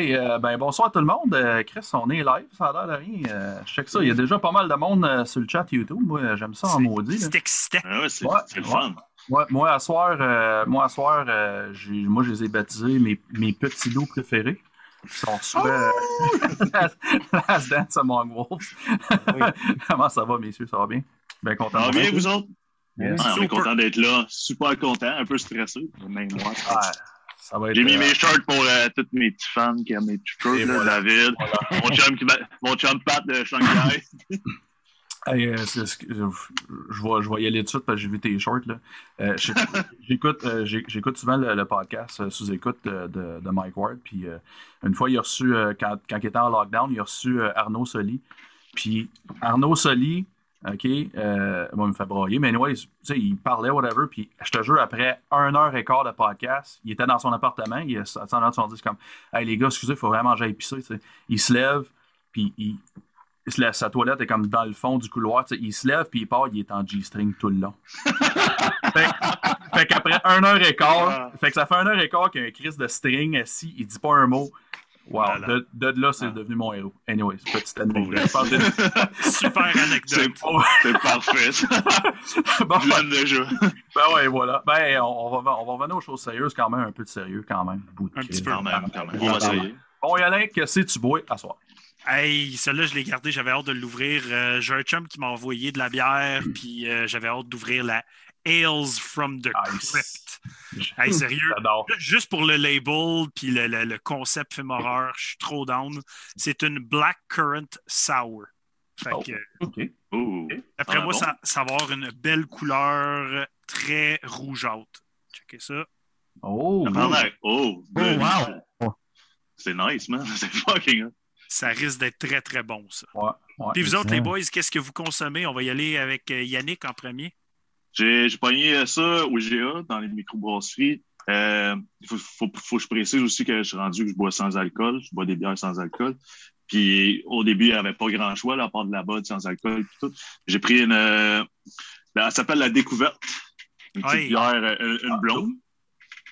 Hey, euh, ben bonsoir tout le monde. Euh, Chris, on est live, ça a l'air de rien. Euh, je sais que ça. Il y a déjà pas mal de monde euh, sur le chat YouTube. Moi, j'aime ça en maudit. C'est excitant. Ah ouais, c'est Ouais, le fun. Ouais, moi, à soir, euh, moi, à soir euh, moi, je les ai baptisés mes, mes petits loups préférés. Ils sont souvent Last Dance Among Wolves. Comment ça va, messieurs? Ça va bien? Bien content. Ça va bien, vous autres? Yes. Ah, on est Super. content d'être là. Super content, un peu stressé. Même moi. Ouais, ça va être. J'ai mis euh, mes shirts pour euh, tous mes petits fans qui aiment mes petits shirts, Et là, voilà. David. Mon chum, qui va- mon chum Pat de Shanghai. Hey, euh, c'est je, vais, je vais y aller tout de suite parce que j'ai vu tes shorts. Là. Euh, j'écoute, j'écoute souvent le, le podcast euh, sous-écoute de, de, de Mike Ward. Puis une fois, il a reçu, quand, quand il était en lockdown, il a reçu Arnaud Soli. Puis Arnaud Soli, OK, euh, moi, il me fait broyer, mais anyway, tu sais, il parlait, whatever. Puis je te jure, après un heure et quart de podcast, il était dans son appartement. Il son dit comme Hey les gars, excusez, il faut vraiment que pisser. tu sais. Il se lève, puis il, il se lève- sa toilette est comme dans le fond du couloir. tu sais, Il se lève puis il part, il est en G-string tout le long. fait, fait qu'après un heure et quart, fait que ça fait un heure et quart qu'il y a un Chris de string assis, il dit pas un mot. Wow, Voilà. de, de là, c'est Ah. devenu mon héros. Anyway, c'est petite anecdote. Super anecdote. C'est parfait, bon, Je l'aime déjà. ben ouais, voilà. Ben, on, on va, on va revenir aux choses sérieuses quand même, un peu de sérieux quand même. Bout de Un petit peu. Quand même, quand même. On va essayer. Bon, Yalain, qu'est-ce que tu bois à soir? Hey, celle-là, je l'ai gardé, j'avais hâte de l'ouvrir. Euh, J'ai un chum qui m'a envoyé de la bière, puis euh, j'avais hâte d'ouvrir la Ales from the Nice. Crypt. Hey, sérieux? Juste pour le label, puis le, le- le concept film horreur, je suis trop down. C'est une Black Currant Sour. Fait Oh. D'après Ah, moi, bon? ça, ça va avoir une belle couleur très rougeâtre. Checkez ça. Oh. Oh, Oh, wow. C'est nice, man. C'est fucking. Ça risque d'être très, très bon, ça. ouais, ouais. Puis vous autres, les boys, qu'est-ce que vous consommez? On va y aller avec euh, Yannick en premier. J'ai j'ai pogné euh, ça au GA dans les microbrasseries. Euh, Il faut, faut, faut que je précise aussi que je suis rendu que je bois sans alcool. Je bois des bières sans alcool. Puis au début, il n'y avait pas grand choix, là, à part de la botte sans alcool. J'ai pris une. euh, elle s'appelle la découverte. Une petite Oui. bière, euh, une, une Ah, blonde.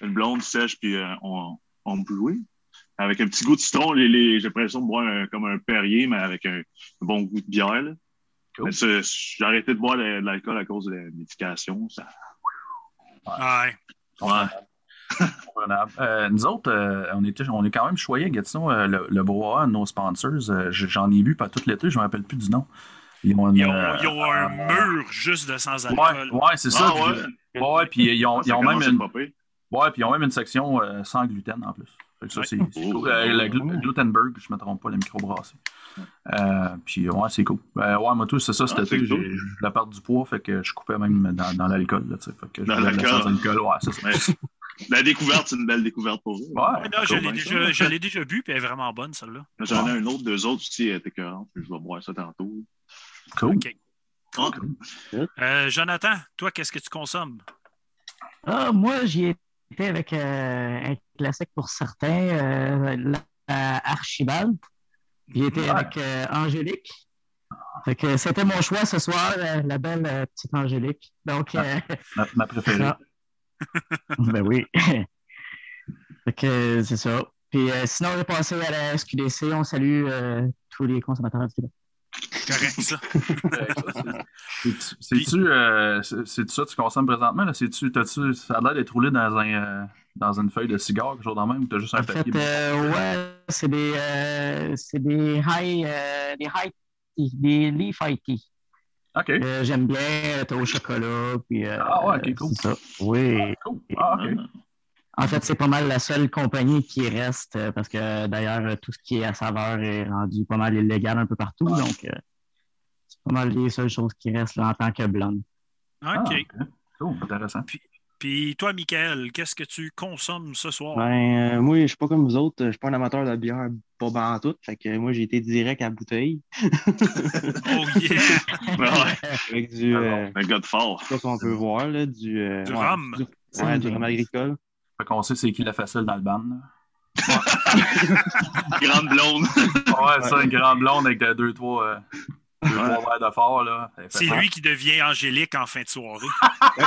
Une blonde sèche, puis euh, on, on bloué. Avec un petit goût de citron. Les, les- J'ai l'impression de boire un- comme un Perrier, mais avec un, un bon goût de bière. là. Cool. J'ai arrêté de boire de, l'alcool à cause de la médication. Ça, Ouais. ouais. Euh, nous autres, euh, on, était, on est quand même choyés à Gatineau, euh, le, le brouhaha de nos sponsors. euh, J'en ai bu pas tout l'été, je ne me rappelle plus du nom. Ils ont, une, Ils ont, euh, ils ont un euh, mur juste de sans Ouais, ouais c'est ça. Ah, puis- ouais, puis ils ont, ils Ça ont même une, ouais, puis ils ont même une section euh, sans gluten en plus. Fait que ça, Ouais. c'est Oh. Euh, le glu- Glutenberg, je ne me trompe pas, la microbrasserie. Euh, puis ouais, c'est cool. Euh, ouais, moi tout, c'est ça, cet Ah, cool. voulais perdre du poids, fait que je coupais même dans, dans l'alcool. là, tu sais, Fait que je Dans la l'alcool. ouais, c'est ça. La découverte, c'est une belle découverte pour vous. Ouais, Ouais, non, je cool, l'ai déjà, je l'ai déjà bu, puis elle est vraiment bonne, celle-là. J'en ai un autre, deux autres aussi, écœurante, puis je vais boire ça tantôt. cool. OK. Ah, Euh, Jonathan, toi, qu'est-ce que tu consommes? Ah, moi, j'y étais avec euh, un classique pour certains, euh, Archibald. Étais Ouais. avec euh, Angélique. Fait que c'était mon choix ce soir, euh, la belle euh, petite Angélique. Donc, euh, Ma, ma préférée. ça. ben oui. fait que c'est ça. Puis euh, sinon, on est passé à la SQDC. On salue euh, tous les consommateurs du Québec. Correct, ça. C'est-tu euh, c'est- c'est-tu ça que tu consommes présentement? là? T'as-tu, ça a l'air d'être roulé dans, un, euh, dans une feuille de cigare, quelque chose dans le même, ou t'as juste un En fait, papier? euh, ouais, c'est des, euh, c'est des high, euh, des high tea, des leaf high tea. OK. Euh, J'aime bien, t'as au chocolat, puis euh, Ah ouais, ok, cool. c'est ça. Oui. Cool. Ah, OK. En fait, c'est pas mal la seule compagnie qui reste, euh, parce que d'ailleurs, euh, tout ce qui est à saveur est rendu pas mal illégal un peu partout, Ouais. donc euh, c'est pas mal les seules choses qui restent là, en tant que blonde. Ah, OK. Cool, intéressant. Puis toi, Michael, qu'est-ce que tu consommes ce soir? Ben, euh, moi, je suis pas comme vous autres. Je suis pas un amateur de bière, pas ban tout. Fait que moi, j'ai été direct à bouteille. Oh yeah! Ouais. Avec du, euh, Un gars de fort. je sais pas si on peut voir, là, du, euh, Du ouais, rhum. Du, ouais, du rhum agricole. Fait qu'on sait c'est qui la facile dans le ban. là. Grande blonde. Ouais, ça, une grande blonde avec de- deux, trois, euh, deux, Ouais. trois verres de fort, là. C'est lui qui devient Angélique en fin de soirée.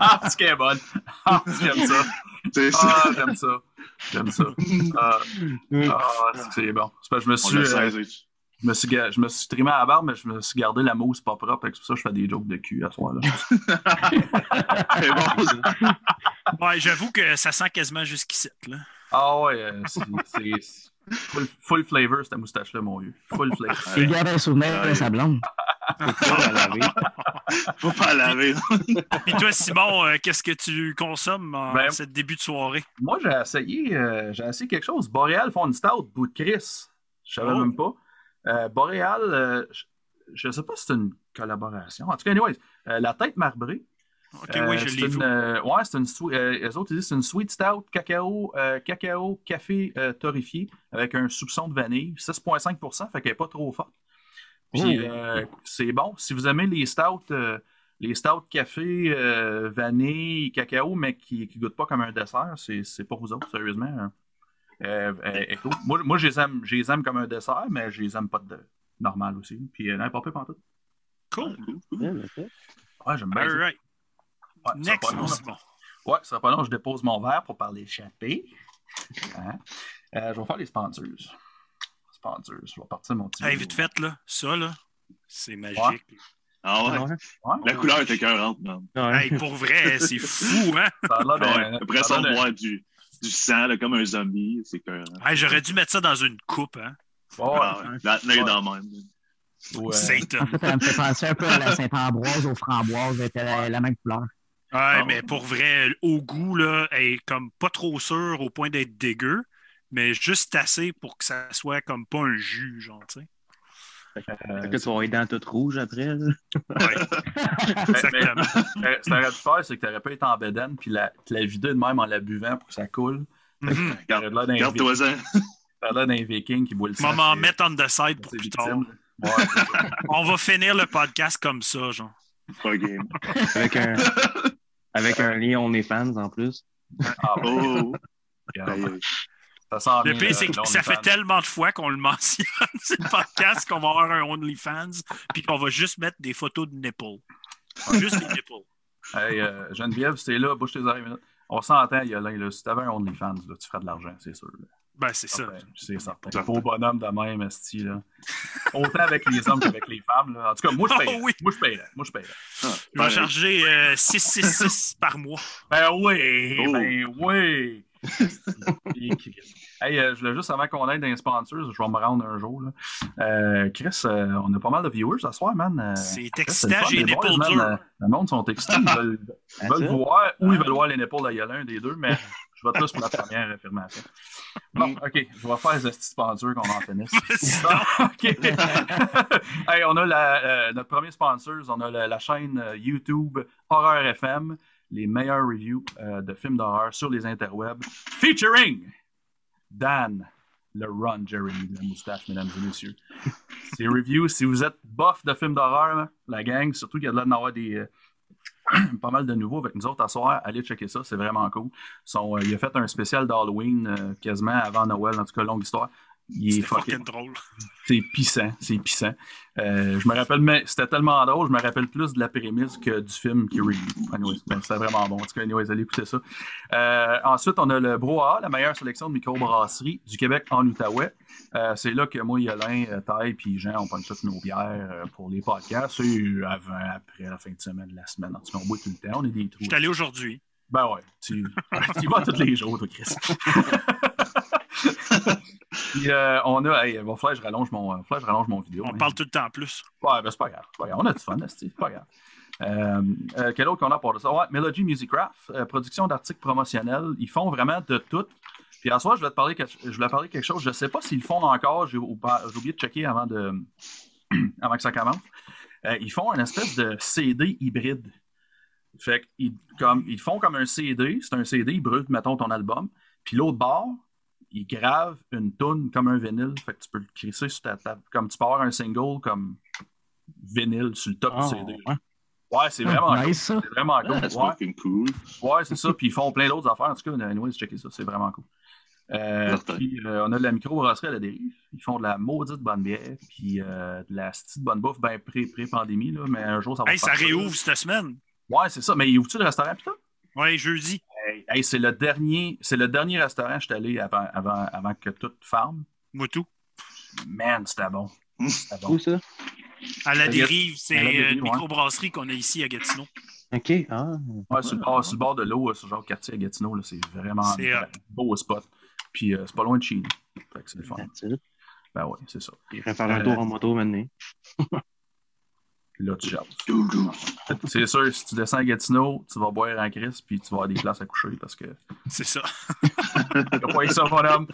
Ah, c'est qu'elle est bonne. Ah, j'aime ça. C'est ça. Ah, j'aime ça. J'aime ça. Ah, ah, c'est bon. C'est parce que je me On suis. Je me suis, ga- je me suis trimé à la barbe, mais je me suis gardé la mousse pas propre. C'est pour ça que je fais des jokes de cul à ce. C'est bon. Ouais, j'avoue que ça sent quasiment jusqu'ici. Là. Ah ouais, euh, c'est c'est full, full flavor cette moustache-là, mon vieux. Full flavor. Il garde un souvenir de sa blonde. Faut pas la laver. Faut pas laver. Puis toi, Simon, euh, qu'est-ce que tu consommes en Ben- ce début de soirée? Moi, j'ai essayé, euh, j'ai essayé quelque chose. Boréal font une stout, bout de Chris. Je savais Oh. même pas. Euh, Boréal, euh, je- je sais pas si c'est une collaboration. En tout cas, anyways, euh, la tête marbrée. Ok, Euh, oui, je c'est l'ai vu. euh, ouais, c'est une sweet. euh, les autres, ils disent que c'est une sweet stout, cacao, euh, cacao, café euh, torréfié avec un soupçon de vanille. 6,5% fait qu'elle n'est pas trop forte. Puis euh, c'est bon. Si vous aimez les stouts, euh, les stouts café, euh, vanille, cacao, mais qui ne goûtent pas comme un dessert, c'est c'est pour vous autres, sérieusement. Euh, euh, est. Moi, moi je, les aime, je les aime comme un dessert, mais je les aime pas de normal aussi. Puis euh, pas pire pantoute. Cool. Ouais, ça. Ouais, j'aime bien All ça. right. Ouais, ça Next, va pas mon long, là. Simon. Ouais, ça va pas long, je dépose mon verre pour parler échappé. Hein? Euh, je vais faire les sponsors. Sponsors. Je vais partir mon petit. Hey, vite fait, là, ça, là, c'est magique. Ah ouais. Ah ouais? Ouais. La couleur était écœurante, man. Ouais. Hey, pour vrai, c'est fou, hein? Ça a l'air Ah d'un- ouais. Après ça ça, a l'air on du, du sang, là, comme un zombie. C'est écœurant. Hey, J'aurais dû mettre ça dans une coupe, hein? Ouais, Ah ouais. La tenir dans la même. ouais. Satan. Elle me fait penser un peu à la Saint-Ambroise, aux framboises, elle était la, la même couleur. Ouais, Ah, mais pour vrai, au goût, là, elle est comme pas trop sûre au point d'être dégueu, mais juste assez pour que ça soit comme pas un jus, genre, tu sais. Euh, Fait que tu vas avoir les dents toutes rouges après. Ouais, exactement. euh, Ce que t'aurais pu faire, c'est que t'aurais pu être en bedaine puis la, la vider de même en la buvant pour que ça coule. Garde-toi-en. t'aurais d'un viking qui boit le sang. C'est- mettre on the side pour plus tard. Ouais. On va finir le podcast comme ça, genre. Pas game. Avec un, avec un lien OnlyFans en plus. Ah, bon, Oh. Ça Le pire, euh, c'est que ça fait tellement de fois qu'on le mentionne, c'est le podcast, qu'on va avoir un OnlyFans, puis qu'on va juste mettre des photos de nipples. Juste des nipples. Hey, euh, Geneviève, t'es là, bouge tes oreilles. On s'entend, Yolin, là, si t'avais un OnlyFans, là, tu ferais de l'argent, c'est sûr. là. Ben, c'est ça. Certain, C'est certain. Certain. Beau bonhomme de même, esti, là. Autant avec les hommes qu'avec les femmes, là. En tout cas, moi, je Oh, paye. oui. Moi, je paye. Moi, je paye. Ah, Je vais pareil. charger euh, 666 par mois. Ben oui! Oh. Ben oui! Hey, euh, je voulais juste, avant qu'on aille dans les sponsors, je vais me rendre un jour. Là. Euh, Chris, euh, on a pas mal de viewers ce soir, man. C'est excitant, j'ai les les boys, nipples man. durs. Euh, Le monde sont excités. Ils veulent, ils veulent ça? voir ou ils veulent voir les nipples de un des deux, mais je vote plus pour la première affirmation. Bon, OK, je vais faire les petits sponsors qu'on en finisse. OK. hey, on a la, euh, notre premier sponsor, on a la, la chaîne YouTube Horreur FM, les meilleurs reviews euh, de films d'horreur sur les interwebs, featuring Dan, le Run Jeremy, de la moustache, mesdames et messieurs. Ces reviews, si vous êtes bof de films d'horreur, là, la gang, surtout qu'il y a de là d'en des. euh, pas mal de nouveaux avec nous autres à soir. Allez checker ça, c'est vraiment cool. Euh, il a fait un spécial d'Halloween quasiment avant Noël, en tout cas, longue histoire. Il est fucking drôle. C'est pissant, c'est pissant. Euh, je me rappelle, mais c'était tellement drôle, je me rappelle plus de la prémisse que du film qui. Anyways, ben, c'était vraiment bon. En tout cas, anyways, allez écouter ça. Euh, ensuite, on a le Broa, la meilleure sélection de microbrasserie du Québec en Outaouais. Euh, c'est là que moi, Yolin, Taille puis Jean, on prend toutes nos bières pour les podcasts. C'est avant, après, la fin de semaine, la semaine. En tout cas, on boit tout le temps, on est des trous. Je suis allé aujourd'hui. Ben ouais, tu, vas tous les jours, toi, Chris. Puis, euh, on a, hey, va falloir que je rallonge mon, que je rallonge mon vidéo. On hein. parle tout le temps plus. Ouais, ben c'est pas grave. c'est pas grave. On a du fun, c'est pas grave. Euh, euh, quel autre qu'on a pour ça? Ouais, Melody Music Craft, euh, production d'articles promotionnels. Ils font vraiment de tout. Puis à soir, je vais te parler, quelque- je voulais parler quelque chose. Je sais pas s'ils le font encore. J'ai oublié de checker avant, de, avant que ça commence. Euh, ils font une espèce de CD hybride. Fait qu'ils comme, ils font comme un CD. C'est un CD, ils brûlent, mettons, ton album. Puis l'autre bord, ils gravent une toune comme un vinyle. Fait que tu peux le crisser sur ta table. Comme tu peux avoir un single comme vinyle sur le top Ah, du CD. ouais. Ouais, c'est vraiment cool. Nice. C'est vraiment cool. Ah, c'est Ouais. fucking cool. Ouais, c'est ça. Puis ils font plein d'autres affaires. En tout cas, anyways, checker ça. C'est vraiment cool. Euh, Certain. puis euh, on a de la microbrasserie à la dérive. Ils font de la maudite bonne bière. Puis euh, de la petite bonne bouffe, ben pré- pré-pandémie. là, mais un jour, ça va Hey, ça réouvre cette semaine. Ouais, c'est ça. Mais il ouvre-tu le restaurant, putain? Ouais, jeudi. Hey, c'est le dernier, c'est le dernier restaurant que je suis allé avant, avant, avant que tout ferme. Moi tout. Man, c'était bon. C'était bon. Où ça? À la dérive, c'est euh, une ouais. microbrasserie qu'on a ici à Gatineau. OK. Ah. Ouais, sur, le bord, sur le bord de l'eau, euh, sur genre quartier à Gatineau, là, c'est vraiment un beau spot. Puis euh, c'est pas loin de chez nous. Fait que c'est le fun. Ben ouais, c'est ça. J'irai faire un Euh, tour en moto maintenant. Puis là, tu. C'est sûr, si tu descends à Gatineau, tu vas boire en crise, puis tu vas avoir des places à coucher parce que C'est ça. t'as pas eu ça, mon homme.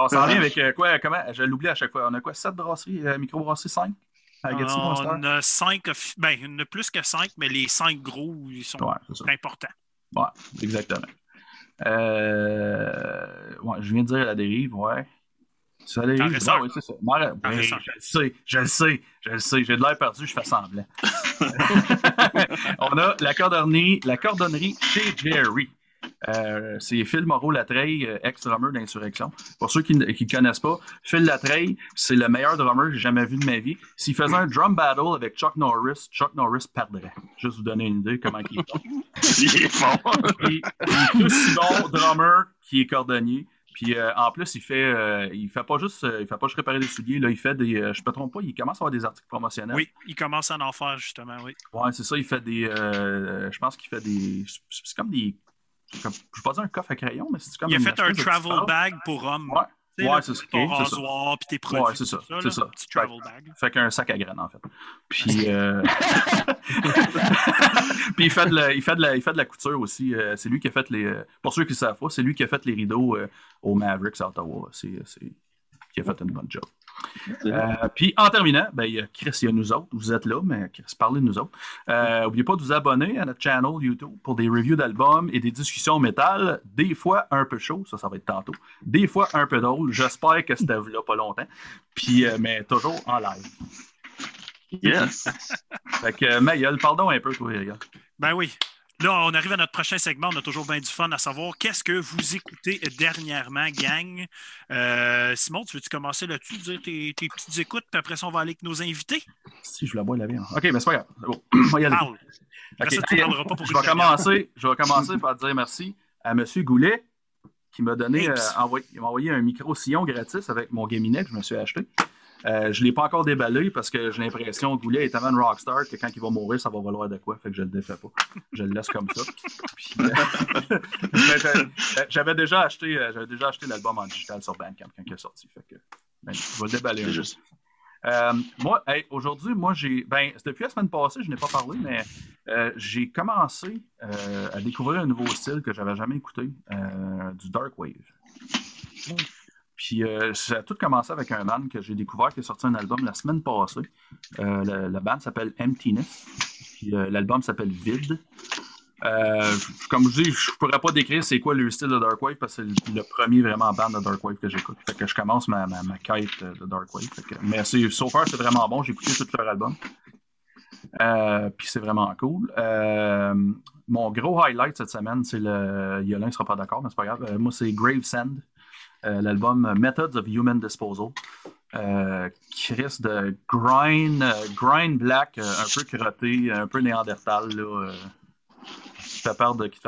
On s'en vient avec euh, quoi, comment, je l'oublie à chaque fois. On a quoi, 7 brasseries, euh, micro-brasseries, 5 à Gatineau, on a cinq, offi- ben, on a plus que cinq, mais les cinq gros, ils sont Ouais, importants. Ouais, exactement. Euh, ouais, je viens de dire la dérive, ouais. Tarresseur. Ouais, ouais, c'est ça. Tarresseur. je le sais, je le sais, je le sais. J'ai de l'air perdu, je fais semblant. On a la cordonnerie, la cordonnerie chez Jerry. Euh, c'est Phil Moreau-Latreille, euh, ex-drummer d'Insurrection. Pour ceux qui ne connaissent pas, Phil Latreille, c'est le meilleur drummer que j'ai jamais vu de ma vie. S'il faisait un drum battle avec Chuck Norris, Chuck Norris perdrait. Juste vous donner une idée comment il est bon. Il est fort. Il est aussi bon drummer qui est cordonnier. Puis euh, en plus, il fait, euh, il fait pas juste, euh, il fait pas juste réparer des souliers. Là, il fait des, je me trompe pas, il commence à avoir des articles promotionnels. Oui, ils commencent à en faire, justement, oui. Ouais, c'est ça. Il fait des, je pense qu'il fait des, c'est comme des, comme- je vais pas dire un coffre à crayon, mais c'est comme. Il a fait un travel bag pour hommes. Ouais. Ouais, c'est ça. Ton Ok, c'est ça. rasoir, puis tes produits. Ouais, c'est ça, c'est ça. un Petit travel bag. Fait qu'un sac à graines, en fait. Puis, euh, Puis il fait de la, il fait de la, il fait de la couture aussi. Euh, c'est lui qui a fait les. euh, Pour ceux qui ne savent pas, c'est lui qui a fait les rideaux euh, au Mavericks à Ottawa. C'est, c'est- qui a fait une bonne job. Euh, puis en terminant, ben, il y a Chris, il y a nous autres. Vous êtes là, mais Chris, parlez de nous autres. Euh, N'oubliez pas de vous abonner à notre channel YouTube pour des reviews d'albums et des discussions métal. Des fois un peu chaud, ça, ça va être tantôt. Des fois un peu drôle. J'espère que c'était là pas longtemps. Puis, euh, mais toujours en live. Yes. Fait que, Mayol, pardon un peu, toi, Éric. Ben oui. Là, on arrive à notre prochain segment. On a toujours bien du fun à savoir qu'est-ce que vous écoutez dernièrement, gang. Euh, Simon, tu veux-tu commencer là-dessus, dire tes, tes petites écoutes, puis après ça, on va aller avec nos invités? Si je la bois, la bien. OK, mais c'est pas grave. Bon. On va y aller. Ça, tu pas pour je vais commencer, je vais commencer par dire merci à M. Goulet qui m'a donné, euh, envoyé, il m'a envoyé un micro-sillon gratis avec mon gaminet que je me suis acheté. Euh, je ne l'ai pas encore déballé parce que j'ai l'impression que Goulet est tellement une rockstar que quand il va mourir, ça va valoir de quoi. Fait que je ne le défais pas. Je le laisse comme ça. Euh, j'a- j'avais déjà acheté, euh, j'avais déjà acheté l'album en digital sur Bandcamp quand il est sorti. Fait que, ben, je vais le déballer un juste. Euh, moi, hey, aujourd'hui, moi, j'ai. Ben, c'est depuis la semaine passée, je n'ai pas parlé, mais euh, j'ai commencé euh, à découvrir un nouveau style que j'avais jamais écouté, euh, du Dark Wave. Puis euh, ça a tout commencé avec un band que j'ai découvert qui a sorti un album la semaine passée. Euh, le, band s'appelle Emptiness. Puis euh, l'album s'appelle Vide. Euh, comme je dis, je pourrais pas décrire c'est quoi le style de Dark Wave parce que c'est le premier vraiment band de Dark Wave que j'écoute. Fait que je commence ma, ma, ma quête de Dark Wave. Fait mais c'est, so c'est vraiment bon. J'ai écouté tout leur album. Puis c'est vraiment cool. Mon gros highlight cette semaine, c'est le. Yolin ne sera pas d'accord, mais c'est pas grave. Moi, c'est Gravesend, l'album Methods of Human Disposal. Euh, qui reste de grind, euh, grind black, euh, un peu crotté, un peu néandertal, là, euh, qui te fait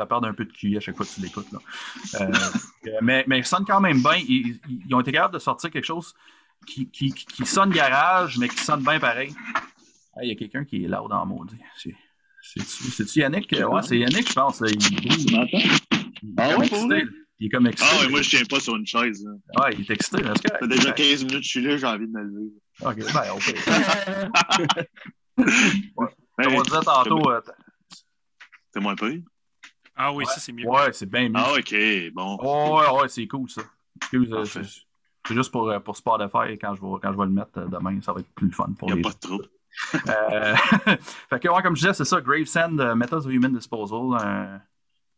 perdre, un peu de QI à chaque fois que tu l'écoutes. Euh, euh, mais, mais ils sonnent quand même bien. Ils, ont été capables de sortir quelque chose qui, qui, qui- qui sonne garage, mais qui sonne bien pareil. Ah, Il y a quelqu'un qui est là dans maudit. C'est- C'est-tu Yannick? Ouais, c'est Yannick, je pense. Il, Ah ouais? Il est comme excité. Ah ouais, moi je tiens pas sur une chaise. là. Ouais, il est excité. là. C'est Ça fait déjà 15 minutes que je suis là, j'ai envie de me lever. Ok, ben, on peut. Comme on Hey, disait tantôt, euh, T'es moins peur? Ah oui, Ouais. ça, c'est mieux. ouais, c'est bien mieux. Ah ok, bon. Oh, ouais, ouais, c'est cool ça. Excuse, euh, c'est c'est juste pour, euh, pour Spotify. Quand je, vais, quand je vais le mettre demain, ça va être plus le fun pour Il n'y a pas de trouble. Euh, fait que, ouais, comme je disais, c'est ça, Gravesend, euh, Methods of Human Disposal, un,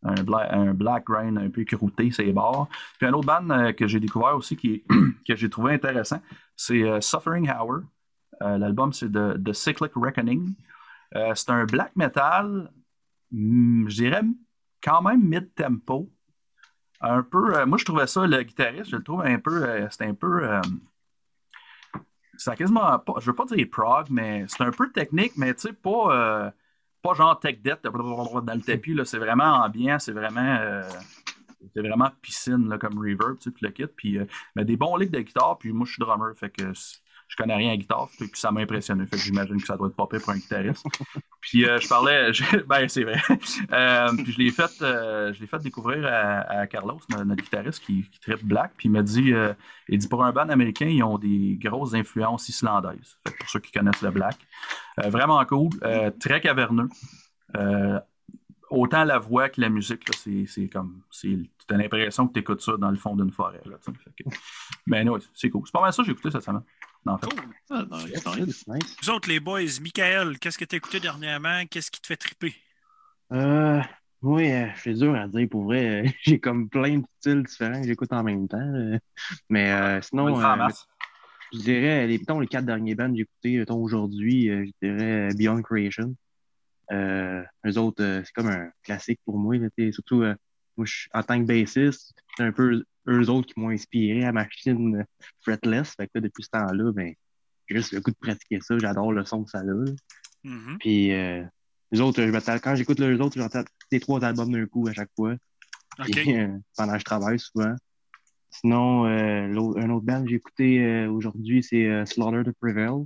un, bla- un black grain un peu croûté, c'est barres. Puis un autre band euh, que j'ai découvert aussi, qui que j'ai trouvé intéressant, c'est euh, Suffering Hour. Euh, L'album, c'est de The Cyclic Reckoning. C'est un black metal, hmm, je dirais quand même mid-tempo. Un peu, moi je trouvais ça, le guitariste, je le trouve un peu, c'est un peu, c'est quasiment pas, je veux pas dire prog, mais c'est un peu technique, mais tu sais, pas, pas genre tech debt dans le tapis, c'est vraiment ambiant, c'est vraiment. euh, c'est vraiment piscine là, comme reverb, tu sais, le kit. Puis, euh, mais des bons licks de guitare, puis moi je suis drummer, fait que je connais rien à guitare, que ça m'a impressionné. Fait que j'imagine que ça doit être pire pour un guitariste. puis euh, je parlais, ben c'est vrai. Euh, puis je l'ai fait, euh, fait découvrir à, Carlos, notre, guitariste qui, qui tripe black, puis il m'a dit, il dit pour un band américain, ils ont des grosses influences islandaises. Pour ceux qui connaissent le black, vraiment cool, très caverneux. Autant la voix que la musique, c'est, comme. C'est, t'as l'impression que tu écoutes ça dans le fond d'une forêt. Là, tu mais non, c'est cool. C'est pas mal ça que j'ai écouté cette semaine. En fait. Cool. Ah, nice. Nice. Vous autres, les boys, Michael, qu'est-ce que tu as écouté dernièrement? Qu'est-ce qui te fait triper? Euh, oui, euh, c'est dur à dire pour vrai. Euh, J'ai comme plein de styles différents que j'écoute en même temps. Mais euh, sinon, euh, je dirais, les, mettons, les quatre derniers bands que j'ai écoutés aujourd'hui, je dirais Beyond Creation. Euh, eux autres, euh, c'est comme un classique pour moi. surtout, euh, moi, je, suis- en tant que bassiste, c'est un peu eux autres qui m'ont inspiré à ma machine euh, fretless. Fait que là, depuis ce temps-là, ben, j'ai juste le goût de pratiquer ça. J'adore le son que ça a. là. Mhm. Puis, euh, les autres, je quand j'écoute les autres, j'entends les trois albums d'un coup à chaque fois. Puis, euh, pendant que je travaille souvent. Sinon, euh, un autre band que j'ai écouté euh, aujourd'hui, c'est euh, Slaughter to Prevail.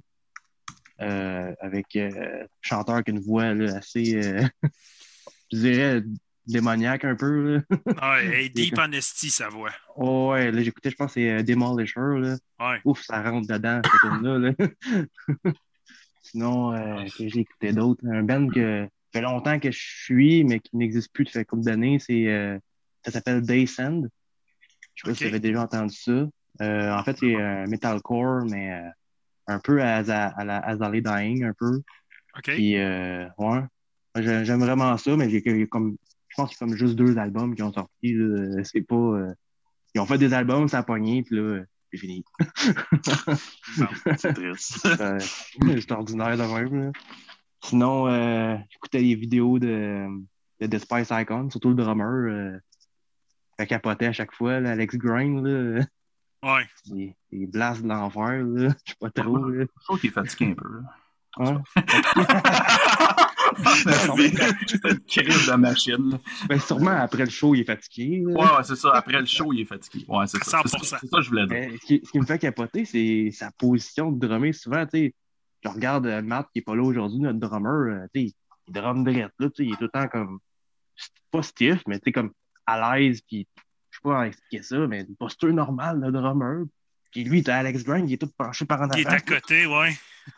Euh, avec euh, un chanteur qui a une voix là, assez, euh, je dirais, démoniaque un peu. Là. Ah, hey, Deep Honesty, sa voix. Oh, ouais, là, écouté, je pense, c'est euh, Demolisher. Là. Ouais. Ouf, ça rentre dedans, cette tune-là. là. Sinon, euh, que j'ai écouté d'autres. Un band que ça fait longtemps que je suis, mais qui n'existe plus depuis une couple d'années, c'est euh, ça s'appelle Daysend. Je sais pas Ok. si vous avez déjà entendu ça. Euh, en fait, c'est un metalcore, mais un peu à, à, la Azalea Dying, un peu. OK. Puis, ouais. J'aime vraiment ça, mais j'ai j'ai comme, je pense y a comme juste deux albums qui ont sorti. là. C'est pas. euh, ils ont fait des albums, ça a pogné, puis là, c'est fini. C'est triste. C'est ordinaire de même. là. Sinon, euh, j'écoutais les vidéos de, de The Spice Icon, surtout le drummer. Euh, fait capotait à chaque fois, là, Alex là. Ouais. Les, les blasts de l'enfer, là. Je sais pas trop. Je trouve qu'il est fatigué un peu. là. Ouais. C'est une crise de machine. Ben, sûrement après le show, il est fatigué. Ouais, ouais, c'est ça. Après le show, il est fatigué. Ouais, c'est ça. C'est ça, 100%. c'est ça que je voulais dire. Mais ce, qui, ce qui me fait capoter, c'est sa position de drummer. Souvent, tu sais, je regarde euh, Matt qui est pas là aujourd'hui, notre drummer, euh, tu sais, il drum direct, là, tu sais, il est tout le temps comme, pas stiff, mais tu sais, comme à l'aise, puis je sais pas comment expliquer ça, mais une posture normale de drummer. Puis lui, t'as Alex Grind, il est tout penché par en Il est avant. à côté, ouais.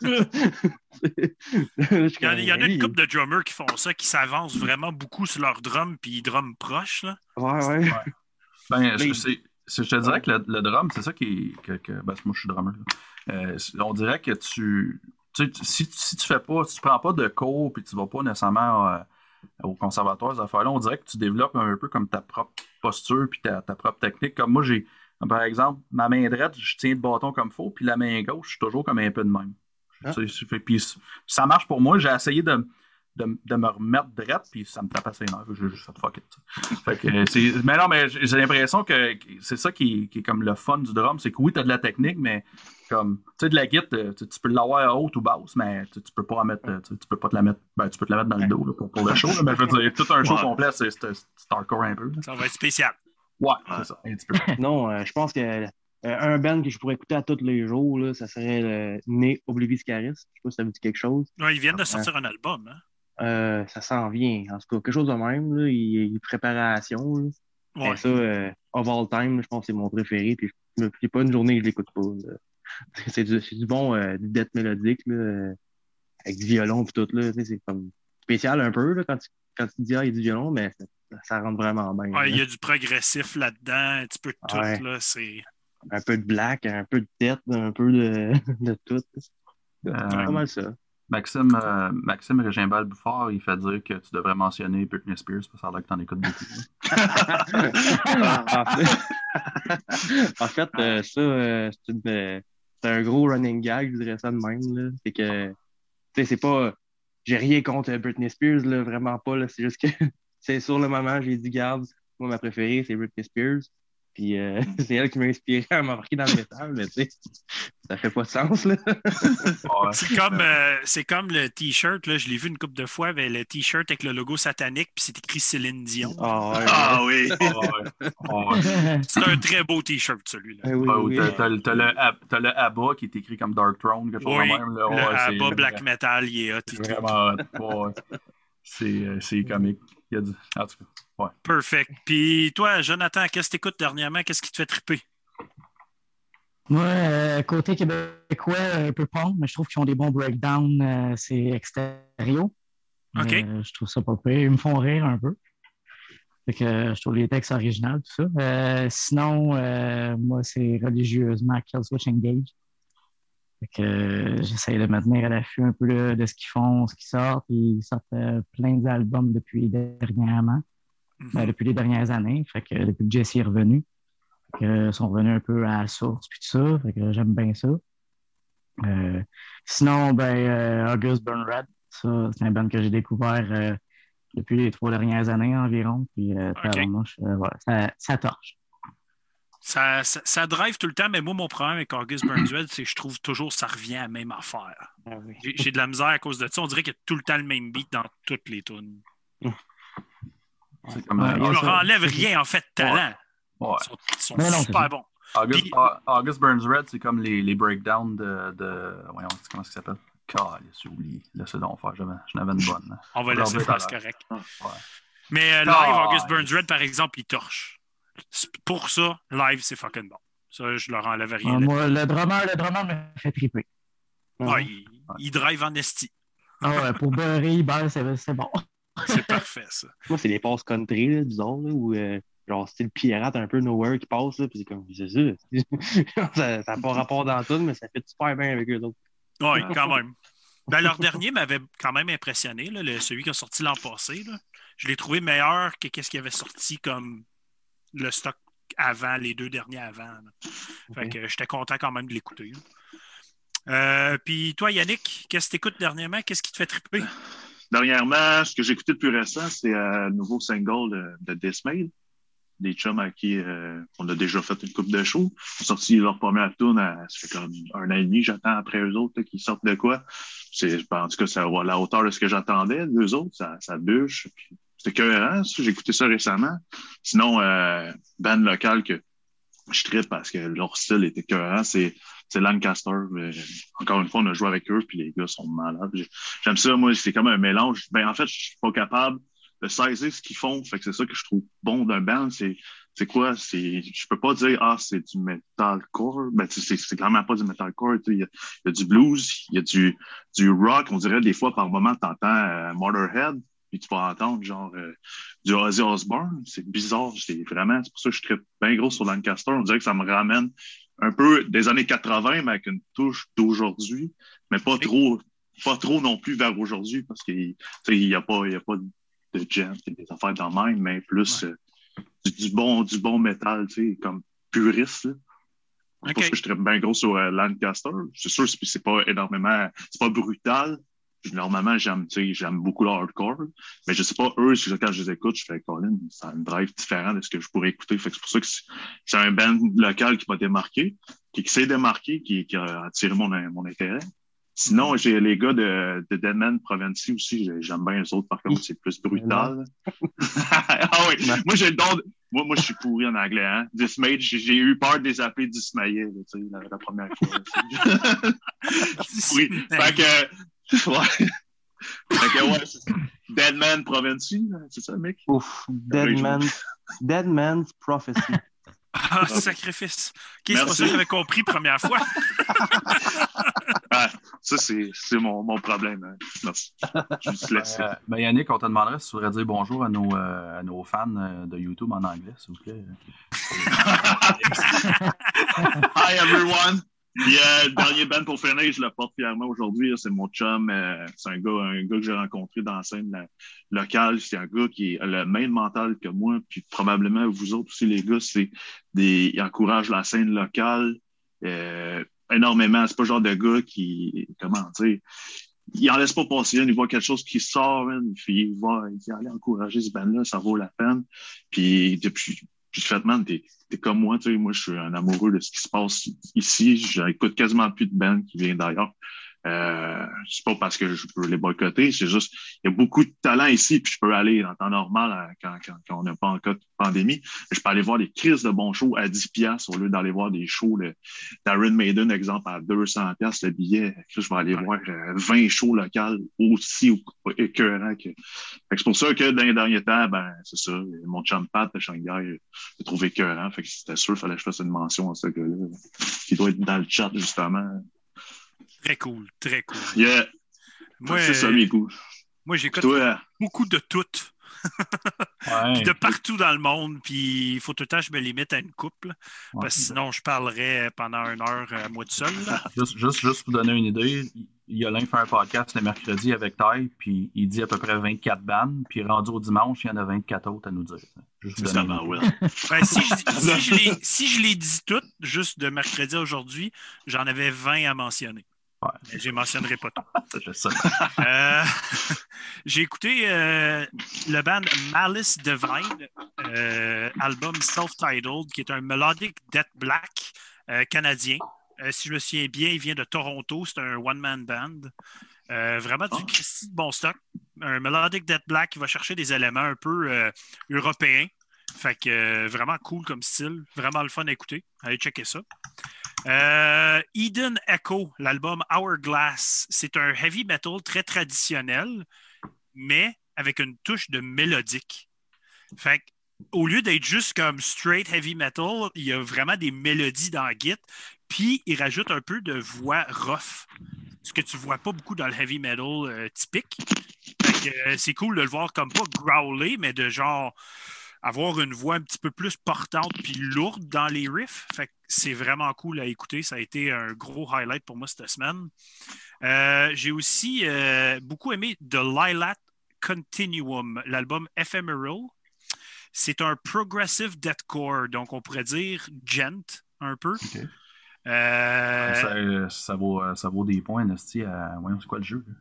Il y en a, il y en a comme, une couple de drummers qui font ça, qui s'avancent vraiment beaucoup sur leur drum, puis ils drumment proche. Là. Ouais, ouais. Ben, je, Mais- te dirais que le, le drum, c'est ça qui est. Que, que- ben, moi, je suis drummer. là. Euh, on dirait que tu. tu sais, tu- si, si tu fais pas, si tu prends pas de cours puis tu vas pas nécessairement euh, au conservatoire, ces affaires-là, on dirait que tu développes un peu comme ta propre posture puis ta, ta propre technique. Comme moi, j'ai, par exemple, ma main droite, je tiens le bâton comme il faut, puis la main gauche, je suis toujours comme un peu de même. Ah. Puis ça marche pour moi. J'ai essayé de, de, de me remettre droite, puis ça me tape assez nerfs. J'ai juste fait fuck it. Fait que, mais non, mais j'ai l'impression que c'est ça qui est, qui est comme le fun du drum. C'est que oui, tu as de la technique, mais comme, tu sais, de la guitare, euh, tu, tu peux l'avoir haute ou basse, mais tu, tu peux pas en mettre, euh, tu, tu peux pas te la mettre, ben, tu peux te la mettre dans le dos là, pour, pour le show. là, mais je veux dire, tout un show Ouais. complet, c'est hardcore un peu. là. Ça va être spécial. Ouais, c'est ça, un petit peu. Non, euh, je pense que euh, un band que je pourrais écouter à tous les jours, là, ça serait le Né Oblivis Caris. Je sais pas si ça vous dit quelque chose. Ouais, ils viennent de sortir un album. Hein? Euh, ça s'en vient. En tout cas, quelque chose de même. Là, il, il préparation. Là. Ouais. Ça, euh, of all time, je pense que c'est mon préféré. Puis je me pas une journée que je l'écoute pas. là. C'est du, bon euh, du death mélodique, là, euh, avec du violon et tout. Là, c'est comme spécial un peu là, quand, tu, quand tu dis ah, il y a du violon, mais ça, rentre vraiment bien. Ouais, il y a du progressif là-dedans, un petit peu de tout. Ouais. Là, c'est... Un peu de black, un peu de tête, un peu de, de tout. C'est Euh, pas mal ça. Maxime, euh, Maxime Régimbal Bouffard, il fait dire que tu devrais mentionner Britney Spears parce que ça a l'air que t'en écoutes beaucoup. en fait, en fait, euh, ça, euh, c'est une, euh, c'est un gros running gag, je dirais ça de même. là. C'est que, tu sais, c'est pas. J'ai rien contre Britney Spears, là, vraiment pas. là. C'est juste que, c'est sur le moment, j'ai dit, garde, moi, ma préférée, c'est Britney Spears. Puis, euh, c'est elle qui m'a inspiré à m'embarquer dans le métal, mais tu sais, ça fait pas de sens, là. C'est comme, euh, c'est comme le T-shirt, là, je l'ai vu une couple de fois, mais le T-shirt avec le logo satanique, puis c'est écrit Céline Dion. Ah, ouais, Ah oui. Ah ouais. Ah ouais. C'est un très beau T-shirt, celui-là. ouais. Oui, t'as- T'as t'as le, t'as le ABBA qui est écrit comme Dark Throne, quelque chose Oui, même. Là. le ABBA Black Metal, il est hot vraiment. C'est euh, c'est comique. Il y a du... En tout cas. Perfect. Puis toi, Jonathan, qu'est-ce que t'écoutes dernièrement? Qu'est-ce qui te fait triper? Moi, euh, côté québécois, un peu punk, mais je trouve qu'ils ont des bons breakdowns. euh, c'est extérieur. OK. Euh, je trouve ça pas pire. Ils me font rire un peu. Fait que je trouve les textes originaux, tout ça. Euh, sinon, euh, moi, c'est religieusement Killswitch Engage. Fait que euh, j'essaie de me tenir à l'affût un peu de ce qu'ils font, ce qu'ils sortent. Ils sortent euh, plein d'albums depuis dernièrement, Mhm. ben, depuis les dernières années. Fait que depuis que Jesse est revenu. Ils sont revenus un peu à la source puis tout ça. Fait que j'aime bien ça. Euh, sinon, ben, August Burn Red, ça, c'est un band que j'ai découvert euh, depuis les trois dernières années environ. Puis, euh, Ok. tabarnouche, euh, voilà, ça, ça torche. Ça, ça, ça drive tout le temps, mais moi, mon problème avec August Burns Red, c'est que je trouve toujours que ça revient à la même affaire. Ah, oui. J'ai de la misère à cause de ça. On dirait qu'il y a tout le temps le même beat dans toutes les tunes. C'est comme, Ouais, euh, Je a leur enlève rien, en fait, de talent. ouais. Ils sont, ils sont non, super bons. August, Puis- A- August Burns Red, c'est comme les, les breakdowns de, de. Voyons, comment ça s'appelle? Calice, j'ai oublié. Laissez donc faire. J'avais- J'en avais une bonne. On va laisser faire, c'est correct. Ouais. Mais euh, live, August ouais. Burns Red, par exemple, il torche. C'est- Pour ça, live, c'est fucking bon. Ça, je leur enlève rien. Là. moi, le drummer, le drummer me fait triper. Ouais, il, il drive en esti. Ah ouais, pour beurrer, il beurre, c'est c'est bon. C'est parfait, ça. Moi, c'est les passes country, là, disons, là, où euh, genre style pirate un peu nowhere qui passe, là, puis c'est comme, c'est ça. ça n'a pas rapport dans tout, mais ça fait super bien avec eux autres. Oui, quand même. Ben, leur dernier m'avait quand même impressionné, là, le- celui qui a sorti l'an passé. là. Je l'ai trouvé meilleur que ce qui avait sorti comme le stock avant, les deux derniers avant. là. Fait Ok. que j'étais content quand même de l'écouter. Euh, Puis toi, Yannick, qu'est-ce que tu écoutes dernièrement? Qu'est-ce qui te fait triper? Dernièrement, ce que j'ai écouté le plus récent, c'est euh, le nouveau single de, de Dismail, des chums à qui euh, on a déjà fait une coupe de show. Ils ont sorti leur première tune à ça fait comme un an et demi, j'attends après eux autres qu'ils sortent de quoi. C'est, ben, en tout cas, c'est à la hauteur de ce que j'attendais. Deux autres, ça, ça bûche. Puis C'était cohérent. J'ai écouté ça récemment. Sinon, euh, band local que je tripe parce que leur style était cohérent, c'est c'est Lancaster. Mais, encore une fois, on a joué avec eux, puis les gars sont malades. J'ai- J'aime ça, moi, c'est comme un mélange. Ben, en fait, je suis pas capable de saisir ce qu'ils font. C'est ça que je trouve bon d'un band. C'est, c'est quoi? C'est, je peux pas dire, ah, c'est du metalcore. Ben, c'est, c'est clairement pas du metalcore. tu sais. Il y, a, il y a du blues, il y a du, du rock. On dirait des fois, par moment, t'entends euh, Motorhead, puis tu vas entendre genre euh, du Ozzy Osbourne. C'est bizarre. C'est vraiment, c'est pour ça que je traite bien gros sur Lancaster. On dirait que ça me ramène un peu des années 80, mais avec une touche d'aujourd'hui, mais pas trop, pas trop non plus vers aujourd'hui, parce qu'il n'y a pas, il y a pas de jam, des affaires dans le même, mais plus euh, du, du bon, du bon métal, tu sais, comme puriste. là. C'est pour ça que je traite bien gros sur euh, Lancaster. C'est sûr, c'est pas énormément, c'est pas brutal. Normalement, j'aime, tu sais, j'aime beaucoup le hardcore, mais je sais pas, eux, quand je les écoute, je fais, Colin, ça a une drive différent de ce que je pourrais écouter. Fait que c'est pour ça que c'est- un band local qui m'a démarqué, qui, qui s'est démarqué, qui, qui a attiré mon, mon intérêt. Sinon, j'ai les gars de, de Deadman Provency aussi, j'ai- j'aime bien les autres, par contre, c'est plus brutal. ah oui, moi j'ai le don de- Moi, moi je suis pourri en anglais, hein. Dismayed, j'ai eu peur de les appeler dismayés, là, tu sais, la, la première fois. oui. Fait que, ouais. Fait que, ouais, c'est ça. Deadman Provency, là, c'est ça, mec? Ouf, Dead, Man, Dead Man's Prophecy. Ah, sacrifice. OK, c'est pas ça que j'avais compris première fois? Ah, ça, c'est c'est mon, mon problème. Hein. Merci. Je te laisse. Euh, ben Yannick, on te demanderait si tu voudrais dire bonjour à nos, euh, à nos fans euh, de YouTube en anglais, s'il vous plaît. Hi everyone! Puis euh, le dernier band pour finir, je le porte fièrement aujourd'hui. C'est mon chum. euh, c'est un gars, un gars que j'ai rencontré dans la scène locale. C'est un gars qui a le même mental que moi. Puis probablement vous autres aussi, les gars, c'est des. Il encourage la scène locale euh, énormément. C'est pas le genre de gars qui. Comment dire? Il en laisse pas passer une, il voit quelque chose qui sort, puis il va, il allez encourager ce band-là, ça vaut la peine. Puis depuis J'ai fait, man, t'es es comme moi, tu sais, moi, je suis un amoureux de ce qui se passe ici. J'écoute quasiment plus de bands qui viennent d'ailleurs. Euh, c'est pas parce que je peux les boycotter, c'est juste il y a beaucoup de talent ici, puis je peux aller en temps normal euh, quand, quand, quand on n'a pas en cas de pandémie. Je peux aller voir des crises de bons shows à 10 piastres au lieu d'aller voir des shows d'Aaron Maiden, exemple, à 200 piastres le billet. Je vais aller voir 20 euh, shows locaux aussi écœurants que. C'est pour ça que dans les derniers temps, ben, c'est ça, mon chum Pat de Shanghai, j'ai trouvé écœurant. Fait que c'était sûr qu'il fallait que je fasse une mention à ce gars-là, qui doit être dans le chat, justement. Très cool, très cool. Yeah. Moi, c'est ça, mes coups. Moi, j'écoute beaucoup de toutes. Ouais. Puis de partout dans le monde, puis il faut tout le temps que je me limite à une couple, Ouais. parce que sinon je parlerais pendant une heure à moi tout seul. Juste, juste, juste pour donner une idée, Yolin fait un podcast le mercredi avec Ty, puis il dit à peu près 24 bandes, puis rendu au dimanche, il y en a 24 autres à nous dire. Juste vous ça donner va, une ouais. idée. Ben, si, je, si je les, si je les dis toutes, juste de mercredi à aujourd'hui, j'en avais 20 à mentionner. Ouais. Mais je ne mentionnerai pas tout. Euh, J'ai écouté euh, le band Malice Divine, euh, album self-titled, qui est un melodic death black canadien. Si je me souviens bien, il vient de Toronto. C'est un one-man band. Vraiment du Oh. Bon stock. Un melodic death black qui va chercher des éléments un peu européens. Fait que vraiment cool comme style. Vraiment le fun à écouter. Allez checker ça. Euh, Eden Echo, l'album Hourglass, c'est un heavy metal très traditionnel, mais avec une touche de mélodique. Fait au lieu d'être juste comme straight heavy metal, il y a vraiment des mélodies dans Git, puis il rajoute un peu de voix rough, ce que tu vois pas beaucoup dans le heavy metal euh, typique. Euh, c'est cool de le voir comme pas growler, mais de genre avoir une voix un petit peu plus portante puis lourde dans les riffs. Fait c'est vraiment cool à écouter. Ça a été un gros highlight pour moi cette semaine. Euh, J'ai aussi euh, beaucoup aimé The Lilac Continuum, l'album Ephemeral. C'est un progressive deathcore, donc on pourrait dire gent un peu. Euh, Ça, ça vaut, ça vaut des points, Nasty, à. Voyons, c'est quoi le jeu? là?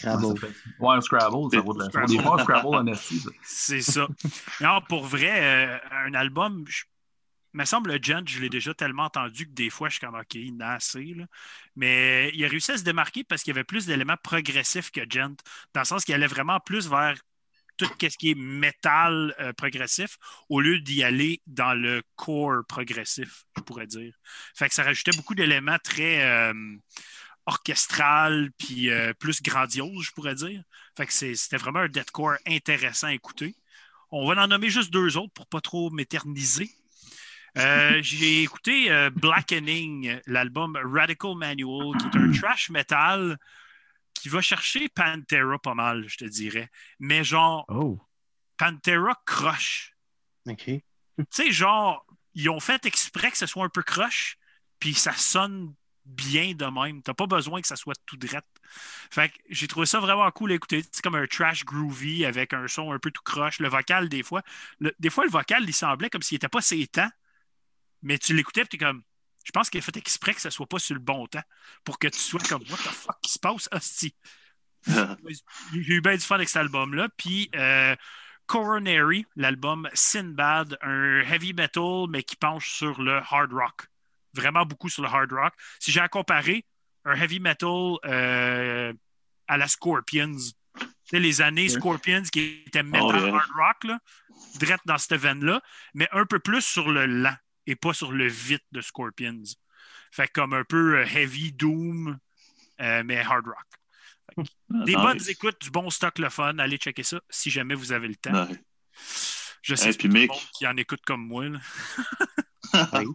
Scrabble. Ça s'appelle? Ouais, un Scrabble, ça vaut, de- vaut des Scrabble en. C'est ça. Non, pour vrai, euh, un album, je- me semble le Gent, je l'ai déjà tellement entendu que des fois, je suis comme OK, il a assez. là. Mais il a réussi à se démarquer parce qu'il y avait plus d'éléments progressifs que Gent, dans le sens qu'il allait vraiment plus vers tout ce qui est métal euh, progressif au lieu d'y aller dans le core progressif, je pourrais dire. Fait que ça rajoutait beaucoup d'éléments très euh, orchestral puis euh, plus grandiose, je pourrais dire. Fait que c'était vraiment un deathcore intéressant à écouter. On va en nommer juste deux autres pour pas trop m'éterniser. Euh, J'ai écouté euh, Blackening, l'album Radical Manual, qui est un trash metal qui va chercher Pantera pas mal, je te dirais. Mais genre, Oh. Pantera croche. OK. Tu sais, genre, ils ont fait exprès que ce soit un peu croche, puis ça sonne bien de même. T'as pas besoin que ça soit tout drette. Fait que j'ai trouvé ça vraiment cool à écouter. C'est comme un trash groovy avec un son un peu tout croche. Le vocal, des fois, le- des fois, le vocal, il semblait comme s'il était pas ses temps, mais tu l'écoutais, puis t'es comme, je pense qu'il a fait exprès que ça soit pas sur le bon temps pour que tu sois comme, what the fuck qui se passe, hostie? J'ai eu bien du fun avec cet album-là. Puis euh, Coronary, l'album Sinbad, un heavy metal, mais qui penche sur le hard rock. Vraiment beaucoup sur le hard rock. Si j'ai à comparer, un heavy metal euh, à la Scorpions. Tu sais, les années Scorpions qui étaient metal Oh, yeah. hard rock, là, direct dans cette veine-là, mais un peu plus sur le lent et pas sur le vite de Scorpions. Fait que comme un peu euh, heavy doom, euh, mais hard rock. Des Nice. bonnes écoutes, du bon stock, le fun. Allez checker ça si jamais vous avez le temps. Nice. Je sais Hey, que puis tout le Mick. monde qui en écoute comme moi.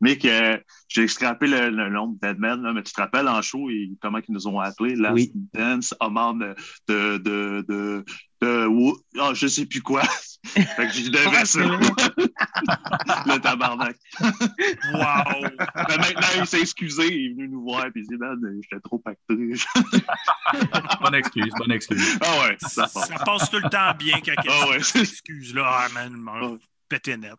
Mick, euh, j'ai scrappé le, le nom de Deadman, là, mais tu te rappelles en show et comment ils nous ont appelé Last Oui. Dance, hommage de, de, de, de, ah, je sais plus quoi. fait que j'y devais ça. le tabarnak. Wow! Mais maintenant, il s'est excusé, il est venu nous voir, puis il dit, man, j'étais trop pacté. Bonne excuse, bonne excuse. ah ouais, ça ça, passe. passe tout le temps bien quand quelqu'un Ah ouais. s'excuse. Là, ah man, il m'a Ouais. pété net.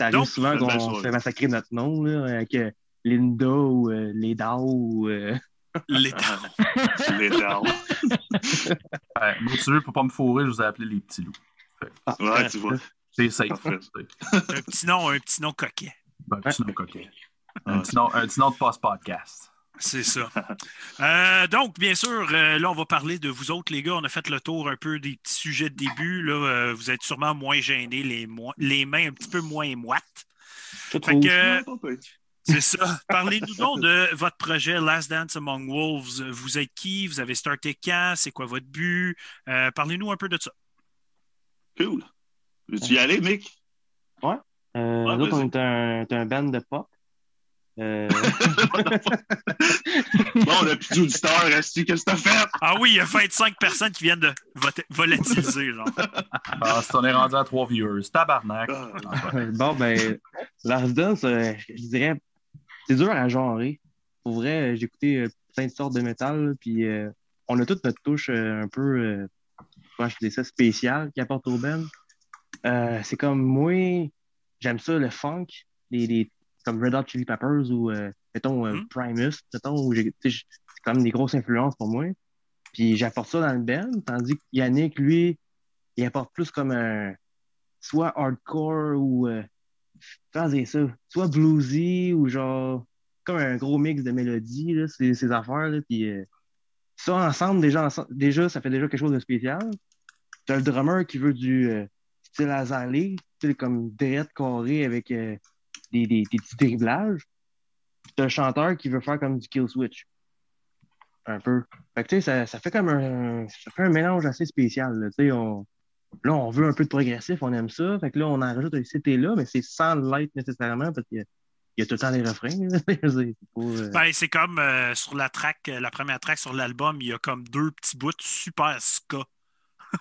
Ben, Ah ça- arrive Donc, souvent belle qu'on se fait massacrer notre nom, là, avec euh, Linda ou euh, Leda ou. euh. Ouais, moi, tu veux, pour pas me fourrer, je vous ai appelé les petits loups. Ouais, tu vois. C'est safe. Un petit nom, un petit nom coquet. Un petit nom coquet. Un Ouais. petit nom, un petit nom de post-podcast. C'est ça. Euh, donc, bien sûr, euh, là, on va parler de vous autres, les gars. On a fait le tour un peu des petits sujets de début. Là, euh, vous êtes sûrement moins gênés, les, mo- les mains un petit peu moins moites. C'est ça. Parlez-nous donc de votre projet Last Dance Among Wolves. Vous êtes qui? Vous avez starté quand? C'est quoi votre but? Euh, Parlez-nous un peu de ça. Cool. Veux-tu y aller, Mick? Euh, Ouais, nous on est un, est un band de pop. Euh, Bon, on a plus d'auditeurs, Esti, qu'est-ce que t'as fait? Ah oui, il y a 25 personnes qui viennent de voter- volatiliser, genre. Ah, si on est rendu à trois viewers. Tabarnak. Bon, ben, Last Dance, euh, je dirais, c'est dur à genrer. Pour vrai, j'ai écouté euh, plein de sortes de métal, puis euh, on a toute notre touche euh, un peu, euh, comment je dis ça, spéciale qui apporte au band. Euh, c'est comme moi, j'aime ça, le funk, les, les- comme Red Hot Chili Peppers ou, euh, mettons, euh, Mm. Primus, mettons, où c'est comme des grosses influences pour moi. Puis j'apporte ça dans le band, tandis que Yannick, lui, il apporte plus comme un, soit hardcore ou, euh, ça, soit bluesy ou genre, comme un gros mix de mélodies, là, ces, ces affaires, là, puis euh, ça ensemble, déjà, déjà, ça fait déjà quelque chose de spécial. T'as le drummer qui veut du euh, style azalé, sais, comme direct carré avec des, des, des petits driblages. Puis t'as le chanteur qui veut faire comme du kill switch. Un peu. Fait que tu sais, ça, ça fait comme un, ça fait un mélange assez spécial, là, tu sais, on, Là, on veut un peu de progressif, on aime ça. Fait que là, on en rajoute un CT là, mais c'est sans l'être nécessairement parce qu'il y a, il y a tout le temps des refrains. là. C'est pour, euh, Ben, c'est comme euh, sur la track, euh, la première track sur l'album, il y a comme deux petits bouts super ska.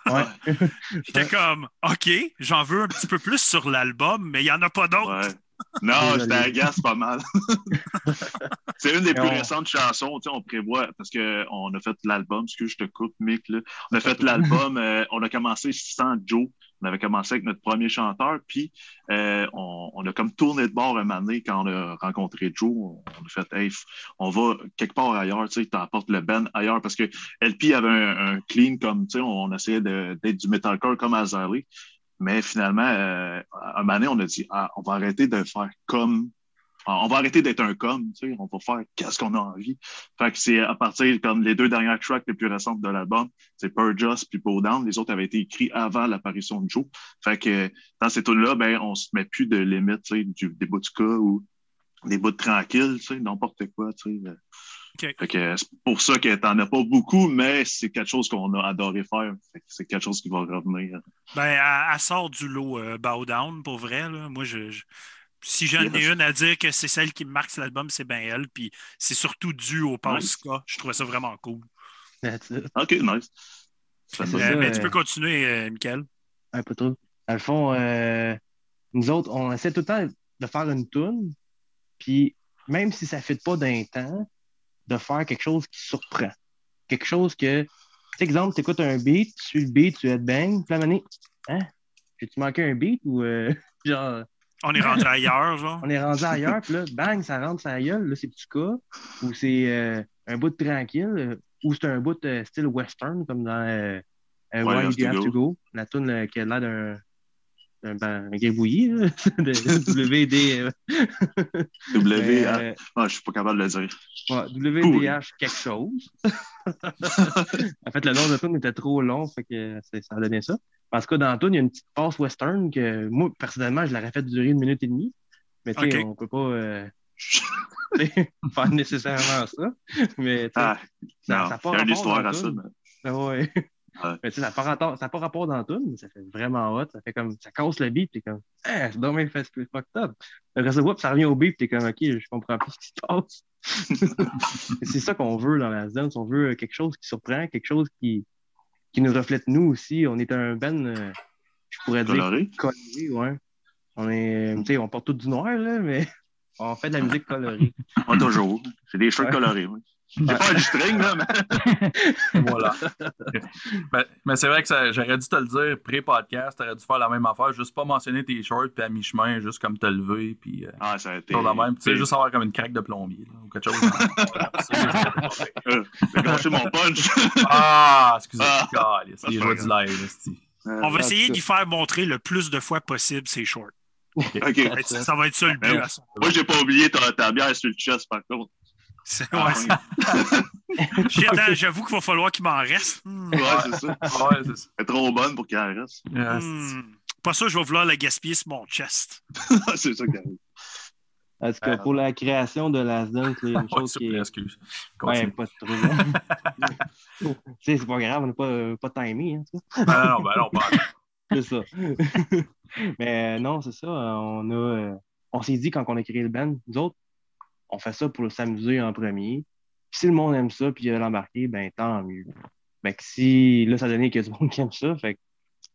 ouais. J'étais comme, OK, j'en veux un petit peu plus sur l'album, mais il n'y en a pas d'autres. Ouais. Non, Désolé. j'étais agace pas mal. c'est une des plus on- récentes chansons, tu sais, on prévoit, parce qu'on a fait l'album, excuse, je te coupe, Mick, là. On a fait l'album, euh, on a commencé sans Joe. On avait commencé avec notre premier chanteur, puis euh, on, on a comme tourné de bord un moment donné quand on a rencontré Joe. On, on a fait, hey, on va quelque part ailleurs, tu sais, t'apportes le band ailleurs, parce que LP avait un, un clean comme, tu sais, on essayait d'être du metalcore comme Azalea. Mais finalement, euh, à un moment donné, on a dit, ah, on va arrêter de faire comme, on va arrêter d'être un comme, tu sais, on va faire qu'est-ce qu'on a envie. Fait que c'est à partir, comme les deux dernières tracks les plus récentes de l'album, c'est Purge puis Bow Down. Les autres avaient été écrits avant l'apparition de Joe. Fait que dans ces tunes-là, ben, on se met plus de limites, tu sais, du- des bouts de cas ou des bouts de tranquille, tu sais, n'importe quoi, tu sais. OK. Fait que c'est pour ça que t'en as pas beaucoup, mais c'est quelque chose qu'on a adoré faire. Fait que c'est quelque chose qui va revenir. Ben, elle, elle sort du lot euh, Bow Down, pour vrai. Là. Moi, je, je- si j'en ai Yes. une à dire que c'est celle qui me marque l'album, c'est bien elle. Puis c'est surtout dû au Nice. ska. Je trouvais ça vraiment cool. OK, nice. Ça Euh, ça, mais tu euh, peux continuer, euh, Michael. Un peu trop. Dans le fond, euh, nous autres, on essaie tout le temps de faire une tune, puis même si ça ne fait pas d'un temps, de faire quelque chose qui surprend. Quelque chose que, tu sais, exemple, tu écoutes un beat, tu suis le beat, tu headbang, puis moment donné, hein? J'ai-tu manqué un beat ou, euh, genre, On est rendu ailleurs, genre. on est rendu ailleurs, puis là, bang, ça rentre la gueule, là, c'est du cas, ou c'est euh, un bout de tranquille, euh, ou c'est un bout de style western, comme dans euh, euh, Ouais, Why Do You Have to Go, la tune euh, qui a l'air d'un un, ben, un gribouillis, là, de WD, euh, W, ah, euh, ah, je suis pas capable de le dire. ouais, WDH quelque chose. en fait, le nom de tune était trop long, fait que ça a donné ça. Tout cas, dans tune, il y a une petite passe western que moi, personnellement, je l'aurais fait durer une minute et demie. Mais tu sais, Ok. on peut pas euh, faire nécessairement ça. Mais Ah, ça, ça a il y a une histoire à ça. mais- Ah ouais. Ouais. Mais tu sais, ça n'a pas, rapport- pas dans tune, mais ça fait vraiment hot. Ça fait comme, ça casse le beat, t'es comme, ah, c'est dommage fait fucked up. Après ça, ça revient au beat, t'es comme, ok, je comprends plus ce qui se passe. C'est ça qu'on veut dans la zone. On veut quelque chose qui surprend, quelque chose qui, qui nous reflète nous aussi. On est un ben, je pourrais dire, Coloré. ouais. On est, tu sais, on porte tout du noir, là, mais on fait de la musique colorée. Pas toujours. J'ai des shirts Ouais. colorés. oui. J'ai pas du string, là, mais. Voilà. mais mais c'est vrai que ça- j'aurais dû te le dire pré-podcast, t'aurais dû faire la même affaire, juste pas mentionner tes shorts, puis à mi-chemin, juste comme te lever, puis euh, Ah, ça a été. de même. Tu sais, juste avoir comme une craque de plombier, là, ou quelque chose. Euh, J'ai gâché mon punch. ah, excusez-moi. Ah. c'est les joies du live. Euh, On va essayer d'y faire montrer le plus de fois possible ses shorts. OK. Ça va être- Ça va être ça le but. Ben, à son- Moi, j'ai pas oublié ta, ta bière sur le chest, par contre. C'est- Ah, ouais, c'est- J'avoue qu'il va falloir qu'il m'en reste. Hmm. ouais, c'est ça. Ouais, c'est ça. Elle est trop bonne pour qu'elle reste. Yeah, Hmm. Pas ça, je vais vouloir la gaspiller sur mon chest. c'est ça qui arrive. En tout cas, pour la création de Last Dance, il y a une Ouais, chose qui est. excuse. Ouais, pas de trouble. Tu sais, c'est pas grave, on n'a pas, pas timé. Hein. Ben non, ben non, pas. C'est ça. Mais euh, non, c'est ça. euh, On a, euh, on s'est dit quand on a créé le band, nous autres, on fait ça pour s'amuser en premier. Puis si le monde aime ça, puis il a l'embarqué, ben tant mieux. Ben que si là, ça a donné qu'il y a du monde qui aime ça, fait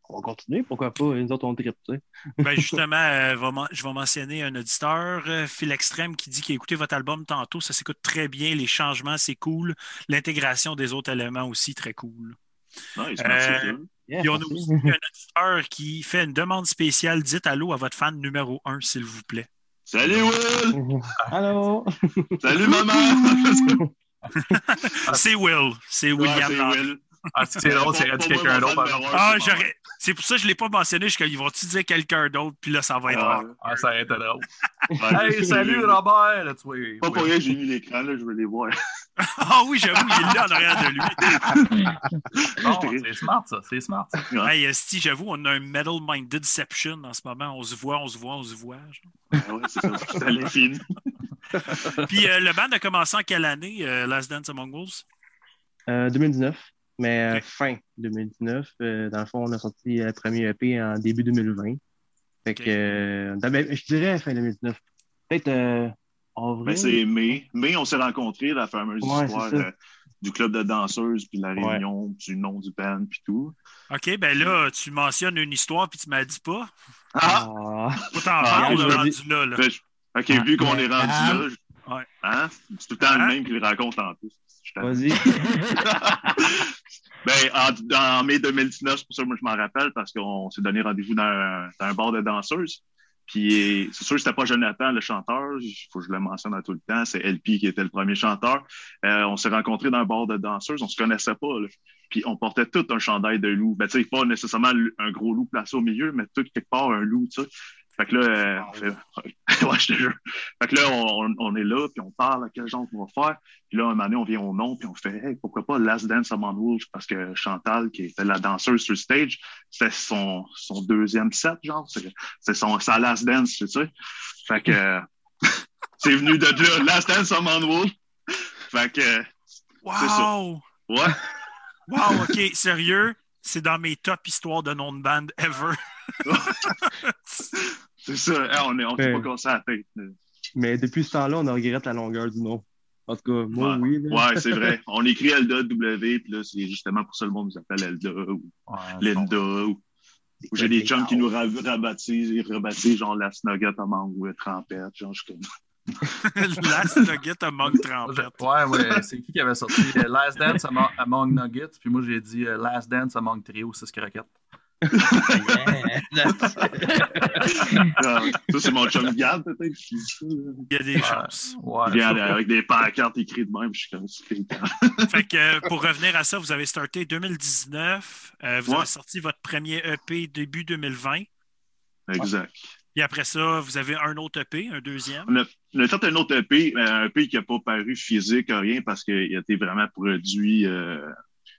on va continuer, pourquoi pas? Nous autres, on tripe, tu sais. Ben justement, euh, va je vais mentionner un auditeur, euh, Phil Extrême, qui dit qu'il a écouté votre album tantôt. Ça s'écoute très bien. Les changements, c'est cool. L'intégration des autres éléments aussi, très cool. Nice, merci. Euh. Yeah, Puis on a aussi un auditeur qui fait une demande spéciale. Dites allô à votre fan numéro un, s'il vous plaît. Salut, Will! Allô? Salut, maman! C'est Will. C'est Ouais, William. c'est Landry. Will. Ah, c'est drôle, c'est rendu quelqu'un d'autre. Ah, c'est j'aurais. C'est pour ça que je ne l'ai pas mentionné. Je qu'ils vont-tu dire quelqu'un d'autre, puis là, ça va être Ah, rare. Ah, ça a été drôle. Ouais. Hey, salut Robert! Là, tu vois. Pas pour rien que j'ai mis l'écran, là, je veux les voir. Ah oui, j'avoue, il est là en arrière de lui. C'est smart, ça. C'est smart. ça. Hey, Esti, j'avoue, on a un Metal Minded Deception en ce moment. On se voit, on se voit, on se voit. genre. Ah ouais, c'est ça. C'est à l'infini. Puis euh, le band a commencé en quelle année, euh, Last Dance Among Wolves? Euh, 2019, mais euh, fin 2019. Euh, dans le fond, on a sorti le premier EP en début 2020. Fait que, euh, ben, je dirais fin 2019. Peut-être euh, avril. Ben, c'est mai. Mai, on s'est rencontrés, la fameuse Ouais, histoire euh, du club de danseuses, puis de la réunion, du nom du band, puis tout. OK, ben là, tu mentionnes une histoire, puis tu m'as dit pas? Ah! Ah, Faut t'en Ah, parler, je là, rendu là. là. Ben, je- OK, Ah, vu qu'on est rendu ah. là, je- Ouais. hein? c'est tout le temps le Ah. même qui le raconte en plus. Vas-y. Ben, en, mai 2019, c'est pour ça que moi, je m'en rappelle, parce qu'on s'est donné rendez-vous dans un, dans un bar de danseuses. Puis c'est sûr que c'était pas Jonathan, le chanteur, il faut que je le mentionne à tout le temps, c'est LP qui était le premier chanteur. Euh, on s'est rencontrés dans un bar de danseuses, on se connaissait pas. Là. Puis on portait tout un chandail de loup. Ben, tu sais, pas nécessairement un gros loup placé au milieu, mais tout quelque part un loup, tu sais. Fait que là, euh, on fait... ouais, je te jure. Fait que là, on, est là, puis on parle à quel genre qu'on va faire. Puis là, un moment donné, on vient au nom, puis on fait hey, pourquoi pas Last Dance Among Wolves? Parce que Chantal, qui était la danseuse sur le stage, c'était son, son deuxième set, genre. C'est son sa Last Dance, tu sais. Fait que euh, c'est venu de là, Last Dance Among Wolves. Fait que, ça. Wow! ouais. Wow, OK, sérieux? C'est dans mes top histoires de nom de band ever. C'est ça. Hey, on est, on s'est pas cassé la tête. Mais depuis ce temps-là, on regrette la longueur du nom. En tout cas, moi, Ouais. oui. là. Ouais, c'est vrai. On écrit Elda W, puis là, c'est justement pour ça le monde nous appelle Elda ou Ouais, Linda. Ou, ou j'ai des chums qui nous ra- rebaptisent, rebaptisent genre la Snugget à mangue ou Trempette. Genre, je suis comme. Last Nugget Among Trempette. Ouais, ouais, c'est qui qui avait sorti euh, Last Dance Among, Among Nuggets, puis moi j'ai dit euh, Last Dance Among Trio, 6 croquettes. Ça, c'est mon chum Gab, peut-être. qui dit ça, là. Il y a des chances. Ouais, Il avec des pancartes écrites de même, je suis comme. Fait que euh, pour revenir à ça, vous avez starté 2019. euh, vous Ouais. avez sorti votre premier EP début 2020. Exact. Et après ça, vous avez un autre EP, un deuxième? On a, on a fait un autre EP, un EP qui n'a pas paru physique, rien, parce qu'il a été vraiment produit euh,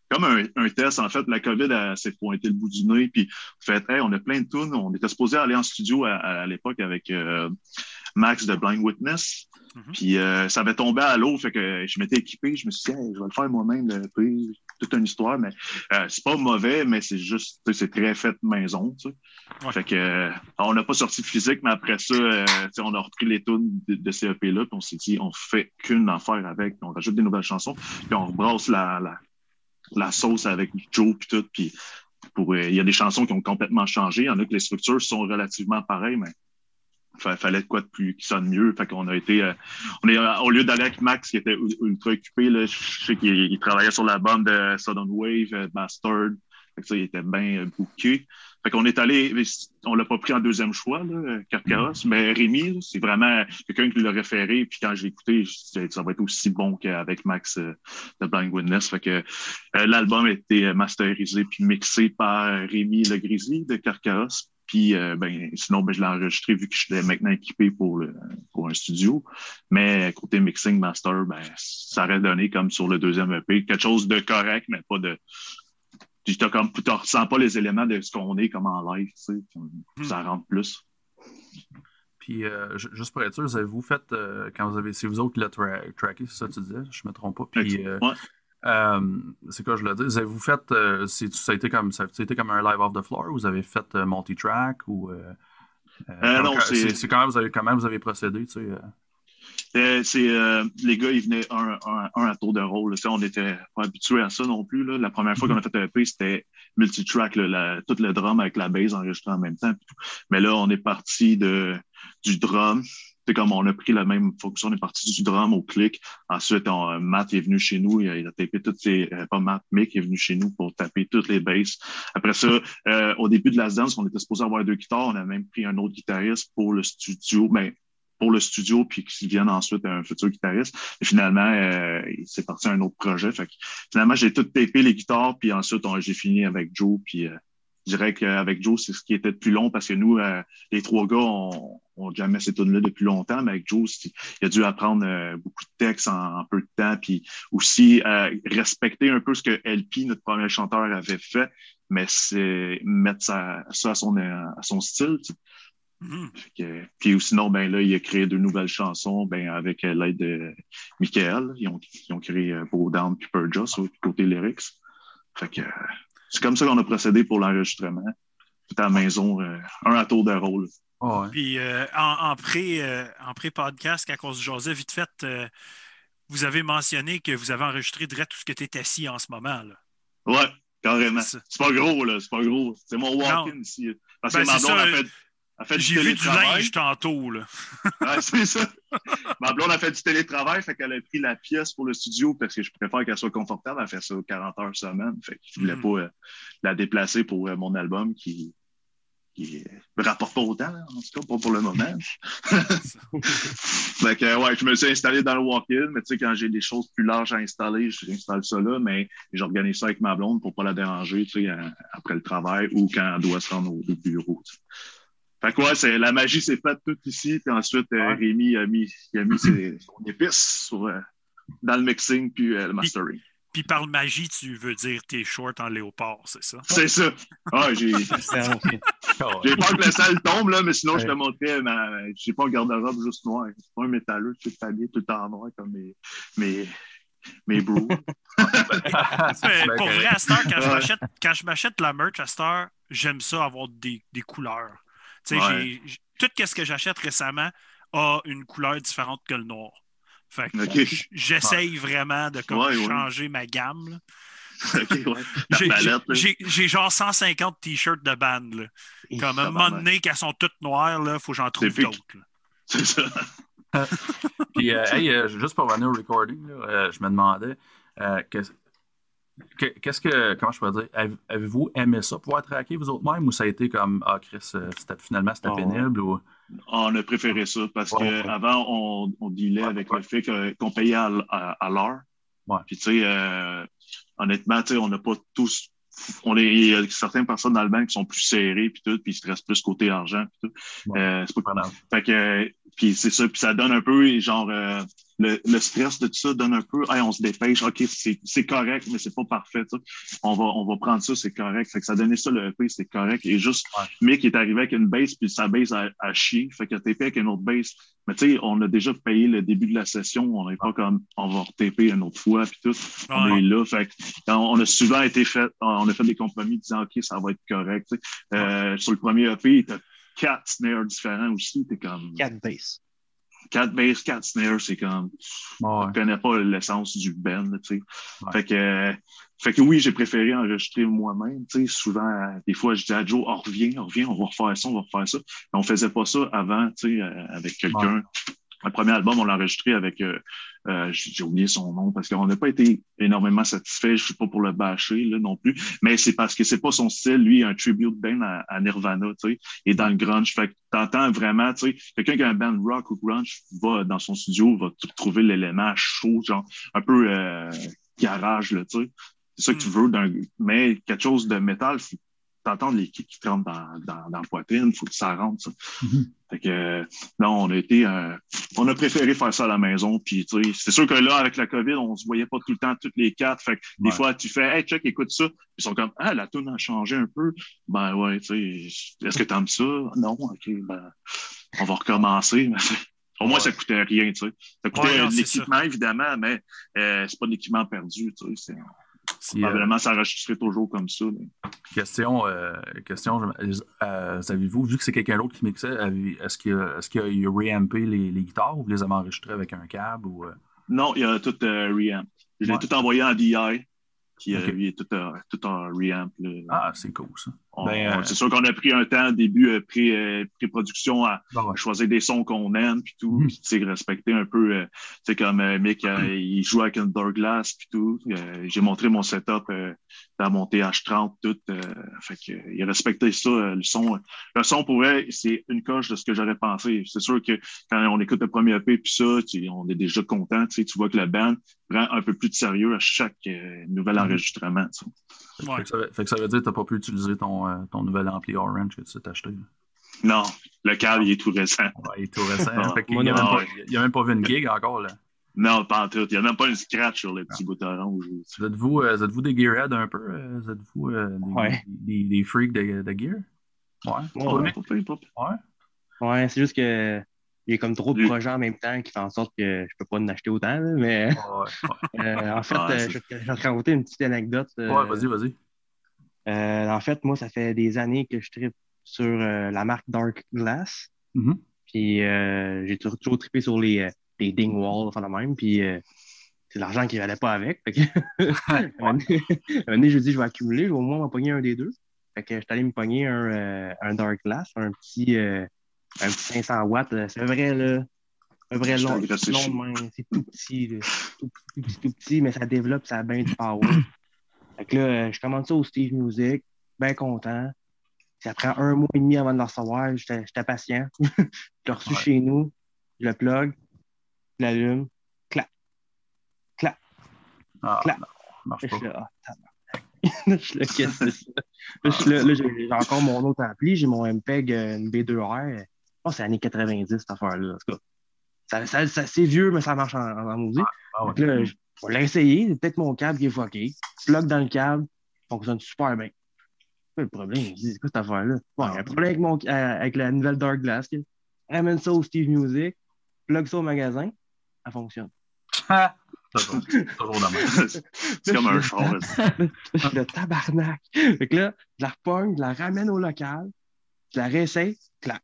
comme un, un test. En fait, la COVID s'est pointée le bout du nez, puis en fait, hey, on a plein de tunes. On était supposé aller en studio à, à l'époque avec euh, Max de Blind Witness. Mhm. Puis euh, ça avait tombé à l'eau, fait que je m'étais équipé, je me suis dit, Hey, je vais le faire moi-même, toute une histoire, mais euh, c'est pas mauvais, mais c'est juste, c'est très fait maison. Ouais. Fait que, euh, on n'a pas sorti physique, mais après ça, euh, on a repris les tunes de, de ces EP-là, puis on s'est dit, on fait qu'une affaire avec, puis on rajoute des nouvelles chansons, puis on rebrasse la, la, la sauce avec Joe, puis tout, puis euh, il y a des chansons qui ont complètement changé, il y en a que les structures sont relativement pareilles, mais fa- fallait quoi de plus qui sonne mieux. Fait qu'on a été, euh, on est, euh, au lieu d'aller avec Max qui était ultra occupé, là, je sais qu'il il travaillait sur l'album de Sudden Wave, Bastard, Fait que ça, il était bien bouqué. Fait qu'on est allé, on l'a pas pris en deuxième choix, là, Carcaros, mais Rémi, c'est vraiment quelqu'un qui l'a référé. Puis quand j'ai écouté, ça va être aussi bon qu'avec Max euh, de Blind Witness. Fait que euh, l'album a été masterisé puis mixé par Rémi Le Grizzly de Carcaros. Puis, euh, ben, sinon, ben, je l'ai enregistré vu que je suis maintenant équipé pour, le, pour un studio. Mais côté mixing master, ben, ça aurait donné comme sur le deuxième EP, quelque chose de correct, mais pas de. Tu comme, ressens pas les éléments de ce qu'on est comme en live, tu sais. Hmm. Ça rentre plus. Puis, euh, juste pour être sûr, vous avez-vous fait, euh, quand vous avez, c'est vous autres qui l'avez tracké, c'est ça que tu disais, je me trompe pas. Puis, ouais. Euh, c'est quoi je le dis? Avez-vous fait, ça, a été comme, ça a été comme un live off the floor ou vous avez fait multi-track ou. non, c'est quand même vous avez, comment vous avez procédé, tu sais? C'est les gars, ils venaient un, un, à tour de rôle. on n'était pas habitués à ça non plus. Là. La première fois qu'on a fait un EP, c'était multi-track, tout le drum avec la base enregistrée en même temps. Mais là, on est parti de, du drum, c'est comme on a pris la même fonction, on est parti du drum au clic. Ensuite, on, Matt est venu chez nous, il a, tapé toutes ses, euh, pas Matt, Mick est venu chez nous pour taper toutes les basses. Après ça, euh, au début de la dance, on était supposé avoir deux guitares, on a même pris un autre guitariste pour le studio, mais ben, pour le studio, puis qui vienne ensuite un futur guitariste. Finalement, euh, c'est parti un autre projet. Fait que, finalement, j'ai tout tapé les guitares, puis ensuite, j'ai fini avec Joe, puis euh, je dirais qu'avec Joe, c'est ce qui était le plus long parce que nous, euh, les trois gars, on, on jamais ces tunes-là depuis longtemps, mais avec Joe, il a dû apprendre euh, beaucoup de textes en, peu de temps, puis aussi euh, respecter un peu ce que LP, notre premier chanteur, avait fait, mais c'est mettre ça, ça à, son, à son style. Mm-hmm. puis sinon, ben là, il a créé de nouvelles chansons ben, avec l'aide de Michael. Ils ont, ils ont créé Beau Down puis Purge côté lyrics. Fait que c'est comme ça qu'on a procédé pour l'enregistrement. Tout à la maison, euh, un à tour de rôle. Puis euh, en, pré, euh, en pré-podcast, quand on se jasait vite fait, vous avez mentionné que vous avez enregistré direct tout ce que tu es assis en ce moment. Là. Ouais, carrément. C'est pas gros, là. C'est pas gros. C'est mon walk-in ici. Parce que ben, ma blonde a fait j'ai vu du linge tantôt, là. ouais, c'est ça. Ma blonde a fait du télétravail, fait qu'elle a pris la pièce pour le studio parce que je préfère qu'elle soit confortable. Elle fait ça 40 heures semaine. Fait que je voulais mm. pas euh, la déplacer pour euh, mon album qui, qui me rapporte pas autant, en tout cas, pas pour le moment. fait que, ouais, je me suis installé dans le walk-in, mais tu sais, quand j'ai des choses plus larges à installer, j'installe ça là, mais j'organise ça avec ma blonde pour pas la déranger, tu sais, après le travail ou quand elle doit se rendre au, bureau. Fait que c'est, la magie s'est faite toute ici, puis ensuite, euh, Rémi a mis, il a mis ses, son épice sur, euh, dans le mixing puis euh, le mastering. Puis, par magie, tu veux dire tes shorts en léopard, c'est ça? C'est ça. Ah, j'ai, j'ai peur que la salle tombe, là, mais sinon, je te montrais, ma... j'ai pas un garde-robe juste noir. C'est pas un métalleux, tu es habillé tout le temps en noir comme mes, mes, mes bros. pour vrai, à Star, quand, je m'achète, quand je m'achète la merch à Star, j'aime ça avoir des, des couleurs tout ce que j'achète récemment a une couleur différente que le noir. Fait j'essaye vraiment de changer ma gamme. j'ai genre 150 t-shirts de band. Comme à un moment donné, qu'elles sont toutes noires, il faut que j'en trouve d'autres. C'est ça. Puis, euh, euh, juste pour revenir au recording, euh, je me demandais, Qu'est-ce que, comment je peux dire, avez-vous aimé ça, pouvoir traquer vous autres même, ou ça a été comme, ah, Chris, euh, finalement, c'était ah, pénible? Ou... On a préféré ça parce qu'avant, on, on dealait avec le fait qu'on payait à, à, l'heure. Puis, tu sais, euh, honnêtement, tu sais, on n'a pas tous. On est, il y a certaines personnes dans le banc qui sont plus serrées, puis tout, puis ils stressent plus côté argent, puis tout. Euh, c'est pas Fait que, puis c'est ça, puis ça donne un peu, genre, le, le, stress de tout ça donne un peu, hey, on se dépêche, OK, c'est correct, mais c'est pas parfait. On va, on va prendre ça, c'est correct. Fait que ça donnait ça le EP, c'est correct. Et juste. Mick est arrivé avec une base, puis sa base a, a chier. Fait que TP avec une autre base. Mais tu sais, on a déjà payé le début de la session. On n'est pas comme, on va taper une autre fois, puis tout. On est là. Fait que, on a souvent été fait, on a fait des compromis disant, OK, ça va être correct. Euh, sur le premier EP, il a quatre snares différents aussi. T'es comme. Quatre basses. 4 bass, 4 snares, c'est comme. Ouais. connais pas l'essence du band, tu sais. Fait que. Fait que oui, j'ai préféré enregistrer moi-même. Tu sais, souvent, des fois, je dis à Joe, on revient, on revient, on va refaire ça, on va refaire ça. Mais on faisait pas ça avant, tu sais, euh, avec quelqu'un. Le premier album, on l'a enregistré avec, euh, euh, j'ai oublié son nom parce qu'on n'a pas été énormément satisfait. Je suis pas pour le bâcher là, non plus, mais c'est parce que c'est pas son style. Lui, un tribute band à, Nirvana, tu sais, et dans le grunge. Fait que t'entends vraiment, tu sais, quelqu'un qui a un band rock ou grunge va dans son studio, va trouver l'élément chaud, genre un peu euh, garage, là, tu sais. C'est ça que tu veux, d'un, mais quelque chose de métal, t'entends les kicks qui te rentrent dans, dans, dans la poitrine, faut que ça rentre. Ça. Mhm. Fait que non, on a été euh, on a préféré faire ça à la maison. Puis tu sais, c'est sûr que là, avec la COVID, on se voyait pas tout le temps toutes les quatre. Fait que des fois, tu fais Hey, check, écoute ça. Ils sont comme Ah, la tune a changé un peu. Ben ouais, tu sais, est-ce que t'aimes ça? Non, ok, ben on va recommencer. Au moins, ça coûtait rien, tu sais. Ça coûtait Ouais, de l'équipement, évidemment, mais euh, c'est pas de l'équipement perdu, tu sais. Si, euh, Probablement, ça enregistrait toujours comme ça. mais- question, euh, question euh, savez-vous, vu que c'est quelqu'un d'autre qui mixait, est-ce qu'il a, est-ce qu'il a, a reampé les, les guitares ou vous les avez enregistrées avec un câble? Ou, euh? Non, il a tout reamp. Je l'ai Ouais. tout envoyé en DI. Puis Ok. lui, il est tout, tout en reamp. là. Ah, c'est cool ça. Ben, euh, C'est sûr qu'on a pris un temps au début euh, pré, euh, pré-production à, Bon, ouais. à choisir des sons qu'on aime puis tout, puis sais, respecter un peu, euh, tu sais, comme euh, Mick, euh, il joue avec une Douglas puis tout. Euh, J'ai montré mon setup euh, dans mon TH30 tout. euh, fait que euh, il a respecté ça, euh, le son. Le son pour vrai, c'est une coche de ce que j'aurais pensé. C'est sûr que quand on écoute le premier EP puis ça, tu- on est déjà content. Tu sais, tu vois que le band prend un peu plus de sérieux à chaque euh, nouvel Mhm. enregistrement. tu sais. Ouais. Fait, que ça, veut- fait que ça veut dire que tu n'as pas pu utiliser ton, euh, ton nouvel ampli Orange que tu t'es acheté. là. Non, le câble, il est tout récent. Ouais, il est tout récent. Ah, moi il a non. même pas- il a même pas vu une gig encore. Là. Non, pas en tout. Il n'y a même pas une scratch sur le petit bout orange. Vous êtes-vous euh, vous êtes-vous des gearheads un peu? euh, Vous êtes-vous euh, des, Ouais. des, des freaks de, de gear? Ouais. Ouais, Ouais, c'est juste que il y a comme trop de projets en même temps qui font en sorte que je peux pas en acheter autant. là, mais Ouais, ouais. euh, en fait, euh, je vais te raconter une petite anecdote. euh, Ouais, vas-y, vas-y. Euh, en fait, moi, ça fait des années que je tripe sur euh, la marque Dark Glass. Mhm. Puis euh, j'ai toujours, toujours trippé sur les, les Dingwall, enfin de même. Puis euh, c'est l'argent qui valait pas avec. Fait que, un donné, je me dis, je vais accumuler, je vais au moins m'en pogner un des deux. Fait que je suis allé me pogner un, euh, un Dark Glass, un petit, euh, un petit 500 watts. C'est vrai, là. Un vrai long. C'est tout petit, là. Tout, tout petit, tout petit, mais ça développe, ça a bien du power. Fait que là, euh, je commande ça au Steve Music, bien content. Ça prend un mois et demi avant de le recevoir. J'étais patient. je l'ai reçu Ouais. chez nous, je le plug, je l'allume, Ah, Clap. non, ça marche je pas. suis là, ah, qu'est-ce que c'est ça? Là, je suis là, là, j'ai j'ai encore mon autre ampli, j'ai mon MPEG, euh, une B2R. Je pense que c'est années 90, cette affaire-là. En tout cas, ça, ça, ça- c'est vieux, mais ça marche en, en, musique. Ah. Donc là, vais l'essayer. C'est peut-être mon câble qui est fucké. Plug dans le câble, fonctionne super bien. C'est le problème? Je dis, C'est quoi cette affaire-là? Bon, il y a un problème avec, mon, euh, avec la nouvelle Dark Glass. Ramène ça au Steve Music, plug ça au magasin, ça fonctionne. toujours, toujours. C'est comme un char. le tabarnak. Fait que là, je la repogne, je la ramène au local, je la réessaye, clac,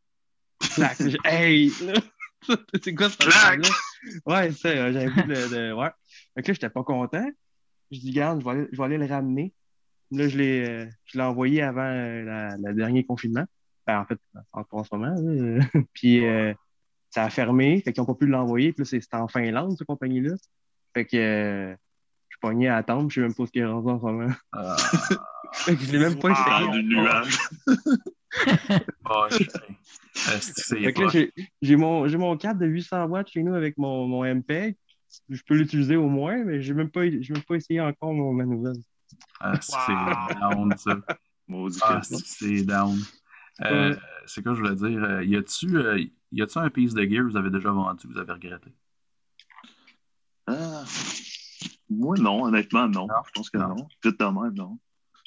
clac. Hey! c'est quoi ce là Ouais, c'est ça, j'avais vu de, de- Ouais. Fait que là, j'étais pas content. Je dis, garde, je vais aller, je vais aller le ramener. Là, je l'ai, euh, je l'ai envoyé avant euh, la- le dernier confinement. Ben, en fait, encore en ce moment. là. Puis, euh, ça a fermé. Fait qu'ils n'ont pas pu l'envoyer. Puis là, c'est- c'était en Finlande, cette compagnie-là. Fait que je suis pogné à attendre. Je sais même pas ce qui est rendu en ce moment. Euh, je l'ai même pas Wow. essayé. Dans du nuage. ah, je- j'ai, mon, j'ai mon câble de 800 watts chez nous avec mon, mon MPEG. Je peux l'utiliser au moins, mais j'ai même pas, j'ai même pas essayé encore mon, ma nouvelle. Ah, c'est Wow. down, ça. Maudit Ah, que- c'est down. Euh, c'est quoi je voulais dire? Euh, Y a-tu euh, y a-tu un piece de gear que vous avez déjà vendu, que vous avez regretté? Ah. Moi, non, honnêtement, non. Non? Je pense que Non. non. Tout de même, non.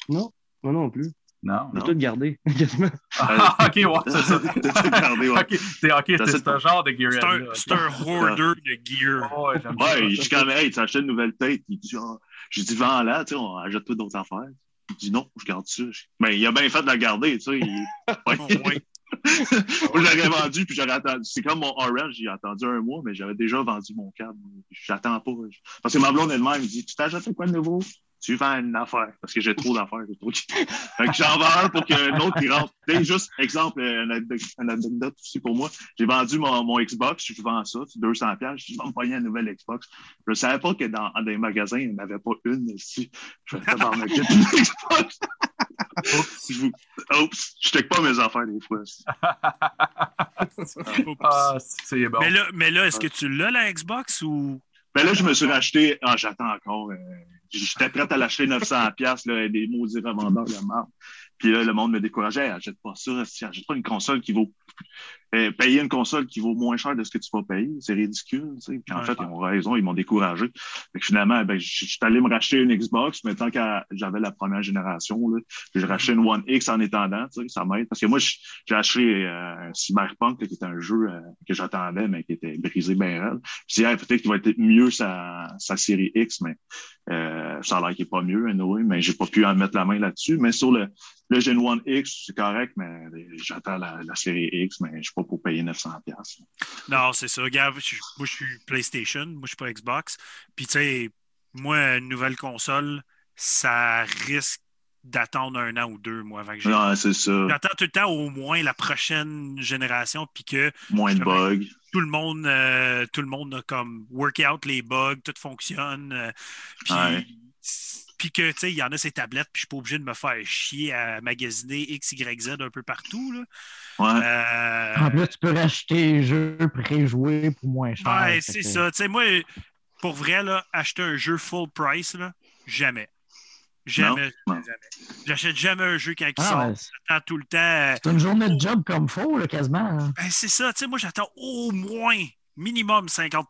Non, moi non plus. Non? J'ai Non. tout gardé, quasiment. Ah, ok, ouais, c'est ça. T'as tout gardé, ouais. ok, t'es ok, t'es T'as ce genre de gear. C'est un, c'est un hoarder de gear. Ouais, je suis comme, hey, tu achètes une nouvelle tête. Il dit, ah, j'ai dit, vends-la, tu sais, on achète pas d'autres affaires. Il dit, non, je garde ça. Ben, il a bien fait de la garder, tu sais. il- Ouais. Oh, ouais. Moi, je l'aurais vendu, puis j'aurais attendu. C'est comme mon Orange, j'ai attendu un mois, mais j'avais déjà vendu mon câble. J'attends pas. Parce que ma blonde elle-même, elle dit Tu t'achètes quoi de nouveau? Tu vends une affaire? Parce que j'ai trop d'affaires. Trop fait que j'en vends un pour qu'un autre qui rentre. Juste, exemple, une anecdote aussi pour moi. J'ai vendu mon, mon, Xbox, je vends ça, 200$. Je vais me payer une nouvelle Xbox. Je ne savais pas que dans, dans les magasins, il n'y en avait pas une ici. Je vais faire une Xbox. Oups, je Oups, je check pas mes affaires des fois. ah, c'est bon. Mais là, mais là est-ce que tu l'as, la Xbox, ou... Ben là, je me suis racheté. Ah, j'attends encore. Euh, J'étais prêt à l'acheter 900$, là, des maudits revendeurs de marde. Puis là, le monde me décourageait. Achète pas ça, achète pas une console qui vaut. Euh, payer une console qui vaut moins cher de ce que tu vas payer. C'est ridicule. Puis en fait, ils ont raison, ils m'ont découragé. Fait que finalement, ben, je suis allé me racheter une Xbox, mais tant que j'avais la première génération, là, j'ai racheté une One X en sais, ça m'aide. Parce que moi, j'ai acheté euh, Cyberpunk, qui était un jeu euh, que j'attendais, mais qui était brisé bien raide. Puis hey, peut-être qu'il va être mieux sa, sa série X, mais euh, ça a l'air qu'il n'est pas mieux, anyway, mais j'ai pas pu en mettre la main là-dessus. Mais sur le, le Gen One X, c'est correct, mais j'attends la, la, série X, mais je suis pas pour payer 900$. Non, c'est ça. Regarde, moi, je suis PlayStation, moi, je suis pas Xbox. Puis, tu sais, moi, une nouvelle console, ça risque d'attendre un an ou deux, moi, avant que j'ai. Non, c'est ça. J'attends tout le temps au moins la prochaine génération, puis que. Moins de bugs. Tout le monde, euh, tout le monde a comme work out les bugs, tout fonctionne. Euh, puis, ouais. Puis que, tu sais, il y en a ces tablettes, puis je suis pas obligé de me faire chier à magasiner X, Y, Z un peu partout, là. Ouais. Euh, En plus, tu peux racheter les jeux pré-joués pour moins cher. Ouais, c'est ça. Tu sais, moi, pour vrai, là, acheter un jeu full price, là, jamais. Jamais, Non, jamais, jamais. J'achète jamais un jeu quand il Ah, sort. ouais, J'attends tout le temps. euh, c'est une journée de job comme faux, là, quasiment. hein. Ben, c'est ça. Tu sais, moi, j'attends au moins minimum 50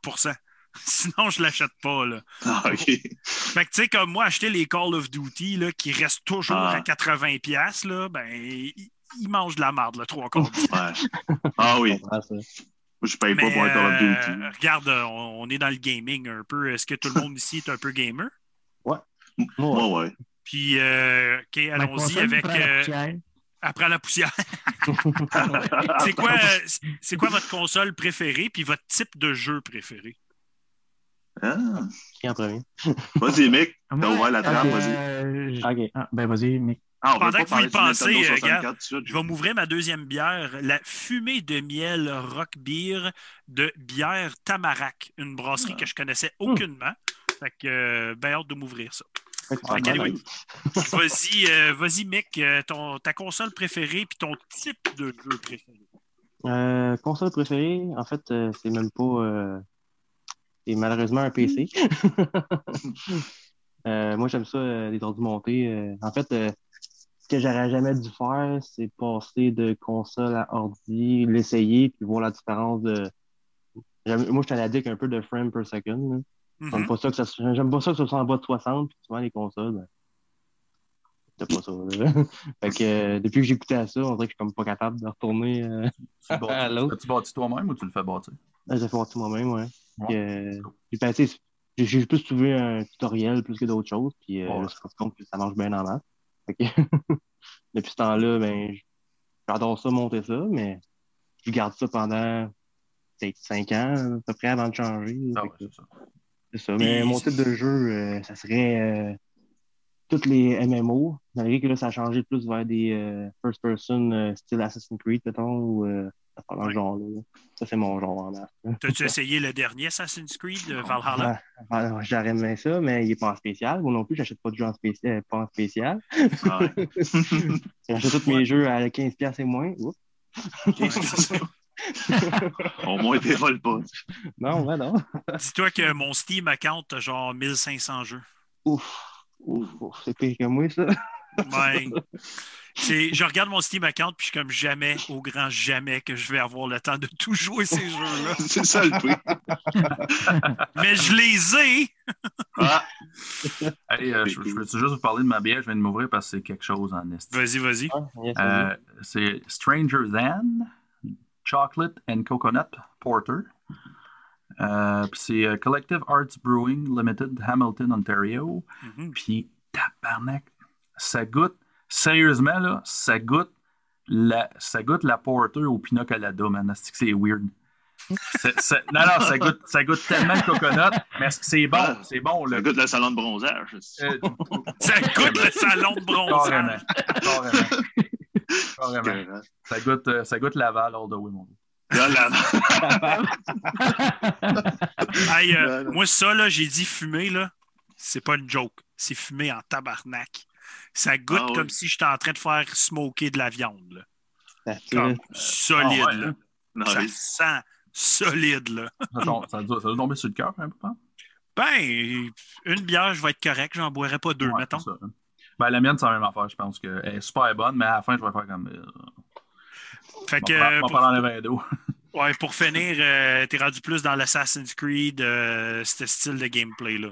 Sinon, je l'achète pas, là. Ah, OK. Fait que, tu sais, comme moi, acheter les Call of Duty, là, qui restent toujours Ah. à 80 pièces là, ben, ils mangent de la marde, le trois quarts du temps. Ouais. Ah oui. Je paye pas pour un Call of euh, Duty. regarde, euh, on, on est dans le gaming un peu. Est-ce que tout le monde ici est un peu gamer? Moi, ouais. Puis, euh, OK, allons-y avec euh, après la poussière. c'est quoi, c'est quoi votre console préférée puis votre type de jeu préféré? Ah. Qui en premier? Vas-y, Mick. T'as ouvert la trappe, euh, vas-y. j- OK. Ah, ben, vas-y, Mick. Ah, on Pendant que vous y pensez, euh, 64 tout de suite. Je vais m'ouvrir ma deuxième bière, la fumée de miel rock beer de bière Tamarack, une brasserie Ah. que je connaissais aucunement. Fait que, euh, ben hâte de m'ouvrir ça. Ah, Vas-y, euh, vas-y, Mick, euh, ton, ta console préférée puis ton type de jeu préféré. Euh, console préférée, en fait, euh, c'est même pas. euh, c'est malheureusement un PC. Euh, moi, j'aime ça, euh, les ordi montés. euh. en fait, euh, ce que j'aurais jamais dû faire, c'est passer de console à ordi, l'essayer, puis voir la différence de. Moi, je suis un addict un peu de frame per second. là. J'aime pas ça que ça se- j'aime pas ça que ce soit en bas de 60, puis souvent les consoles, ben, c'est pas ça. là. fait que euh, depuis que j'ai goûté à ça, on dirait que je suis comme pas capable de retourner. Euh, Tu le bâtis- À l'autre. tu bâtis toi-même ou tu le fais bâtir? j'ai fait partie moi-même, ouais. Ouais, ben, j'ai plus trouvé un tutoriel plus que d'autres choses, puis euh, je me suis rendu compte que ça marche bien en masse. Depuis ce temps-là, ben, j'adore ça, monter ça, mais je garde ça pendant peut-être 5 ans à peu près avant de changer. Ah c'est ça. Mais mon type de jeu, euh, ça serait euh, toutes les MMO. Malgré que là, ça a changé plus vers des euh, first person euh, style Assassin's Creed, mettons, ou dans Ouais. le genre là. Ça, c'est mon genre en masse. là. T'as-tu essayé le dernier Assassin's Creed, euh, Valhalla? Ouais, J'aurais aimé ça, mais il n'est pas en spécial. Moi non plus, j'achète pas de jeux en spécial, pas en spécial. Ah ouais. J'achète tous mes jeux à 15$ et moins. Oups. Au moins, t'es vol pas. Non, ouais, non. Dis-toi que mon Steam account a genre 1500 jeux. Ouf. Ouf, ouf, c'est pire que moi, ça. Ouais. C'est- Je regarde mon Steam account puis je suis comme jamais, au grand jamais, que je vais avoir le temps de tout jouer ces jeux-là. C'est ça le prix. Mais je les ai! Ah, Hey, euh, je, je peux-tu juste vous parler de ma bière? Je viens de m'ouvrir parce que c'est quelque chose en esti. Vas-y, vas-y. Ah, Euh, c'est Stranger Than Chocolate and Coconut Porter. Euh, puis c'est Collective Arts Brewing Limited, Hamilton, Ontario. Mhm. Puis tabarnak, ça goûte, sérieusement, là, ça goûte la, ça goûte la porter au pina colada, man. C'est weird? C'est- c'est- Non, non, ça goûte, ça goûte tellement le coconut, mais c'est bon, c'est bon. Ça Le... goûte le salon de bronzage. Euh, Ça goûte le salon de bronzage. Carrément. Carrément. Ça goûte, euh, ça goûte Laval all the way, mon gars. Là, là, Hey, euh, moi, ça, là, j'ai dit fumer, là, c'est pas une joke. C'est fumer en tabarnak. Ça goûte Ah comme si j'étais en train de faire smoker de la viande. là. Comme solide, Ah ouais, là. non, Ça sent solide, là. Ça, doit, ça doit tomber sur le cœur un peu, hein? Ben, une bière, je vais être correct. J'en boirais pas deux, Ouais, mettons. ça. Ben, la mienne, c'est la même affaire. Je pense qu'elle est super bonne, mais à la fin, je vais faire comme. Euh, Fait que, euh, pour, d'eau. ouais, pour finir, euh, t'es rendu plus dans l'Assassin's Creed, euh, ce style de gameplay-là.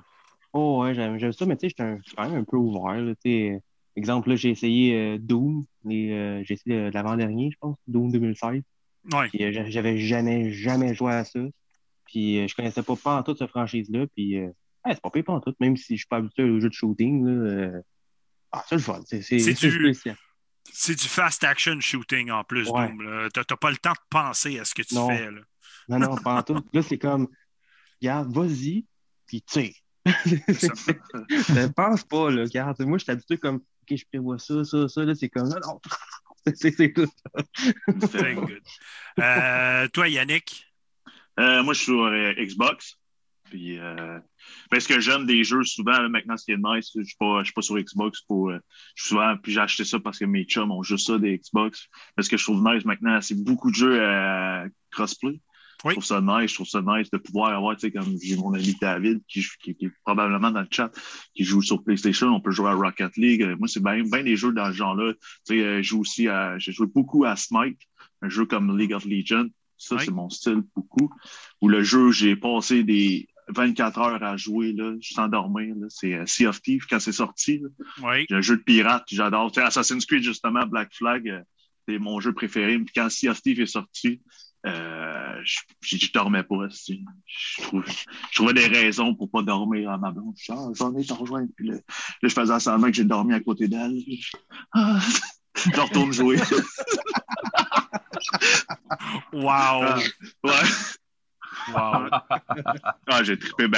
Oh, ouais, j'aime j'aime ça, mais tu sais, j'étais quand même un peu ouvert. Là, exemple, là, j'ai essayé euh, Doom, euh, j'ai essayé euh, l'avant-dernier, je pense, Doom 2016. Ouais. Puis euh, j'a- j'avais jamais, jamais joué à ça. Puis je connaissais pas pas en tout cette franchise-là. Puis ouais, c'est pas pire pas en tout, même si je suis pas habitué aux jeux de shooting. Là, Ah, c'est le fun. C'est du- spécial. C'est du fast action shooting en plus, Ouais. Doom. là. T'as t'as pas le temps de penser à ce que tu Non. fais. Là. Non, non, pas en tout. Là, c'est comme, regarde, vas-y, puis tire. Ne pense pas, là, regarde. Moi, je suis habitué comme, OK, je prévois ça, ça, ça. Là, c'est comme, non, non. C'est tout. Very good. Euh, toi, Yannick? Euh, moi, je suis sur euh, Xbox. Puis, euh, parce que j'aime des jeux souvent, là, maintenant, ce qui est nice, je suis pas, je suis pas sur Xbox pour. euh, je suis souvent, puis j'ai acheté ça parce que mes chums ont juste ça des Xbox. Parce que je trouve nice maintenant, c'est beaucoup de jeux à crossplay. Oui. Je trouve ça nice, je trouve ça nice de pouvoir avoir, tu sais, comme j'ai mon ami David qui, qui, qui est probablement dans le chat, qui joue sur PlayStation, on peut jouer à Rocket League. Euh, Moi, c'est bien ben des jeux dans ce genre-là. Tu sais, euh, je joue aussi à, j'ai joué beaucoup à Smite, un jeu comme League of Legends. Ça, Oui. c'est mon style beaucoup. Où le jeu, j'ai passé des 24 heures à jouer, là, juste endormir, là. C'est euh, Sea of Thieves quand c'est sorti. Oui. J'ai un jeu de pirate que j'adore. Tu sais, Assassin's Creed, justement, Black Flag, euh, c'est mon jeu préféré. Puis quand Sea of Thieves est sorti, euh, je, je, dormais pas. c'est- Je, trouve- je trouvais des raisons pour pas dormir à ma blonde. Je ah, j'en ai t'en rejoindre. Puis là, là, je faisais semblant que j'ai dormi à côté d'elle. Ah, je retourne jouer. Wow. Ah, ouais. Wow. Ah, j'ai trippé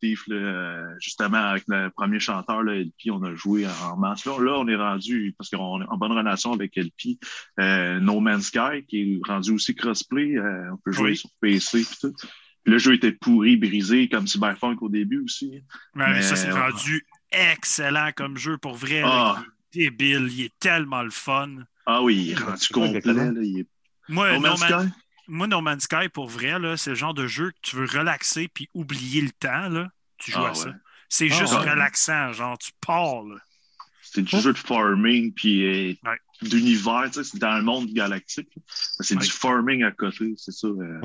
Thieves, là, euh, justement, avec le premier chanteur, là, LP, on a joué en masse. Là, on est rendu, parce qu'on est en bonne relation avec LP, euh, No Man's Sky, qui est rendu aussi crossplay. euh, on peut jouer Oui. sur PC et tout. Puis le jeu était pourri, brisé, comme Cyberpunk au début aussi. Ouais, mais ça, c'est ouais. rendu excellent comme jeu pour vrai. là. Ah, Il est débile. Il est tellement le fun. ah oui, il est rendu complet. exactement? Là, il est... Moi, No No Man's Man- Sky? Moi, No Man's Sky, pour vrai, là, c'est le genre de jeu que tu veux relaxer puis oublier le temps. Là. Tu joues Ah, à ça. C'est Ah, juste ouais. relaxant. Genre, tu pars. là. C'est du jeu de farming, puis euh, Ouais. d'univers, tu sais, c'est dans le monde galactique. C'est Ouais. du farming à côté, c'est ça. euh,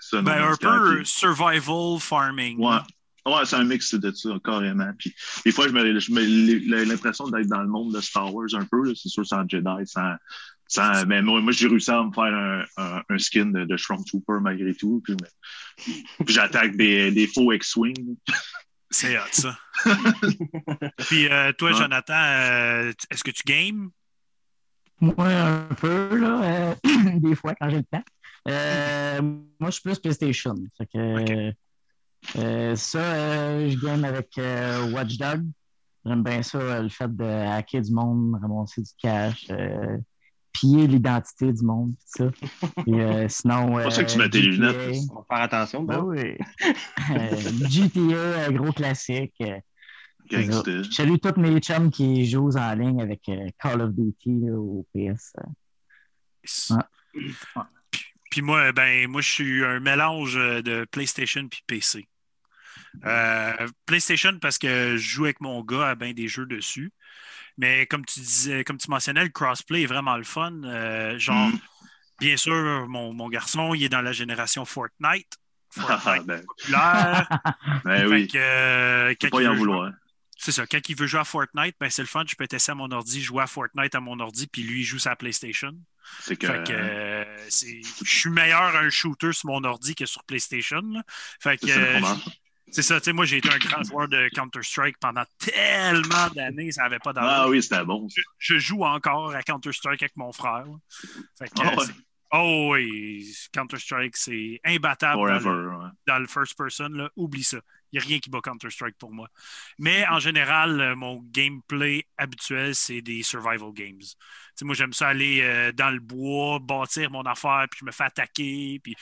ça, Ben, un Sky, peu puis- survival farming. Ouais. Ouais, c'est un mix de ça, carrément. Puis, des fois, je me, l'impression d'être dans le monde de Star Wars un peu. là. C'est sûr, sans Jedi, sans. Sans mais moi, moi j'ai réussi à me faire un, un, un skin de, de Stormtrooper malgré tout. Puis, mais- puis j'attaque des, des faux X-Wing. C'est hot, ça. Puis euh, toi, Ouais. Jonathan, euh, est-ce que tu games? Moi, un peu, là, euh, des fois, quand j'ai le temps. Euh, moi, je suis plus PlayStation. Fait que, euh, ça, euh, je game avec euh, Watch Dog. J'aime bien ça, le fait de hacker du monde, ramasser du cash, euh, piller l'identité du monde, ça. Et, euh, sinon. C'est pour ça que tu euh, mets tes GTA, lunettes. On va faire attention. Ben oui. Euh, GTA, euh, gros classique. Je salue tous mes chums qui jouent en ligne avec Call of Duty là, au PS. Ouais. Puis moi, ben, moi, je suis un mélange de PlayStation puis PC. Euh, PlayStation parce que je joue avec mon gars à bien des jeux dessus. Mais comme tu disais, comme tu mentionnais, le crossplay est vraiment le fun. Euh, genre, Mm. bien sûr, mon, mon garçon, il est dans la génération Fortnite. Ah, Fortnite ben, populaire. ben oui, que, euh, faut quand pas il y en vouloir. C'est ça. Quand il veut jouer à Fortnite, ben c'est le fun. Je peux tester à mon ordi, jouer à Fortnite à mon ordi, puis lui, il joue sa PlayStation. C'est que. Fait que euh, c'est- je suis meilleur à un shooter sur mon ordi que sur PlayStation. là. Fait que euh. C'est ça, tu sais, moi j'ai été un grand joueur de Counter-Strike pendant tellement d'années, ça n'avait pas d'allure. Ah oui, c'était bon. Je joue encore à Counter-Strike avec mon frère. là. Fait que, Ah ouais. Oh oui, Counter-Strike, c'est imbattable dans le, Forever. ouais. dans le first person. Là. Oublie ça. Il n'y a rien qui bat Counter-Strike pour moi. Mais en général, euh, mon gameplay habituel, c'est des survival games. Moi, j'aime ça aller euh, dans le bois, bâtir mon affaire, puis je me fais attaquer. Puis...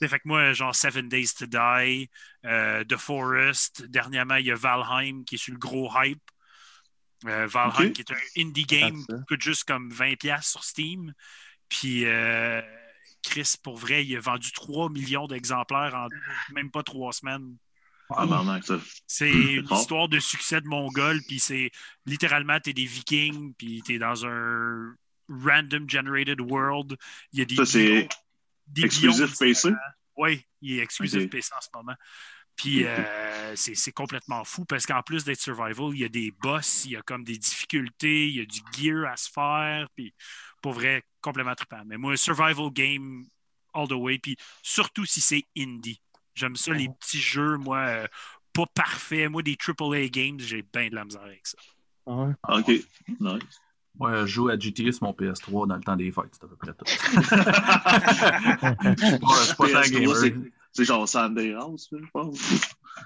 Fait que moi, genre Seven Days to Die, euh, The Forest. Dernièrement, il y a Valheim qui est sur le gros hype. Euh, Valheim qui est un indie game qui coûte juste comme 20$ sur Steam. Puis Chris, pour vrai, il a vendu 3 millions d'exemplaires en même pas trois semaines. Ah. C'est C'est une fort. histoire de succès de Mongol, puis c'est littéralement, t'es des Vikings, puis t'es dans un random generated world. Il y a des Ça, c'est exclusif PC? Oui, il est exclusif Ok. PC en ce moment. Puis euh, c'est c'est complètement fou parce qu'en plus d'être survival, il y a des boss, il y a comme des difficultés, il y a du gear à se faire. Puis pour vrai, complètement trippant. Mais moi, survival game all the way. Puis surtout si c'est indie. J'aime ça, les petits jeux, moi, euh, pas parfaits. Moi, des AAA games, j'ai bien de la misère avec ça. Ah ouais? OK. Nice. Moi, je joue à GTA sur mon PS3 dans le temps des fêtes, c'est à peu près tout. PS3, Je suis pas- je suis pas gamer. c'est- genre Sunday House, je pense.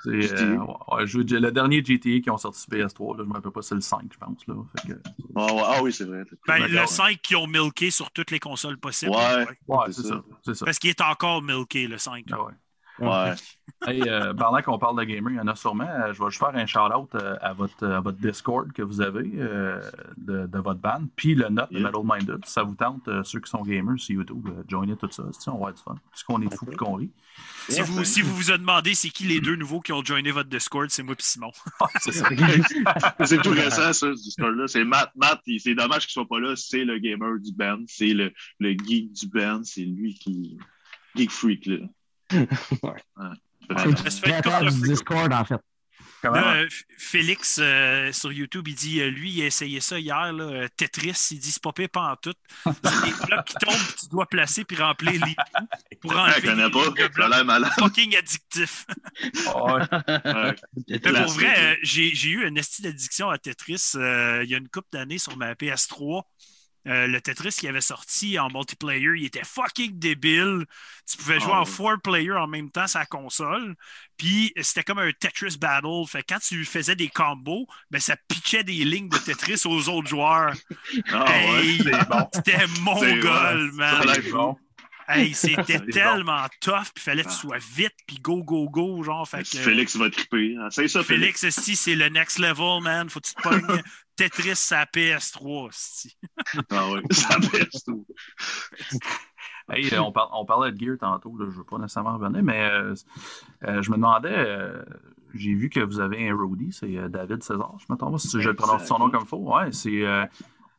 Euh, ouais, je joue- le dernier GTA qui ont sorti sur PS3, là, je ne me rappelle pas, c'est le 5, je pense. Là. Fait que, Ah, ouais. Ah oui, c'est vrai. Ben, le D'accord. 5 qui ont milké sur toutes les consoles possibles. Ouais. ouais, C'est c'est ça. ça. C'est ça. Parce qu'il est encore milké, le 5. Ah ouais. Hey, euh, pendant qu'on parle de gamer, il y en a sûrement. euh, je vais juste faire un shout-out euh, à, votre, à votre Discord que vous avez euh, de, de votre band, puis le note de Yeah. Metal Minded. Si ça vous tente, euh, ceux qui sont gamers sur YouTube, euh, joinez tout ça. si, On va avoir du fun. Parce qu'on est fou et qu'on rit. Si vous, si vous vous demandez c'est qui les deux nouveaux qui ont joiné votre Discord, c'est moi et Simon. c'est ça. c'est tout récent, ça, ce story-là. C'est Matt. Matt, c'est dommage qu'il soit pas là. C'est le gamer du band. C'est le, le geek du band. C'est lui qui. Geek freak, là. Ouais. Du. Discord, en fait. Là, euh, Félix euh, sur YouTube, il dit euh, lui, il a essayé ça hier, là, euh, Tetris. Il dit c'est pas pire pas en tout. C'est des blocs qui tombent, tu dois placer puis remplir les pour enlever je connais pas. l'air malade. fucking addictif. Ouais. Ouais. Mais pour vrai, j'ai j'ai eu une esti d'addiction à Tetris euh, il y a une couple d'années sur ma PS3. Euh, le Tetris qui avait sorti en multiplayer, il était fucking débile. Tu pouvais jouer Ah en ouais. four player en même temps sur la console. Puis c'était comme un Tetris battle. Fait que quand tu faisais des combos, ben, ça pitchait des lignes de Tetris aux autres joueurs. Ouais. Hey, C'est bon. C'était mongol, ouais. man. C'est bon. Hey, c'était C'est bon. tellement tough. Puis fallait que tu Ah. sois vite, puis go, go, go. Genre, fait que, Félix va triper. Essaye ça, Félix. Félix, esti, c'est le next level, man. Faut que tu te pognes Tetris à PS3, esti. Ah ouais, ça baisse tout. Hey, euh, on, par- on parlait de gear tantôt, là, je ne veux pas nécessairement revenir, mais euh, euh, je me demandais, euh, j'ai vu que vous avez un roadie, c'est euh, David César, je me trompe pas, si je le prononce son nom comme il faut. Ouais, c'est. euh,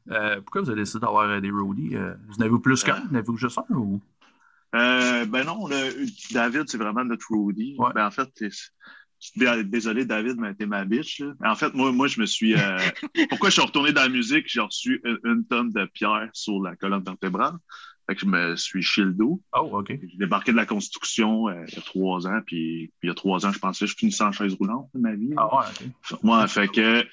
euh, pourquoi vous avez décidé d'avoir euh, des roadies euh, Vous en avez plus qu'un Euh. N'avez-vous juste un ou... Euh, ben non, le- David, c'est vraiment notre roadie. Ouais. Ben en fait, désolé, David, mais t'es ma bitch. Là. En fait, moi, moi, je me suis. euh, pourquoi je suis retourné dans la musique? J'ai reçu une, une tonne de pierres sur la colonne vertébrale. Fait que je me suis shieldo. Oh, OK. J'ai débarqué de la construction euh, il y a trois ans, puis, puis il y a trois ans, je pensais que je finissais en chaise roulante de ma vie. Ah ouais, OK. Moi, fait que,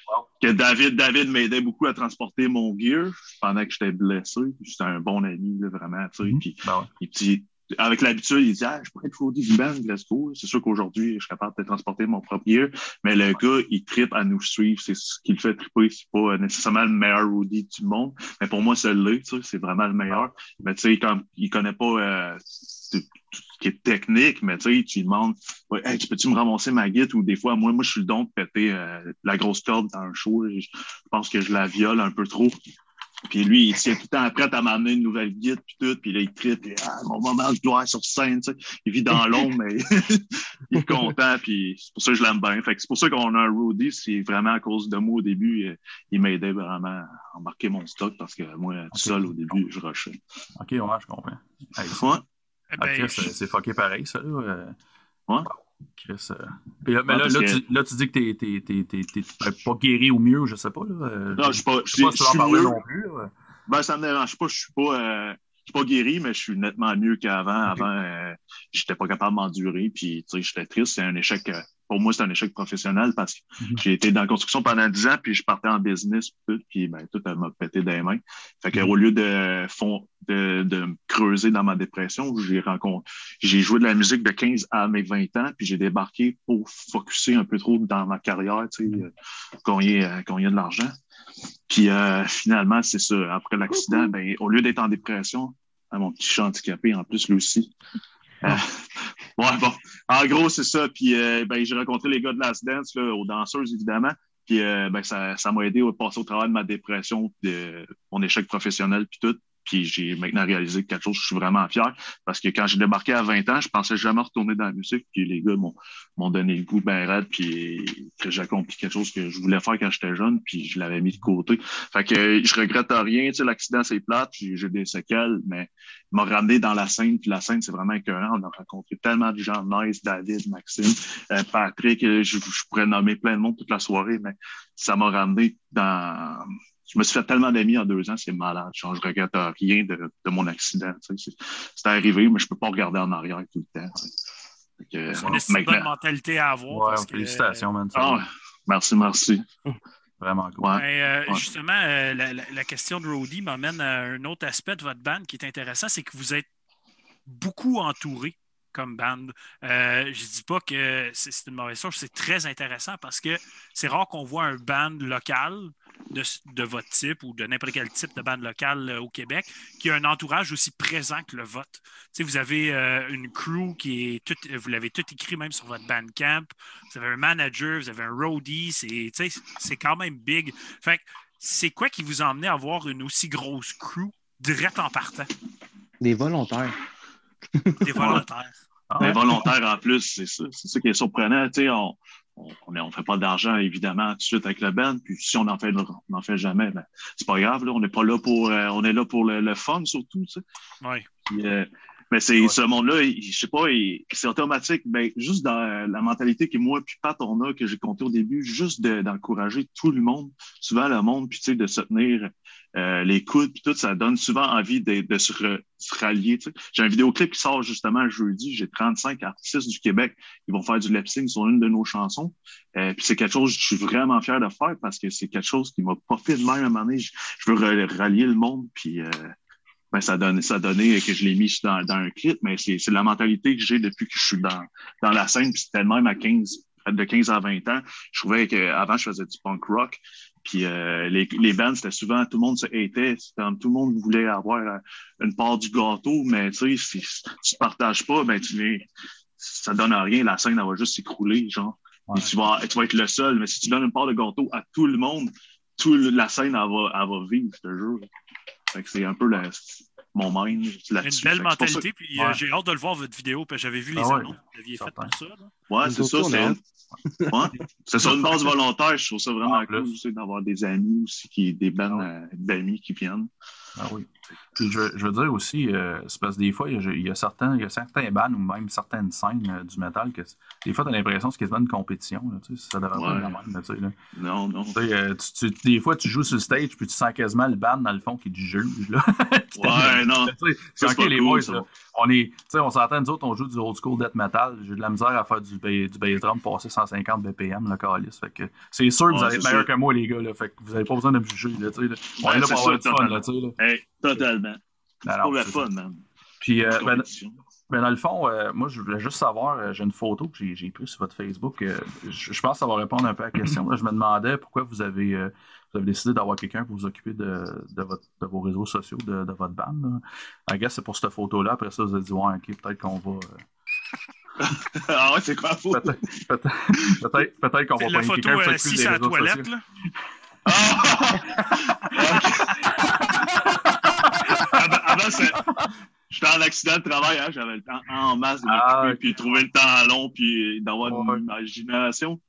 que David, David m'aidait beaucoup à transporter mon gear pendant que j'étais blessé. C'était un bon ami, là, vraiment, tu sais. Mhm. Puis, Ben ouais. puis, avec l'habitude, il dit ah, je pourrais être band, let's go. C'est sûr qu'aujourd'hui, je suis capable de transporter mon propre gear, mais le gars, il tripe à nous suivre. C'est ce qui le fait triper. C'est pas nécessairement le meilleur roadie du monde, mais pour moi, c'est sais, c'est vraiment le meilleur. Mais tu sais, quand il connaît pas euh, tout ce qui est technique, mais tu sais, tu lui demandes ouais, hey, tu peux-tu me ramasser ma guide ou des fois, moi, moi, je suis le don de péter euh, la grosse corde dans un show. je pense que je la viole un peu trop. Puis lui, il tient tout le temps prêt à m'amener une nouvelle guide, puis tout, puis là, il tripe, puis ah, mon moment de gloire sur scène, tu sais. Il vit dans l'ombre, mais il est content, puis c'est pour ça que je l'aime bien. Fait que c'est pour ça qu'on a un roadie, c'est vraiment à cause de moi au début, euh, il m'aidait vraiment à embarquer mon stock, parce que moi, tout seul, au début, je rushais. OK, ouais, je comprends. Hey, Ouais. Eh ah, ben, c'est fucké pareil, ça. Là. euh. Ouais. Chris, euh. Puis là, mais là, là, que- tu, là, tu dis que t'es, t'es, t'es, t'es, t'es- t'es pas guéri au mieux, je sais pas. Là. Euh, Non, je suis pas, je sais pas si je tu vas en suis parler mieux. non plus. là. Ben, ça me dérange pas. Je suis pas, euh, je suis pas guéri, mais je suis nettement mieux qu'avant. Avant, euh, j'étais pas capable de m'endurer. Puis, tu sais, j'étais triste. C'est un échec euh, pour moi, c'est un échec professionnel parce que Mhm. j'ai été dans la construction pendant 10 ans, puis je partais en business, tout, puis ben, tout m'a pété dans les mains. Fait que Mhm. au lieu de, fond, de, de me creuser dans ma dépression, j'ai rencontré, j'ai joué de la musique de 15 à mes 20 ans, puis j'ai débarqué pour focuser un peu trop dans ma carrière, tu sais, euh, gagner, euh, gagner de l'argent. Puis euh, finalement, c'est ça. Après l'accident, ben, au lieu d'être en dépression, ah, mon petit chat handicapé en plus, lui aussi. Euh, ouais, bon. En gros, c'est ça. Puis euh, ben, j'ai rencontré les gars de Last Dance, là, aux danseuses, évidemment. Puis euh, ben, ça, ça m'a aidé à passer au travail de ma dépression, de mon échec professionnel, puis tout. Puis j'ai maintenant réalisé quelque chose, je suis vraiment fier. Parce que quand j'ai débarqué à 20 ans, je pensais jamais retourner dans la musique. Puis les gars m'ont, donné le goût ben raide, puis que j'ai accompli quelque chose que je voulais faire quand j'étais jeune, puis je l'avais mis de côté. Fait que je regrette rien. Tu sais, l'accident, c'est plate, j'ai, des séquelles, mais il m'a ramené dans la scène. Puis la scène, c'est vraiment écœurant. On a rencontré tellement de gens nice, David, Maxime, euh, Patrick. euh, Je, je pourrais nommer plein de monde toute la soirée, mais ça m'a ramené dans je me suis fait tellement d'amis en deux ans, c'est malade. Genre, je regrette rien de, de mon accident. tu sais. C'est arrivé, mais je peux pas regarder en arrière tout le temps. tu sais. Fait que, C'est une bonne mentalité à avoir. Ouais, parce que, félicitations, man. Ah, merci, merci. Vraiment cool. Ouais. Euh, Ouais. Justement, euh, la, la- la question de Roddy m'amène à un autre aspect de votre band qui est intéressant, c'est que vous êtes beaucoup entouré comme band. Euh, je dis pas que c'est c'est une mauvaise chose, c'est très intéressant parce que c'est rare qu'on voit un band local de, de votre type ou de n'importe quel type de band local euh, au Québec qui a un entourage aussi présent que le vote. Tu sais, vous avez euh, une crew qui est toute, vous l'avez tout écrit même sur votre Bandcamp. Vous avez un manager, vous avez un roadie, c'est tu sais, c'est quand même big. Fait c'est quoi qui vous a emmené à avoir une aussi grosse crew direct en partant? Des volontaires. Des volontaires. Ah, Mais ouais. volontaire en plus, c'est ça. C'est ça qui est surprenant. Tu sais, on on on fait pas d'argent, évidemment, tout de suite avec le band. Puis si on en fait, on n'en fait jamais, ben, c'est pas grave. Là. On n'est pas là pour. euh, on est là pour le, le fun, surtout. Tu sais. Oui. Puis, euh, mais c'est Ouais. ce monde-là, je sais pas, c'est automatique. Ben, juste dans euh, la mentalité que moi puis Pat on a, que j'ai compté au début, juste de- d'encourager tout le monde, souvent le monde, puis tu sais, de se tenir euh, les coudes, puis tout, ça donne souvent envie de, se, rallier. J'ai un vidéoclip qui sort justement jeudi. J'ai 35 artistes du Québec qui vont faire du lip sync sur une de nos chansons. Euh, puis c'est quelque chose que je suis vraiment fier de faire parce que c'est quelque chose qui m'a fait de même à un moment donné. Je, veux ra- rallier le monde, puis euh, ben, ça donne ça donné que je l'ai mis dans, un clip, mais c'est c'est la mentalité que j'ai depuis que je suis dans, dans la scène. Puis c'était le même à 15, de 15 à 20 ans. Je trouvais qu'avant, je faisais du punk rock. Puis euh, les, les bands, c'était souvent, tout le monde se comme tout le monde voulait avoir euh, une part du gâteau, mais tu sais, si tu ne partages pas, ben tu ça donne à rien. La scène, elle va juste s'écrouler, genre. Ouais. Tu vas, tu vas être le seul. Mais si tu donnes une part de gâteau à tout le monde, tout le- la scène, elle va, elle va vivre, je te jure. C'est un peu la- mon mind Une belle que mentalité. Puis euh, Ouais. j'ai hâte de le voir, votre vidéo. Puis j'avais vu les Ah ouais, annonces que vous aviez faites pour ça. là. Ouais, c'est ça. C'est ouais. C'est sur une base volontaire. Je trouve ça vraiment En plus. cool aussi d'avoir des amis aussi, qui, des bandes Ah euh, d'amis qui viennent. Ah oui. Puis je, je veux dire aussi, euh, c'est parce que des fois, il y a, il y a certains, il y a certains bands ou même certaines scènes euh, du métal que des fois, tu as l'impression que c'est quasiment une compétition. Là, tu sais, ça devrait pas être la même. là, tu sais, là. Non, non. Tu sais, euh, tu- tu- des fois, tu joues sur le stage puis tu sens quasiment le band dans le fond qui te juge. Là. Qui Ouais, non. Tu sais, C'est ok, les boys. On est, tu sais, on s'entend, nous autres, on joue du old school death metal. J'ai de la misère à faire du, du bass drum passer 150 BPM, le calice. Fait que c'est sûr que vous allez être meilleur que moi, les gars. Là, fait que vous n'avez pas besoin de me juger. Là. On est là pour avoir du fun. Là, tu sais, là. Hey, totalement. C'est Alors, pour le fun, man. Puis, euh, Pas ben, ben, dans le fond, euh, moi, je voulais juste savoir, euh, j'ai une photo que j'ai, j'ai prise sur votre Facebook. euh, je, je pense que ça va répondre un peu à la question. Là, je me demandais pourquoi vous avez, euh, vous avez décidé d'avoir quelqu'un pour vous occuper de, de, votre, de vos réseaux sociaux, de, de votre band. Là. I guess c'est pour cette photo-là. Après ça, vous avez dit, ouais, ok, peut-être qu'on va. euh, ah ouais, c'est quoi la faute? peut-être, peut-être, peut-être, peut-être qu'on va photo quelqu'un pour euh, s'occuper des réseaux toilette. sociaux. Là. Ah! j'étais en accident de travail, hein, j'avais le temps en masse de m'occuper, Ah, puis trouver le temps long, puis d'avoir Ouais. une imagination.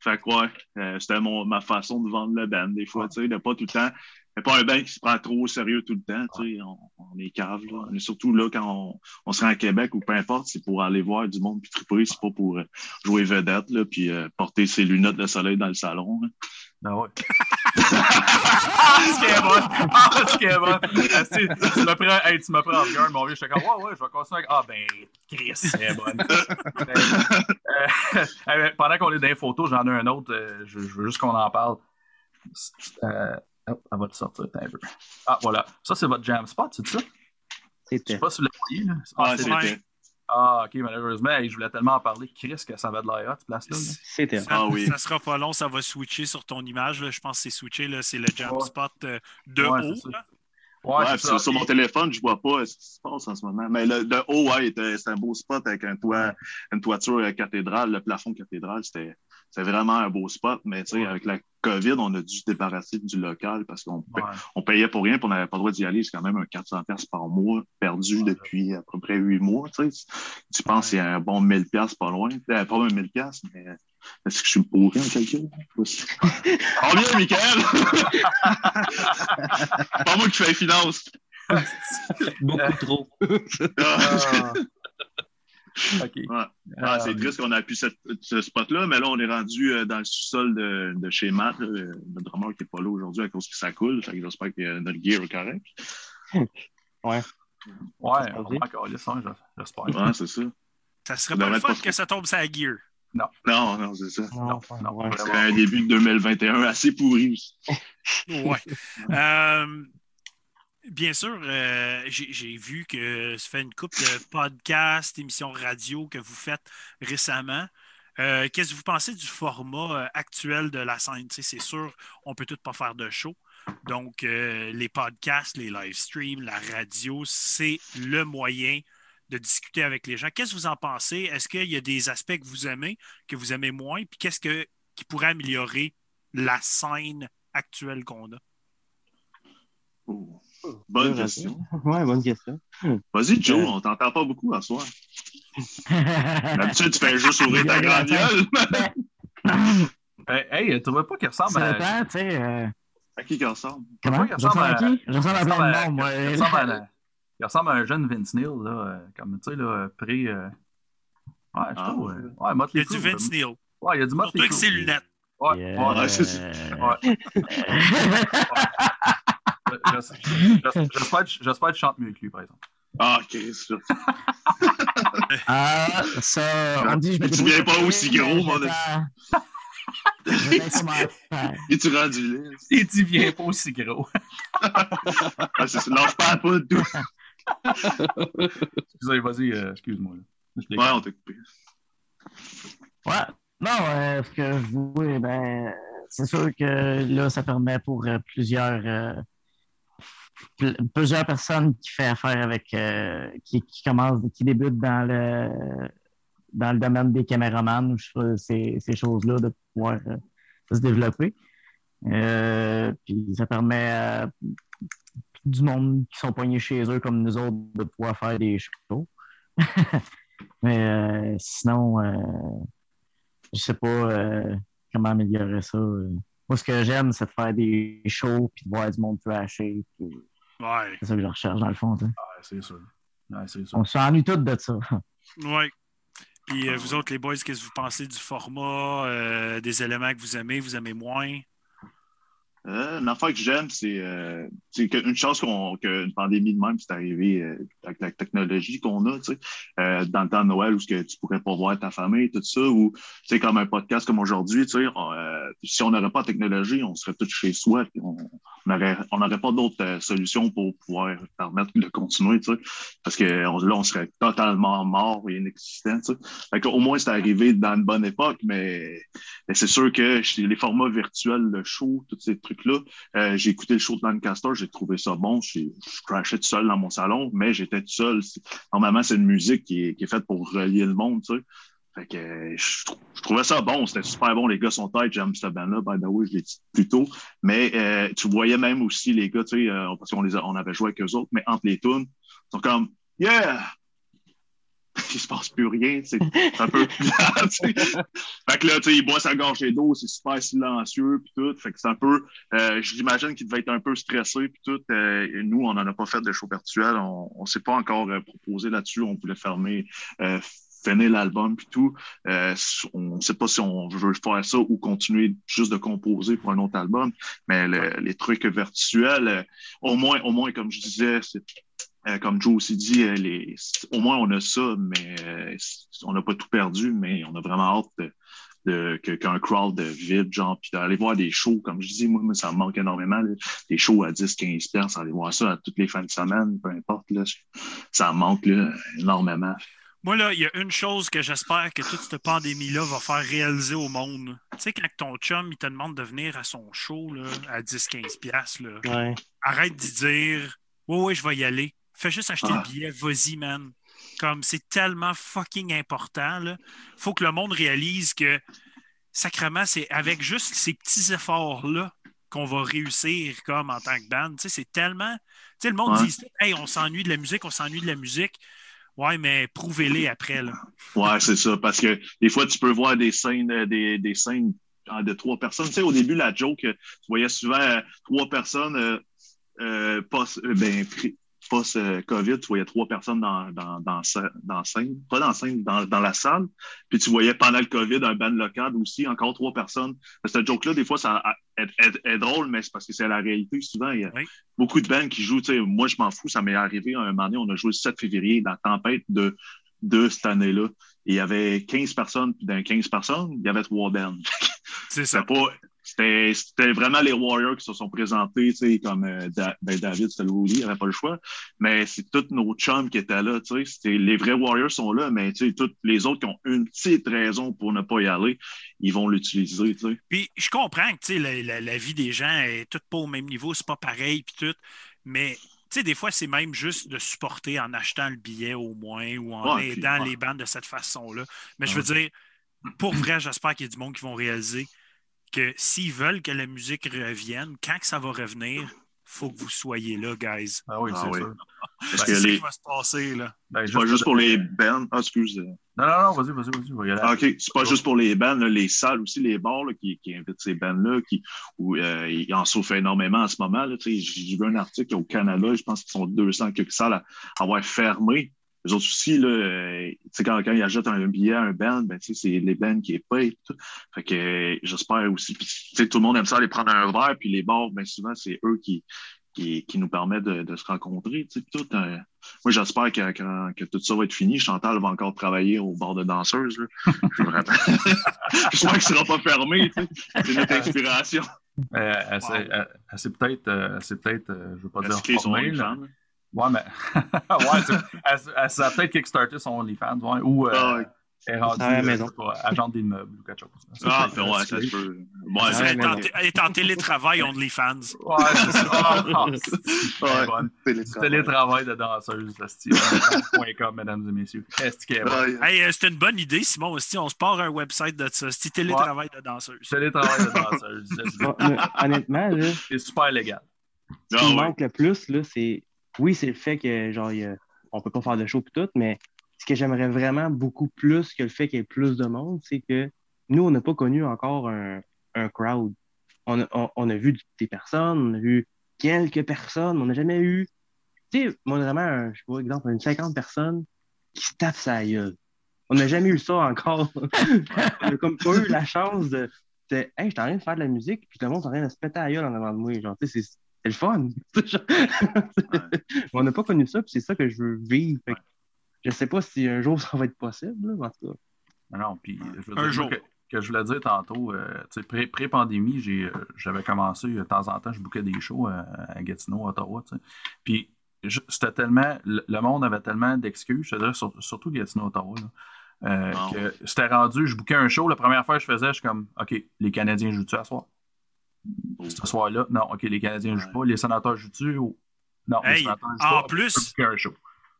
Fait que ouais, euh, c'était mon, ma façon de vendre le band, des fois, tu sais, de pas tout le temps. Mais pas un band qui se prend trop au sérieux tout le temps, tu sais, on, on est cave, là. Mais surtout là, quand on, on se rend à Québec ou peu importe, c'est pour aller voir du monde puis triper, c'est pas pour euh, jouer vedette, là, puis euh, porter ses lunettes de soleil dans le salon. hein. Ben ouais. ce qui est bon! Ah, ce qui est bon! Ah, tu, tu me prends, hey, tu me prends en garde, mon vieux. J'étais comme, ouais, ouais, je vais continuer. avec- Ah, ben, Chris, c'est bon. Euh, euh, pendant qu'on est dans les photos, j'en ai un autre. euh, je, je veux juste qu'on en parle. Euh, oh, elle va te sortir un peu. Ah, voilà. Ça, c'est votre jam spot, c'est ça? Je C'était. sais pas si vous l'avez voyé, là. Ah, Ah, c'est- c'était. Ah, ok, malheureusement, je voulais tellement en parler. Chris, que ça va de l'air, cette place-là. là. C'était. Ça, Ah oui. ça sera pas long, ça va switcher sur ton image. là. Je pense que c'est switché, c'est le jump Ouais. spot euh, de Ouais, haut. c'est là. Ouais, Ouais, c'est puis ça. sur, sur mon téléphone, je vois pas ce qui se passe en ce moment. Mais le, de haut, ouais, c'était un beau spot avec un toit, une toiture cathédrale, le plafond cathédrale, c'était c'était vraiment un beau spot. Mais tu sais, Ouais. avec la COVID, on a dû se débarrasser du local parce qu'on pa- Ouais. on payait pour rien, puis on n'avait pas le droit d'y aller. C'est quand même un 400 pièces par mois perdu depuis à peu près huit mois. Tu, sais. tu penses qu'il y a un bon 1000 pièces pas loin. Euh, pas un 1000 pièces, mais est-ce que je suis pourri en calcul? Combien, Michael? pas moi qui fais les finances. Beaucoup trop. Ah. Ouais. Ah, c'est Euh, triste qu'on a pu cette- ce spot-là, mais là, on est rendu euh, dans le sous-sol de, de chez Matt, le le drummer qui n'est pas là aujourd'hui à cause que ça coule. Fait que j'espère que euh, notre gear est correct. Ouais, on va encore ça, j'espère. Ouais, c'est ça. Ça serait pas le fun pas que ça tombe sur la gear. Non, non, c'est ça. Non, non, ouais. Un début de 2021 assez pourri aussi. Ouais. Bien sûr, euh, j'ai vu que ça fait une couple de podcasts, émissions radio que vous faites récemment. Euh, Qu'est-ce que vous pensez du format euh, actuel de la scène? C'est sûr, on peut tout pas faire de show. Donc, les podcasts, les live streams, la radio, c'est le moyen de discuter avec les gens. Qu'est-ce que vous en pensez? Est-ce qu'il y a des aspects que vous aimez, que vous aimez moins? Puis qu'est-ce que, qui pourrait améliorer la scène actuelle qu'on a? Bonne à question. Ouais, bonne question. Vas-y, Joe, Euh. on t'entend pas beaucoup à soir. D'habitude, tu fais juste ouvrir ta grande gueule. Hey, hey, tu vois pas qu'il ressemble à. tu sais. euh, À qui qu'il ressemble? comment? Ouais, il ressemble à qui? Je ressemble à Il plein ressemble de à- monde, moi. il ressemble à- il ressemble à un jeune Vince Neil, là, euh, comme tu sais, là, pré. euh, Ouais, je Ah, trouve. ouais. euh, Ouais, Motley Il y a du Vince euh, Neil. Ouais, il y a du Motley Surtout avec ses lunettes. Ouais, Yeah. ouais, Ouais, c'est ça. ouais. J'espère que j'espère que je chante mieux que lui, par exemple. Ah, Chris, là. Ah, ça, on dit, je me Tu viens pas aussi gros, mon faire. Es-tu rendu là? Et tu viens pas aussi gros. Ah, c'est ça. Lâche pas la poudre, tout. Excusez, vas-y, euh, excuse-moi. Ouais, on t'a coupé. Ouais. Non, euh, ce que je voulais, ben, c'est sûr que là, ça permet pour euh, plusieurs, euh, pl- plusieurs personnes qui font affaire avec, euh, qui, commencent, qui débutent dans le, dans le domaine des caméramans, ces, ces choses-là, de pouvoir euh, se développer. Euh, puis ça permet à du monde qui sont poignés chez eux comme nous autres de pouvoir faire des shows. Mais sinon, je sais pas comment améliorer ça. Moi, ce que j'aime, c'est de faire des shows puis de voir du monde trasher. puis Ouais. C'est ça que je recherche dans le fond. Ouais, c'est sûr. Ouais, c'est sûr. On s'ennuie tous de ça. Ouais. Puis euh, vous autres, les boys, qu'est-ce que vous pensez du format, euh, des éléments que vous aimez, vous aimez moins? Euh, affaire que j'aime, c'est euh, une chance qu'on qu'une pandémie de même c'est arrivé euh, avec la technologie qu'on a, tu sais, euh, dans le temps de Noël où ce que tu pourrais pas voir ta famille, tout ça, ou comme un podcast comme aujourd'hui, tu sais, euh, si on n'aurait pas de technologie, on serait tous chez soi, puis on n'aurait on n'aurait pas d'autres euh, solutions pour pouvoir permettre de continuer, tu sais, parce que là, on serait totalement mort et inexistant, tu au moins, c'est arrivé dans une bonne époque, mais, mais c'est sûr que les formats virtuels, le show, tous ces trucs-là, euh, j'ai écouté le show de Lancaster, j'ai trouvé ça bon. Je, crashais tout seul dans mon salon, mais j'étais tout seul. Normalement, c'est une musique qui est, faite pour relier le monde, tu sais. Je, trou- je trouvais ça bon, c'était super bon. Les gars sont têtes, j'aime cette band-là, by the way, je l'ai dit plus tôt. Mais euh, tu voyais même aussi les gars, tu sais, euh, parce qu'on on avait joué avec eux autres, mais entre les tunes, ils sont comme Yeah! Il se passe plus rien, c'est un peu. Fait que là, tu sais, il boit sa gorgée d'eau, c'est super silencieux, puis tout. Fait que c'est un peu, euh, j'imagine qu'il devait être un peu stressé, puis tout. Euh, et nous, on n'en a pas fait de show virtuel. On ne s'est pas encore euh, proposé là-dessus. On voulait fermer, finir l'album puis tout. On ne sait pas si on veut faire ça ou continuer juste de composer pour un autre album, mais les trucs virtuels, au moins, au moins, comme je disais, euh, comme Joe aussi dit, les, au moins on a ça, mais on n'a pas tout perdu, mais on a vraiment hâte de, qu'un crowd vide, genre, puis d'aller voir des shows, comme je dis, moi, ça me manque énormément, des shows à 10, 15 personnes, aller voir ça à toutes les fins de semaine, peu importe, là, ça me manque là, énormément. Moi, là, il y a une chose que j'espère que toute cette pandémie-là va faire réaliser au monde. Tu sais, quand ton chum, il te demande de venir à son show là, à 10-15$, là, arrête d'y dire Oui, oui, je vais y aller. Fais juste acheter le ah. billet, vas-y, man. Comme c'est tellement fucking important. Il faut que le monde réalise que sacrément, c'est avec juste ces petits efforts-là qu'on va réussir comme en tant que band. Tu sais, c'est tellement. Tu sais, le monde dit Hey, on s'ennuie de la musique, on s'ennuie de la musique. Ouais, mais prouvez-les après. Là. Ouais, c'est ça. Parce que des fois, tu peux voir des scènes, euh, des, des scènes de trois personnes. Tu sais, au début, la joke, tu voyais souvent euh, trois personnes euh, euh, ben, post-COVID, tu voyais trois personnes dans, dans, dans, dans scène, pas dans scène, dans, dans, la salle. Puis tu voyais pendant le COVID un band local aussi, encore trois personnes. Cette joke-là, des fois, ça est, drôle, mais c'est parce que c'est la réalité. Souvent, il y a beaucoup de bands qui jouent. Moi, je m'en fous, ça m'est arrivé un moment donné, on a joué le 7 février dans la tempête de, de cette année-là. Il y avait 15 personnes, puis dans 15 personnes, il y avait trois bands. C'est ça. Pas, c'était vraiment les Warriors qui se sont présentés, tu sais, comme euh, ben, David, c'était le il n'avait pas le choix. Mais c'est tous nos chums qui étaient là, tu sais. Les vrais Warriors sont là, mais tu sais, tous les autres qui ont une petite raison pour ne pas y aller, ils vont l'utiliser, tu sais. Puis je comprends que, tu sais, la, vie des gens est toute pas au même niveau, c'est pas pareil, puis tout. Mais tu sais, des fois, c'est même juste de supporter en achetant le billet au moins ou en aidant les bandes de cette façon-là. Mais je veux dire, pour vrai, j'espère qu'il y a du monde qui vont réaliser que s'ils veulent que la musique revienne, quand que ça va revenir, il faut que vous soyez là, guys. Ah oui, c'est ça. Parce que c'est va se passer, là? Ben, pas juste pour les bands. Ah, excuse. Non, non, non, vas-y, vas-y, vas-y. Ah, OK. C'est pas juste pour les bands, les salles aussi, les bars qui, qui, invitent ces bands-là, qui où, euh, ils en souffrent énormément en ce moment. J'ai vu un article au Canada, je pense qu'ils sont 200 quelques salles à avoir fermé les autres aussi, là, euh, quand, quand ils achètent un billet à un band, ben, c'est les bands qui est payent. Tout. Fait que j'espère aussi. Puis, tout le monde aime ça aller prendre un verre, puis les bars, ben, souvent, c'est eux qui, qui, qui, nous permettent de, de se rencontrer. Tout, euh, moi, j'espère que, que, que, tout ça va être fini. Chantal va encore travailler au bar de danseuse. j'espère que ce ne sera pas fermé. C'est notre inspiration. Euh, elle, c'est peut-être, peut je veux pas dire formée, Ouais, mais. ouais, elle, ça a peut-être kickstarté son OnlyFans, ouais, ou. Euh, ah, Elle est rendue à euh, agente d'immeuble ou quelque chose. ah, ça, ouais, ça se peut. elle, est en, télétravail OnlyFans. Ouais, c'est ça. Oh, bonne. Télétravail de danseuse, .com, mesdames et messieurs. Est-ce qu'elle hey, euh, C'est une bonne idée, Simon. Aussi, on se part un website de ça. C'est télétravail de danseuse. Télétravail de danseuse. Honnêtement, c'est super légal. Ce qui ah, manque le plus, c'est oui, c'est le fait que genre on peut pas faire de show et tout, mais ce que j'aimerais vraiment beaucoup plus que le fait qu'il y ait plus de monde, c'est que nous, on n'a pas connu encore un, crowd. On a, vu des personnes, on a vu quelques personnes, on n'a jamais eu, tu sais, moi vraiment, je sais pas, exemple, une 50 personnes qui se tapent sa gueule. On n'a jamais eu ça encore. on n'a comme pas eu la chance de, Hey, je suis en train de faire de la musique, puis tout le monde est en train de se péter à gueule en avant de moi. Genre, c'est le fun. on n'a pas connu ça, puis c'est ça que je veux vivre. Je sais pas si un jour ça va être possible, en tout cas. Non, puis je veux un jour. Que, je voulais dire tantôt, euh, pré-pandémie, euh, j'avais commencé de temps en temps, je bouquais des shows euh, à, Gatineau, Ottawa. Puis c'était tellement, le, monde avait tellement d'excuses, je veux dire, surtout Gatineau, Ottawa. Que c'était rendu, je bouquais un show, la première fois que je faisais, je suis comme, OK, les Canadiens jouent-tu à soir? Ce soir-là. Non, OK, les Canadiens ne jouent pas. Les sénateurs jouent-tu? Non, les sénateurs jouent en Plus,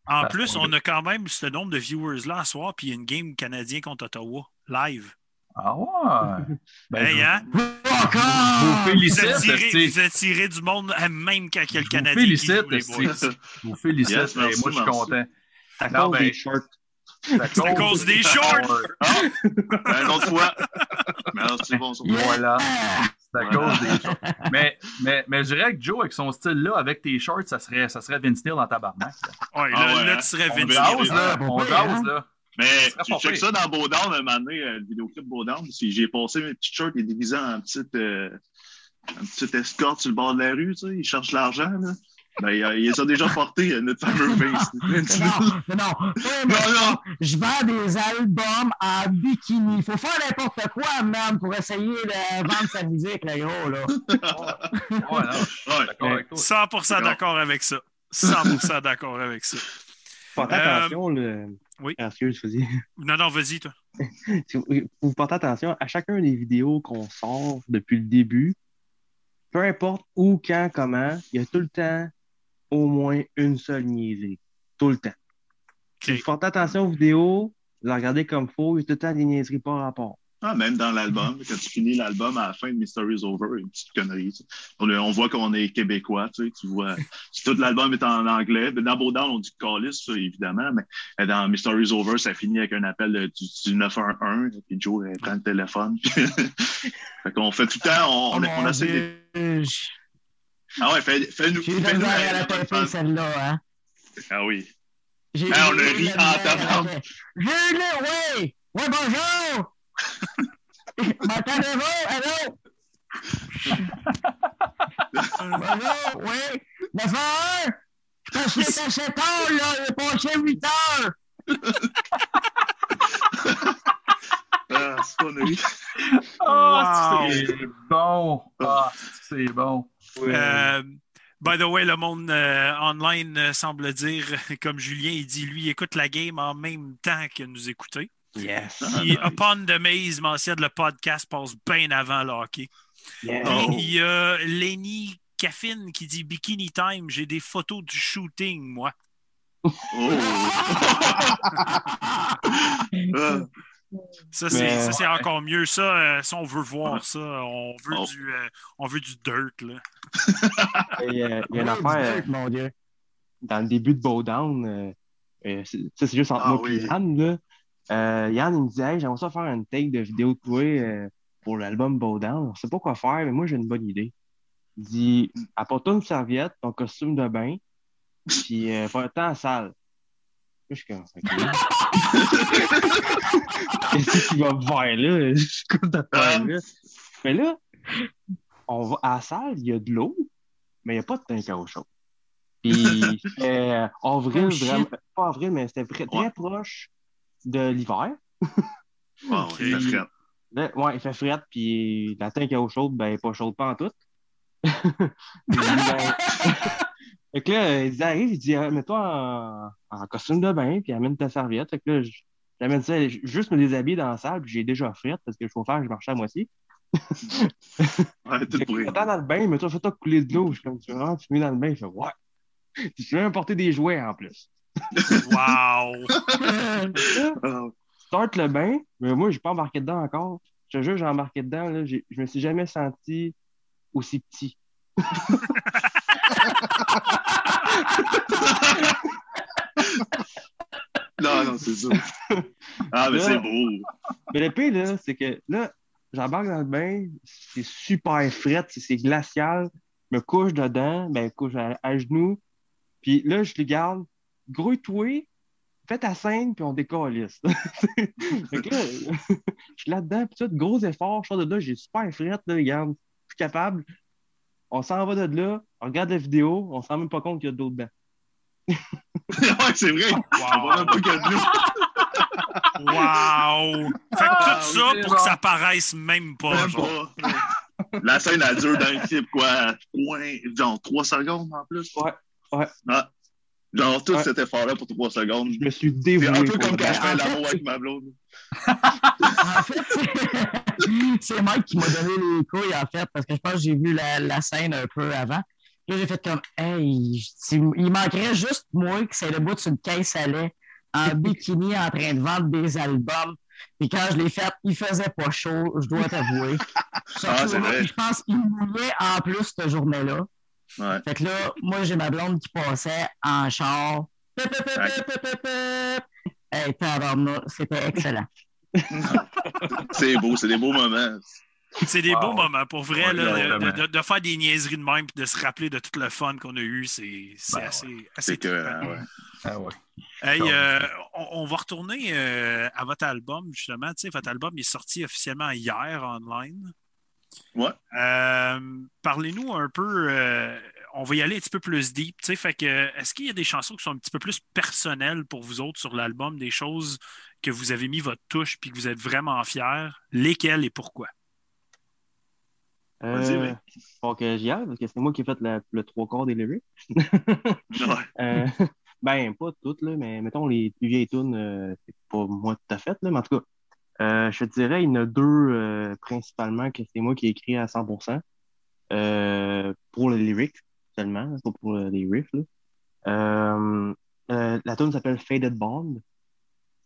En plus, on a quand même ce nombre de viewers-là à soir, puis il y a une game canadien contre Ottawa, live. Ah ouais! Ben, hey, hein? vous, félicite. Vous êtes, tiré, du monde, même quand il y a le Canadien. Félicite, qui joue, les vous félicite. Yes, moi, je suis content. À cause ben, des shorts. À cause des shorts! Ah! Ben, une autre fois. Merci, bonsoir. Voilà. C'est à cause des shorts. Mais, mais, mais je dirais que Joe, avec son style-là, avec tes shorts, ça serait, ça serait Vince Neil dans ta barnaque. Ouais, là, là, tu serais Vince Neil. On jase, là. On jase, là. Mais tu check ça dans Bowdown un moment donné, euh, le vidéoclip Bowdown. Si j'ai passé mes petits shirts et déguisé en petite, euh, en petite escorte sur le bord de la rue, tu sais, ils cherchent l'argent, là. Ben, il, les a déjà portés, euh, notre fameux Vince. Non, non, non. Je vends des albums en bikini. Il faut faire n'importe quoi, man, pour essayer de vendre sa musique, le gros, là. Ouais, Ouais. d'accord avec toi. 100% d'accord avec ça. 100% d'accord avec ça. Portez Euh, attention, le... oui. Ah, excuse, vas-y. Non, non, vas-y, toi. Vous portez attention à chacun des vidéos qu'on sort depuis le début, peu importe où, quand, comment, il y a tout le temps au moins une seule niaiserie. Tout le temps. Si Ok. vous portez attention aux vidéos, vous la regardez comme faux, il y a tout le temps des niaiseries par rapport. Ah, même dans l'album, quand tu finis l'album à la fin de Mystery's Over, une petite connerie. tu sais. On, on voit qu'on est québécois, tu sais, tu vois. Si tout l'album est en anglais, ben, dans Bowdown, on dit Callis, évidemment, mais dans Mystery's Over, ça finit avec un appel de- du, du 911, puis Joe prend le téléphone. fait qu'on fait tout le temps, on, on, Oh, on essaie Ah ouais, fais- fais-nous. De la fais-nous misère à la taper, celle-là, hein. Ah oui. J'ai Ah, on a ri en tabarnak. le, ouais! Ouais, bonjour! M'entendez-vous? Allô? bonjour, oui? 9 heures? Parce que c'est à 7 heures, là, il est passé 8 heures! Ah, c'est pas nous. Wow. c'est bon. Ah, c'est bon. Euh, by the way, le monde euh, online euh, semble dire, comme Julien, il dit, lui, il écoute la game en même temps que nous écouter. Yes. Puis Upon the Maze mentionne le podcast passe bien avant le hockey. yes. Oh. Il y a Lenny Caffin qui dit Bikini Time, j'ai des photos du shooting, moi. Oh. Ça, c'est, encore mieux. Ça, euh, ça, on veut voir ça. On veut, Oh. du, euh, on veut du dirt. Là. Il y a, il y a une affaire du dirt, mon Dieu. dans le début de Bowdown. euh, euh, c'est- ça, c'est juste entre Ah moi oui. et Yann. Là. Euh, Yann, il me dit Hey, j'aimerais ça faire une take de vidéo de toi euh, pour l'album Bowdown. On sait pas quoi faire, mais moi, j'ai une bonne idée. Il dit Apporte-toi une serviette, ton costume de bain, puis euh, temps à la salle. Je suis comme OK. Qu'est-ce qu'il va me faire là? Je suis comme de faire là. Mais là, on va à la salle, il y a de l'eau, mais il n'y a pas de tank à eau chaude. Puis c'était euh, avril, Oh, vraiment, pas avril, mais c'était très, Ouais. proche de l'hiver. Ouais, ça ferait. Là, ouais, il fait frette, puis la tank à eau chaude, ben, elle n'est pas chaude pas en tout. Puis, ben, fait que là, il dit, arrive, il dit, Ah, mets-toi en, en costume de bain, puis amène ta serviette. Fait que là, j'amène ça, juste me déshabiller dans la salle, puis j'ai déjà frette, parce que le chauffeur, je marchais à moitié. Ouais, tout Fait pourri. Dans le bain, mais toi, fais-toi couler de l'eau. Je suis comme, tu veux vraiment fumer dans le bain? Il fait, ouais. Puis je vais même porter des jouets en plus. Wow! Ah, Start le bain, mais moi, j'ai pas embarqué dedans encore. Je te jure, j'ai embarqué dedans, là, je me suis jamais senti aussi petit. Non, non, c'est ça. Ah, mais c'est beau. Mais le pire, là, c'est que là, j'embarque dans le bain, c'est super fret, c'est- glacial. Je me couche dedans, ben, couche à, à genoux. Puis là, je les garde. Grouille-toi, fais ta scène, puis on décalisse. fait que là, je suis là-dedans, puis tout, gros effort, je sors de là, j'ai super fret, là, regarde, je suis capable. On s'en va de là, on regarde la vidéo, on s'en rend même pas compte qu'il y a d'autres dedans. Ouais, c'est vrai. On même pas a. Wow! Fait que Ah, tout ça oui, pour que ça paraisse même pas. Même genre. pas. La scène, elle dure dans le clip, quoi, point, genre trois secondes en plus. Ouais, ouais. Ah. Genre, tout Ouais. cet effort-là pour trois secondes. Je me suis C'est dévoué. un peu comme quand je fais En fait, l'amour c'est- avec ma blonde. En fait, c'est- c'est Mike qui m'a donné les couilles, en fait, parce que je pense que j'ai vu la, la scène un peu avant. Là, j'ai fait comme, hey, il manquerait juste moi qui c'est le bout sur une caisse à lait en bikini en train de vendre des albums. Et quand je l'ai fait, il faisait pas chaud, je dois t'avouer. Vrai. je pense qu'il mouillait en plus cette journée-là. Ouais. Fait que là, moi, j'ai ma blonde qui passait en char. Pip, pip, pip. Hey, c'était excellent. C'est beau, c'est des beaux moments. C'est des Wow. beaux moments. Pour vrai, Ouais, là, de, vraiment. de- de faire des niaiseries de même et de se rappeler de tout le fun qu'on a eu, c'est c'est Ben assez, C'est assez que. ouais. Ah ouais. Hey, euh, on, on va retourner euh, à votre album, justement. Tu sais, votre album est sorti officiellement hier online. Ouais. Euh, Parlez-nous un peu. euh, on va y aller un petit peu plus deep. tu sais, Fait que, est-ce qu'il y a des chansons qui sont un petit peu plus personnelles pour vous autres sur l'album, des choses que vous avez mis votre touche puis que vous êtes vraiment fiers? Lesquelles et pourquoi? Vas-y, Euh, mec. faut que j'y aille parce que c'est moi qui ai fait la- le trois quarts des lyrics. Ouais. Euh, ben, pas toutes, là, mais mettons les plus vieilles tunes, euh, c'est pas moi tout à fait, là, mais en tout cas, euh, je te dirais, il y en a deux euh, principalement que c'est moi qui ai écrit à 100% euh, pour le lyric seulement, pas pour euh, les riffs. Là. Euh, euh, la tune s'appelle Faded Bond.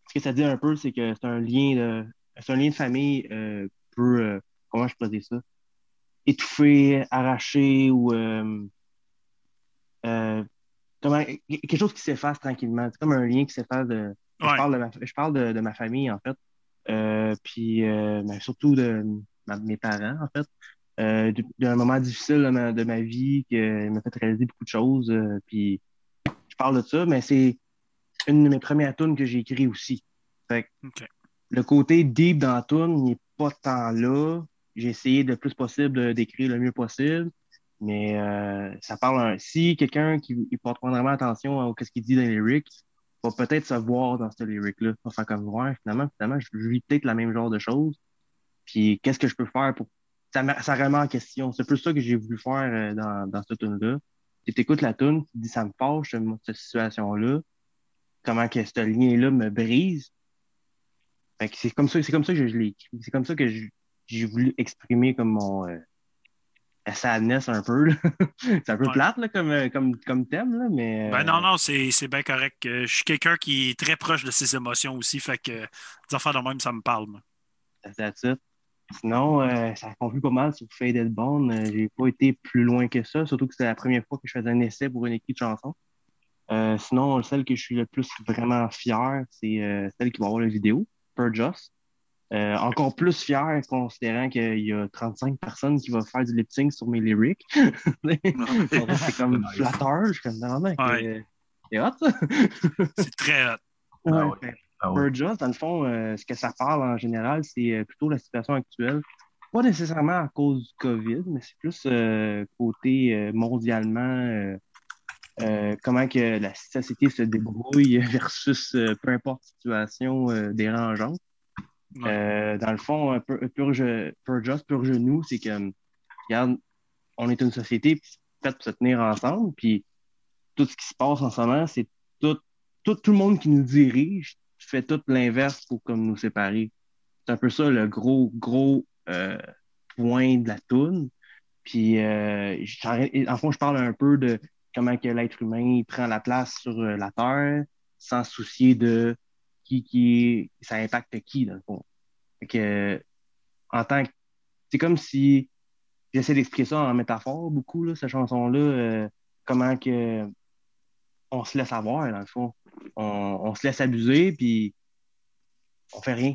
Ce que ça dit un peu, c'est que c'est un lien de, c'est un lien de famille euh, peu, euh, comment je pourrais dire ça, étouffé, arraché ou euh, euh, comment, quelque chose qui s'efface tranquillement. C'est comme un lien qui s'efface de. Je parle, de ma, je parle de, de ma famille, en fait. Euh, puis euh, ben, surtout de ma- mes parents, en fait. Euh, d'un moment difficile de ma, de ma vie qui m'a fait réaliser beaucoup de choses. puis je parle de ça, mais c'est une de mes premières tunes que j'ai écrites aussi. Fait que OK. le côté deep dans la tune, n'est pas tant là. J'ai essayé le plus possible d'écrire le mieux possible. Mais euh, ça parle un... si quelqu'un qui il porte vraiment attention à ce qu'il dit dans les lyrics va peut-être se voir dans ce lyric-là. Va faire comme ouais, finalement, finalement, je vis peut-être la même genre de choses. Puis qu'est-ce que je peux faire pour. Ça, me- ça remet en question. C'est plus ça que j'ai voulu faire euh, dans, dans cette tune-là. Tu écoutes la tune, tu dis ça me fâche, ce- cette situation-là. Comment que ce lien-là me brise. C'est comme ça, c'est comme ça que je l'ai écrit. C'est comme ça que je- j'ai voulu exprimer comme mon euh, sadness un peu. c'est un peu Ouais. plate là, comme, euh, comme, comme thème, là, mais. Ben euh, non, non, c'est c'est bien correct. Je suis quelqu'un qui est très proche de ses émotions aussi, fait que des affaires de même, ça me parle. That's it. Sinon, euh, ça conclut pas mal sur Faded Bone. Euh, j'ai pas été plus loin que ça, surtout que c'était la première fois que je faisais un essai pour une équipe de chansons. Euh, sinon, celle que je suis le plus vraiment fier, c'est celle qui va avoir la vidéo, Purge Euh, encore plus fier considérant qu'il y a 35 personnes qui vont faire du lip sync sur mes lyrics. c'est comme Nice. flatteur. Je suis comme, non, mec, Ouais. c'est hot, ça. C'est très hot. Ouais, Ah ouais. Ah dans le fond, euh, ce que ça parle en général, c'est euh, plutôt la situation actuelle. Pas nécessairement à cause du COVID, mais c'est plus euh, côté euh, mondialement, euh, euh, comment que la société se débrouille versus euh, peu importe situation euh, dérangeante. Euh, dans le fond, Purge, Purge Purge nous, c'est que, regarde, on est une société faite pour se tenir ensemble, puis tout ce qui se passe en ce moment, c'est tout, tout, tout le monde qui nous dirige fait tout l'inverse pour comme nous séparer. C'est un peu ça le gros, gros euh, point de la toune. Puis, euh, en fond, je parle un peu de comment l'être humain prend la place sur euh, la Terre sans soucier de qui, qui ça impacte qui, dans le fond. Fait que, en tant que, c'est comme si, j'essaie d'expliquer ça en métaphore beaucoup, là, cette chanson-là, euh, comment que on se laisse avoir, dans le fond. On, on se laisse abuser, puis on fait rien.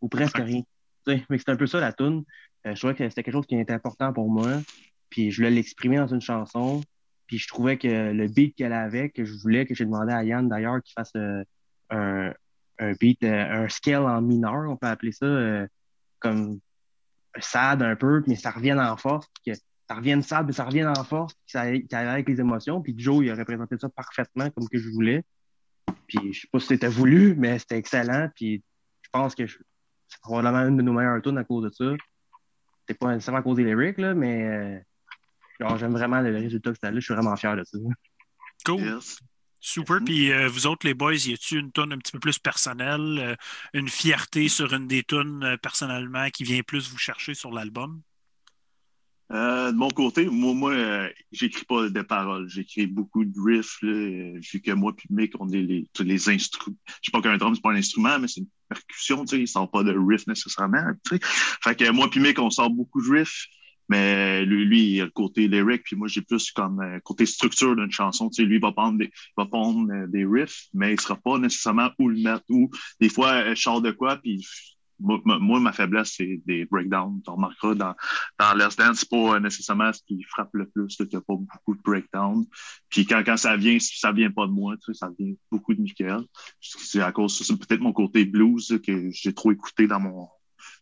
Ou presque rien. C'est un peu ça, la toune. Euh, je trouvais que c'était quelque chose qui était important pour moi. Puis je voulais l'exprimer dans une chanson. Puis je trouvais que le beat qu'elle avait, que je voulais, que j'ai demandé à Yann d'ailleurs qu'il fasse euh, un, un beat, euh, un scale en mineur, on peut appeler ça, euh, comme sad un peu, mais ça revienne en force, que ça revienne sad, mais ça revienne en force, puis ça, ça aille avec les émotions. Puis Joe, il a représenté ça parfaitement comme que je voulais. Puis je sais pas si c'était voulu, mais c'était excellent. Puis je pense que c'est probablement une de nos meilleures tunes à cause de ça. C'est pas nécessairement à cause des lyrics, là, mais euh, j'aime vraiment le résultat que c'était là. Je suis vraiment fier de ça. Cool. Yes. Super. Mhm. Puis euh, vous autres, les boys, y a-tu une tune un petit peu plus personnelle, euh, une fierté sur une des tunes euh, personnellement qui vient plus vous chercher sur l'album? De mon côté, moi, moi j'écris pas de paroles. J'écris beaucoup de riffs. Vu que moi puis Mick, on est les, tous les instruments. Je sais pas qu'un drum, c'est pas un instrument, mais c'est une percussion, tu sais. Il sort pas de riff nécessairement, tu sais. Fait que moi puis Mick, on sort beaucoup de riffs. Mais lui, lui, il a le côté lyric, puis moi, j'ai plus comme euh, côté structure d'une chanson. Tu sais, lui, il va prendre des, va prendre euh, des riffs, mais il sera pas nécessairement où le mettre. Ou des fois, euh, je de quoi, puis moi, ma faiblesse, c'est des breakdowns. Tu remarqueras dans, dans Last Dance, pas nécessairement ce qui frappe le plus. Il n'y a pas beaucoup de breakdowns. Puis quand, quand ça vient, ça vient pas de moi, tu sais, ça vient beaucoup de Michael. C'est à cause, c'est peut-être mon côté blues que j'ai trop écouté dans mon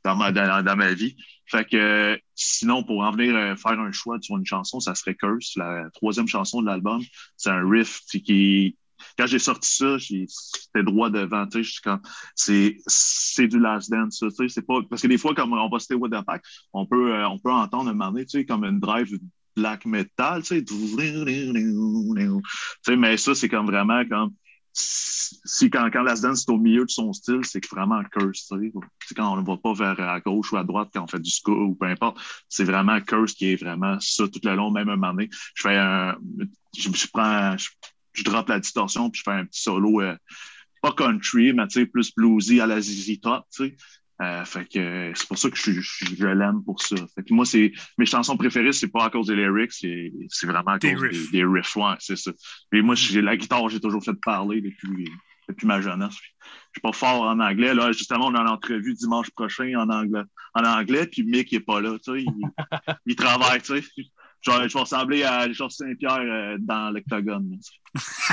dans ma, dans, dans, ma vie. Fait que sinon, pour en venir euh, faire un choix sur une chanson, ça serait Curse, la troisième chanson de l'album. C'est un riff qui, quand j'ai sorti ça, c'était droit devant, tu sais, c'est, c'est du last dance, sais, c'est pas, parce que des fois, comme on va citer What the Pack, on peut, euh, on peut entendre un moment donné, comme une drive black metal, tu sais, mais ça, c'est comme vraiment comme, si quand, quand Last Dance est au milieu de son style, c'est vraiment curse. C'est quand on ne va pas vers à gauche ou à droite, quand on fait du ska ou peu importe, c'est vraiment curse qui est vraiment ça tout le long, même un moment donné. Je fais un. Je, prends. Je, je la distorsion, puis je fais un petit solo, euh, pas country, mais plus bluesy à la ZZ Top. Euh, fait que c'est pour ça que je, je, l'aime pour ça. Fait que moi, c'est mes chansons préférées, c'est pas à cause des lyrics, c'est, vraiment à cause des, des, riffs. Ouais, c'est ça. Et moi, j'ai la guitare, j'ai toujours fait parler depuis, depuis ma jeunesse. Je suis pas fort en anglais. Là, justement, on a l'entrevue dimanche prochain en anglais. En anglais, puis Mick est pas là, tu sais. Il, il travaille, tu sais. Je, je vais ressembler à Georges Saint-Pierre euh, dans l'octogone.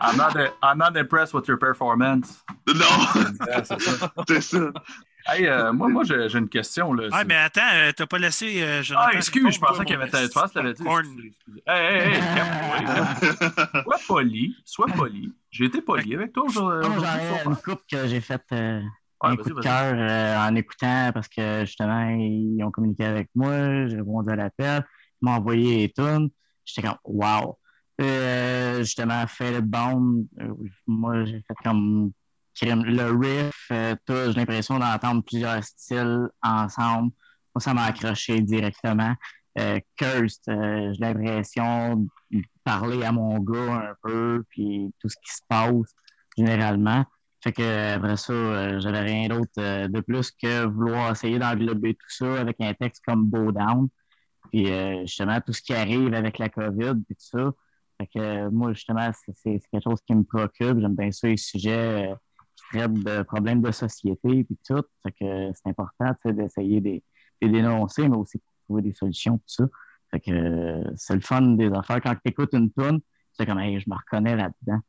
I'm, not I'm not impressed with your performance. Non! C'est ça. Hey, euh, moi, moi j'ai une question. Là, ah, mais attends, euh, t'as pas laissé. Euh, ah, excuse, je pensais qu'il y avait ta face, t'avais dit. Hey, hey, hey, Sois poli, sois poli. J'ai été poli avec toi aujourd'hui. J'en une coupe que j'ai faite un coup de cœur euh, en écoutant parce que justement, ils ont communiqué avec moi, j'ai répondu à l'appel, ils m'ont envoyé les tunes. J'étais comme wow! Euh, justement, fait le bomb, euh, moi j'ai fait comme le riff, j'ai l'impression d'entendre plusieurs styles ensemble. Moi, ça m'a accroché directement. Cursed, j'ai l'impression de parler à mon gars un peu, puis tout ce qui se passe généralement. Fait que après ça, euh, j'avais rien d'autre euh, de plus que vouloir essayer d'englober tout ça avec un texte comme Bow Down. Puis euh, justement, tout ce qui arrive avec la COVID et tout ça. Fait que moi, justement, c'est quelque chose qui me préoccupe. J'aime bien ça, les sujets qui traitent de problèmes de société et tout. Fait que c'est important d'essayer de, dénoncer, mais aussi de trouver des solutions, tout ça. Fait que c'est le fun des affaires. Quand tu écoutes une tune, c'est comme je me reconnais là-dedans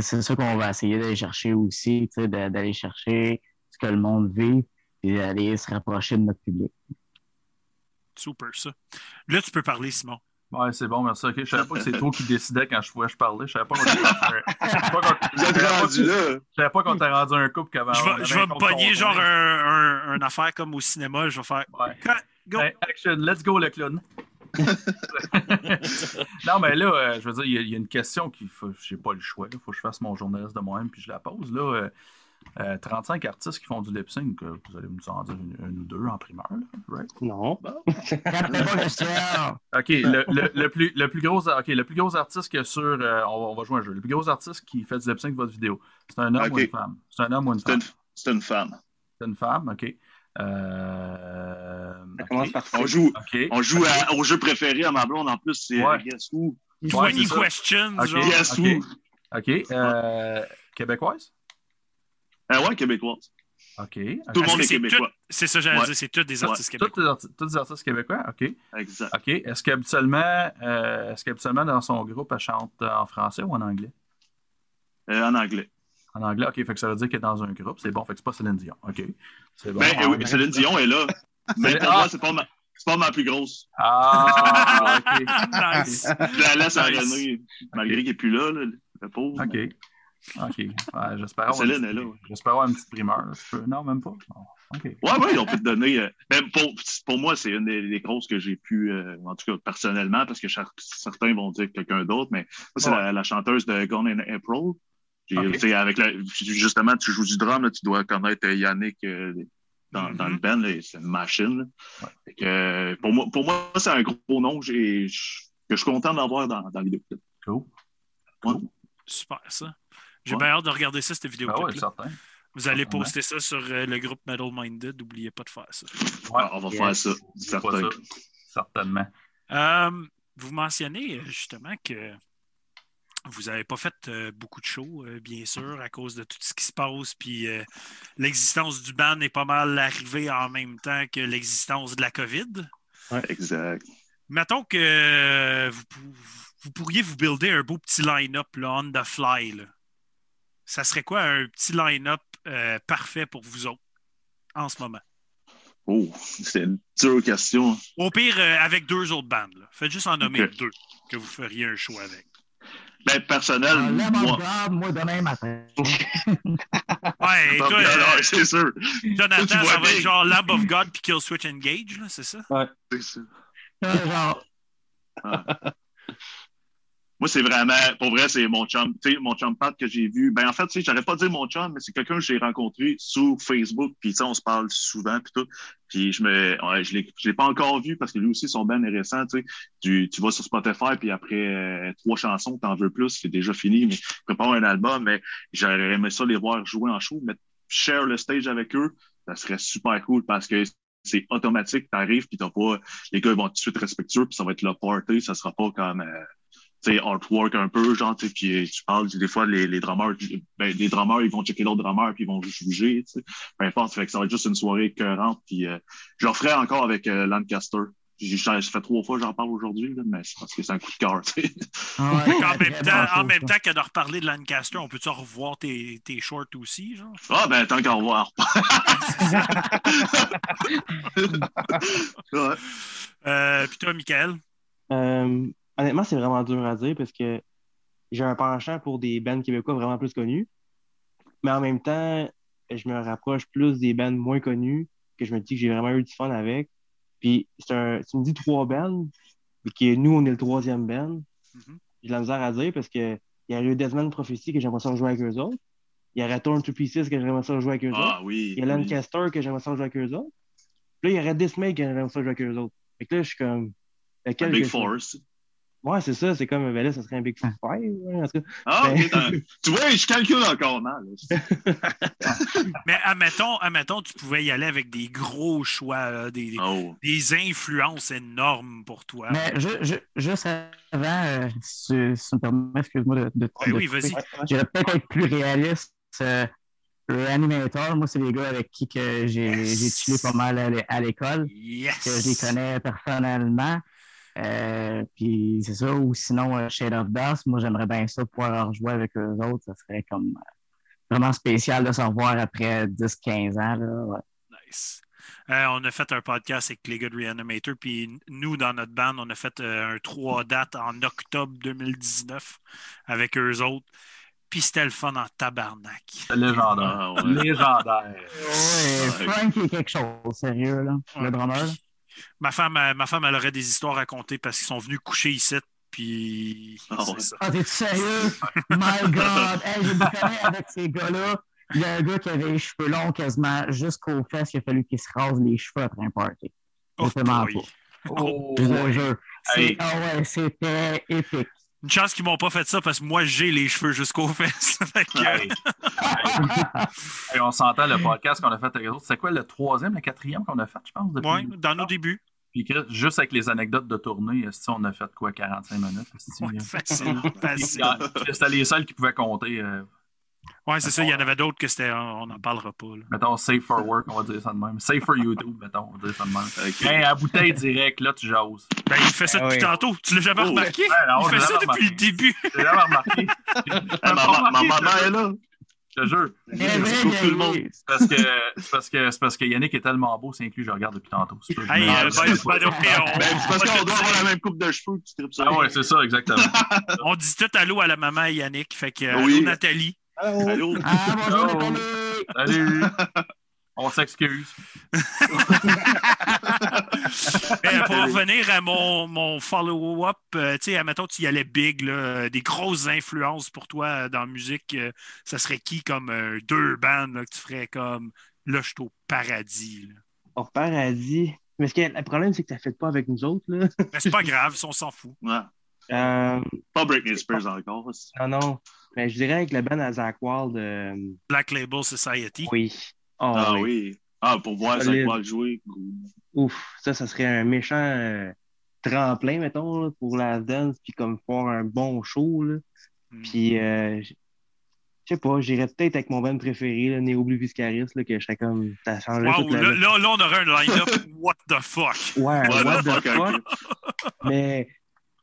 c'est ça qu'on va essayer d'aller chercher aussi, d'aller chercher ce que le monde vit et d'aller se rapprocher de notre public. Super, ça. Là, tu peux parler, Simon. Ouais, c'est bon, merci. Ok, Je savais pas que c'est toi qui décidais quand je pouvais je parlais. Je savais pas qu'on savais pas qu'on t'a rendu un couple qu'avant. Je vais, je vais me pogner genre un, un, affaire comme au cinéma. Je vais faire. Ouais. Go. action, let's go le clown. non, mais là, euh, je veux dire, il y, a une question qui j'ai pas le choix. Il faut que je fasse mon journaliste de moi-même puis je la pose. Là, euh, 35 euh, artistes qui font du lip sync, euh, vous allez me en dire un ou deux en primeur, right? Non. OK, le, le, le, plus, le, plus gros, ok le plus gros artiste que sur. on, va jouer un jeu. Le plus gros artiste qui fait du lip sync votre vidéo, c'est un homme ou une femme? C'est un homme ou une femme? C'est une femme. C'est une femme, OK. Euh... On joue, on joue au jeu préféré à ma blonde en plus, c'est ouais. Guess Who. 20 questions. Okay. Genre. Guess okay. Who. OK. Euh, québécoise? Euh, ouais, québécoise. OK. Tout le monde est, québécois. C'est ça, j'allais ouais. dire, c'est tous des artistes ouais. québécois. Tous des artistes québécois, OK. Exact. OK. Est-ce qu'habituellement, euh, est qu'habituellement, dans son groupe, elle chante en français ou en anglais? Euh, en anglais. En anglais, OK. Fait que ça veut dire qu'elle est dans un groupe. C'est bon. Fait que c'est pas Céline Dion. OK. C'est bon. Ben, ah, oui, Céline Dion est là. Mais pour ah. moi, c'est pas, ma... pas ma plus grosse. Ah, OK. nice. Je la laisse à René, malgré qu'elle n'est plus là, là, le pauvre. OK. OK. Ouais, J'espère Céline est là. J'espère avoir une petite primeur. Non, même pas. Oh, OK. Ouais, ouais, on peut te donner. Euh... Ben, pour, pour moi, c'est une des, des causes que j'ai pu, euh, en tout cas personnellement, parce que certains vont dire quelqu'un d'autre, mais c'est ouais. la, la, chanteuse de Gone in April. Okay. Avec la, justement, tu joues du drum, là, tu dois connaître Yannick euh, dans, mm -hmm. dans, le band, c'est une machine. Ouais. Que, pour moi, pour moi c'est un gros nom que, que je suis content d'avoir dans, dans les deux Cool. cool. Super, ça. J'ai bien hâte de regarder ça, cette vidéo. Ah ouais, certain. Vous allez poster ça sur euh, le groupe Metal Minded. N'oubliez pas de faire ça. Ouais, on va yes. faire ça. Certain. Certainement. Euh, vous mentionnez justement que vous n'avez pas fait euh, beaucoup de shows, euh, bien sûr, à cause de tout ce qui se passe. Puis euh, l'existence du band est pas mal arrivée en même temps que l'existence de la COVID. Exact. Mettons que vous, pou- vous pourriez vous builder un beau petit line-up on the fly. là. Ça serait quoi un petit line-up parfait pour vous autres en ce moment? Oh, c'est une dure question. Au pire, avec deux autres bandes. Faites juste en nommer deux que vous feriez un show avec. Ben, personnel, Euh, Lamb of moi. God, moi, demain matin. Ouais, et Non, toi, non, euh, c'est sûr. Jonathan, ça va être genre Lamb of God puis Kill Switch Engage, là, c'est ça? C'est sûr. Euh, genre, Moi, c'est vraiment, pour vrai, c'est mon chum, tu sais, mon chum Pat que j'ai vu. Ben, en fait, tu sais, j'aurais pas dit mon chum, mais c'est quelqu'un que j'ai rencontré sur Facebook, puis on se parle souvent, puis tout. Puis je me, ouais, je l'ai, l'ai pas encore vu parce que lui aussi, son band est récent, tu sais. Tu, tu vas sur Spotify, puis après euh, trois chansons, t'en veux plus, c'est déjà fini, mais prépare un album, mais j'aurais aimé ça les voir jouer en show, mais share le stage avec eux, ça serait super cool parce que c'est automatique, t'arrives, puis t'as pas, les gars vont tout de suite respectueux, puis ça va être le party, ça sera pas comme, euh, sais, artwork un peu, genre, tu sais, puis euh, tu parles, des fois, les, les drummers, ben, les drummers, ils vont checker l'autre drummer, puis ils vont juger, tu sais. Peu importe, fait que ça va être juste une soirée écœurante, puis euh, je le ferai encore avec euh, Lancaster. J'ai- Ça fait trois fois que j'en parle aujourd'hui, mais c'est parce que c'est un coup de cœur, tu sais. ah ouais, même temps, en même temps que de reparler de Lancaster, on peut-tu revoir tes, tes shorts aussi, genre? Ah, ben, tant qu'à revoir. ouais. Euh, puis toi, Michael? Euh, honnêtement, c'est vraiment dur à dire parce que j'ai un penchant pour des bands québécois vraiment plus connus. Mais en même temps, je me rapproche plus des bands moins connus que je me dis que j'ai vraiment eu du fun avec. Puis, un, tu me dis trois bands, et que nous, on est le troisième band. Mhm. J'ai de la misère à dire parce que il y a eu Desmond Prophecy que j'aimerais ça jouer avec eux autres. Il y aurait Torn to Pieces que j'aimerais ça jouer avec eux autres. Ah, oui. Il y a oui. Lancaster que j'aimerais ça jouer avec eux autres. Puis là, il y aurait Dismay que j'aimerais ça jouer avec eux autres. Fait que là, je suis comme. lequel Big Force. Ouais, c'est ça. C'est comme, ben là, ça serait un Big Five. ouais, en tout cas. Ah, Ben- tu vois, je calcule encore mal. Mais admettons, admettons, tu pouvais y aller avec des gros choix, là, des, des- Oh. des influences énormes pour toi. Mais ju- ju- juste avant, euh, si, tu- si tu me permets, excuse-moi de, de, Oui, de oui, vas-y. Je vais peut-être être plus réaliste. Euh, Reanimator, moi, c'est les gars avec qui que j'ai Yes. chillé pas mal à l'école, Yes! que je les connais personnellement. Euh, puis c'est ça, ou sinon euh, Shade of Dust, moi j'aimerais bien ça pouvoir en jouer avec eux autres. Ça serait comme euh, vraiment spécial de se revoir après 10-15 ans. Là, ouais. Nice. Euh, on a fait un podcast avec les gars de Reanimator, puis nous, dans notre band, on a fait euh, un trois dates en octobre 2019 avec eux autres. Puis c'était le fun en tabarnak. C'est légendaire. Ouais. Légendaire. Ouais, Ouais. Frank il est quelque chose, sérieux, là, Ouais. le drummer. Ma femme, ma femme, elle aurait des histoires à raconter parce qu'ils sont venus coucher ici, puis Ah ça. Ah, t'es sérieux? My God! Hey, j'ai déconné avec ces gars-là. Il y a un gars qui avait les cheveux longs quasiment jusqu'aux fesses. Il a fallu qu'il se rase les cheveux après un party. Oh pas. Oh. C'est- Hey. Ah ouais, c'était épique. Une chance qu'ils m'ont pas fait ça parce que moi, j'ai les cheveux jusqu'aux fesses. Que, Hey. Hey, on s'entend le podcast qu'on a fait avec les autres. C'est quoi le troisième, le quatrième qu'on a fait, je pense, depuis? ouais, dans nos débuts. Puis juste avec les anecdotes de tournée, on a fait quoi, 45 minutes? Ouais, facile, facile. C'était les seuls qui pouvaient compter. euh, Ouais, c'est ça. Il y en avait d'autres que c'était. On n'en parlera pas. là. mettons, safe for work, on va dire ça de même. Safe for YouTube, mettons, on va dire ça de même. Ok. Hey, à bouteille direct, là, tu jases. Ben, il fait ça Ah depuis oui. tantôt. Tu l'as jamais Oh. remarqué? Ouais, non, il fait ça depuis le début. J'ai jamais remarqué. Ah, ma, remarqué, ma mère est là. Je te jure. C'est tout le monde. C'est parce que, parce que, parce que Yannick est tellement beau, c'est inclus, je regarde depuis tantôt. C'est Hey, euh, Ben, parce qu'on doit avoir la même coupe de cheveux que tu tripes ça. Ah ouais, c'est ça, exactement. On dit tout allô à la maman Yannick. Fait que, euh, Oui. Allô. Allô? Ah, bonjour! Salut! On s'excuse. Mais, pour revenir à mon, mon follow-up, euh, tu sais, admettons, tu y allais big, là, des grosses influences pour toi euh, dans la musique, euh, ça serait qui comme euh, deux bandes là, que tu ferais comme là, je suis au paradis. là? Hors paradis. Mais ce que, le problème, c'est que ça ne fait pas avec nous autres. Là. Mais c'est pas grave, si on s'en fout. Ouais. Euh, Pas Britney Spears encore. non, non. Mais je dirais avec le band à Zach Wild. euh, Black Label Society. oui. Oh, Ah oui. oui. Ah, pour voir ça Solide. quoi jouer. Ouf, ça, ça serait un méchant euh, tremplin, mettons, là, pour la dance, puis comme faire un bon show. Là. Hmm. Puis, euh, je sais pas, j'irais peut-être avec mon band préféré, le Neo Blue Viscaris, là, que je serais comme. Ça changerait Wow, toute la là, là, là, on aurait un line-up. What the fuck? Ouais, What what the the fuck, fuck? Mais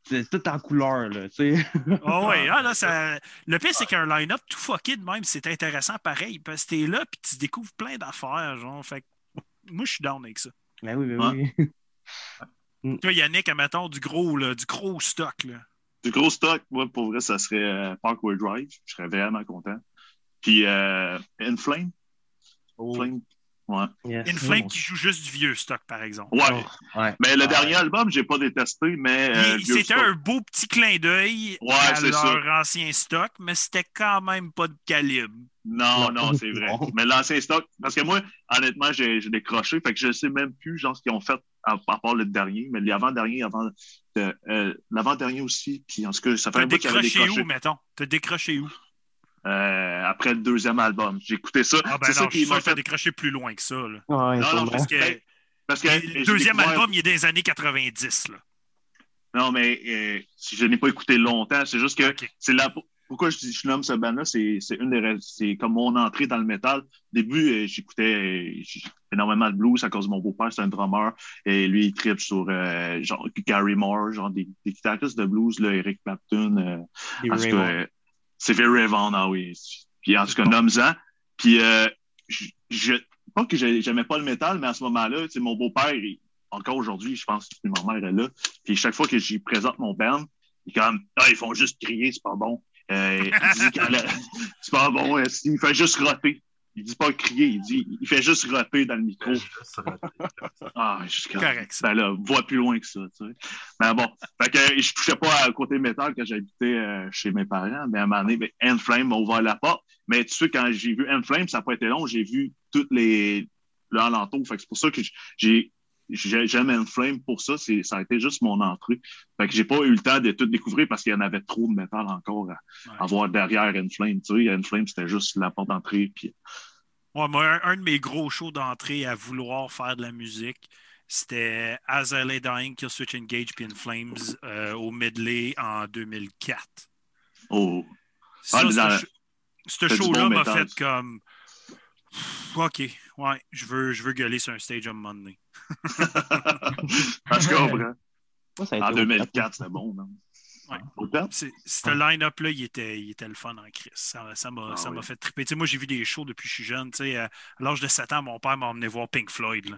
c'est tout en couleur, là, tu sais. Ah ouais, ah, là, ça... Le pire, c'est qu'un line-up tout fucké de même, c'est intéressant pareil, parce que t'es là puis tu découvres plein d'affaires, genre. Fait que moi, je suis down avec ça. Ben oui, ben oui. Toi, Yannick, admettons, du gros, là, du gros stock, là. Du gros stock, moi, pour vrai, ça serait euh, Parkway Drive. Je serais vraiment content. Puis euh, Inflame. Flame. Ouais. Yes. Inflame qui joue juste du vieux stock, par exemple. Ouais. Oh, ouais. Mais le Ouais. dernier album, j'ai pas détesté, mais. euh, C'était stock. un beau petit clin d'œil Ouais, à c'est leur ancien stock, mais c'était quand même pas de calibre. Non, Non. c'est vrai. Mais l'ancien stock, parce que moi, honnêtement, j'ai décroché, fait que je sais même plus, genre, ce qu'ils ont fait à, à part le dernier, mais l'avant-dernier, avant, de- euh, l'avant-dernier aussi, puis en tout cas, ça fait T'as un qu'il avait décroché décroché. où, mettons? T'as décroché où? Euh, après le deuxième album. J'ai écouté ça. Ah ben c'est ça qui m'a fait. décroché plus loin que ça. Là. Ouais, Non, non, sûrement. Parce que Ben, Parce que le deuxième découvert- album, il est des années 90. Là. Non, mais euh, si je n'ai pas écouté longtemps. C'est juste que c'est là. Pourquoi je, dis- je nomme ce band-là, c'est une des c'est comme mon entrée dans le métal. Au début, euh, j'écoutais euh, énormément de blues à cause de mon beau-père, c'est un drummer. Et lui, il tripe sur euh, genre Gary Moore, genre des, des guitaristes de blues, là, Eric Clapton. C'est Very Vaughan, ah oui. Puis en tout cas, nomme-en. Puis euh, je, je- pas que j'ai- j'aimais pas le métal, mais à ce moment-là, mon beau-père, encore aujourd'hui, je pense que ma mère est là. Puis chaque fois que j'y présente mon band, il est comme Ah, ils font juste crier, c'est pas bon. Euh, il dit c'est pas bon, euh, il fait juste roter. Il dit pas crier, il dit il fait juste roter dans le micro. Ah, je suis Correct, ça. Ben là, vois plus loin que ça, tu sais. Mais bon, fait que je touchais pas à côté métal quand j'habitais euh, chez mes parents, mais à un moment donné, ben, Enflame m'a ouvert la porte. Mais tu sais, quand j'ai vu Enflame, ça n'a pas été long, j'ai vu toutes les le alentour. Fait que c'est pour ça que j'ai j'ai- j'aime Enflame pour ça, c'est ça a été juste mon entrée. Fait que j'ai pas eu le temps de tout découvrir parce qu'il y en avait trop de métal encore à, à voir derrière Enflame. Tu sais, Enflame, c'était juste la porte d'entrée. Puis... Ouais, moi, un, un de mes gros shows d'entrée à vouloir faire de la musique, c'était As I Lay Dying, Kill Switch Engage puis In Flames euh, au Medley en 2004. Oh. Ça, Ah, ce show-là m'a fait comme. OK, ouais, je veux, je veux gueuler sur un stage à un moment donné. Que, comprends. Moi, ça a été En au 2004, c'était bon. Non? Ouais. Ce line-up-là, il était, il était le fun en crise. Ça m'a Ah ça oui. fait triper. Tu sais, moi, j'ai vu des shows depuis que je suis jeune. Tu sais, à à l'âge de 7 ans, mon père m'a emmené voir Pink Floyd. là.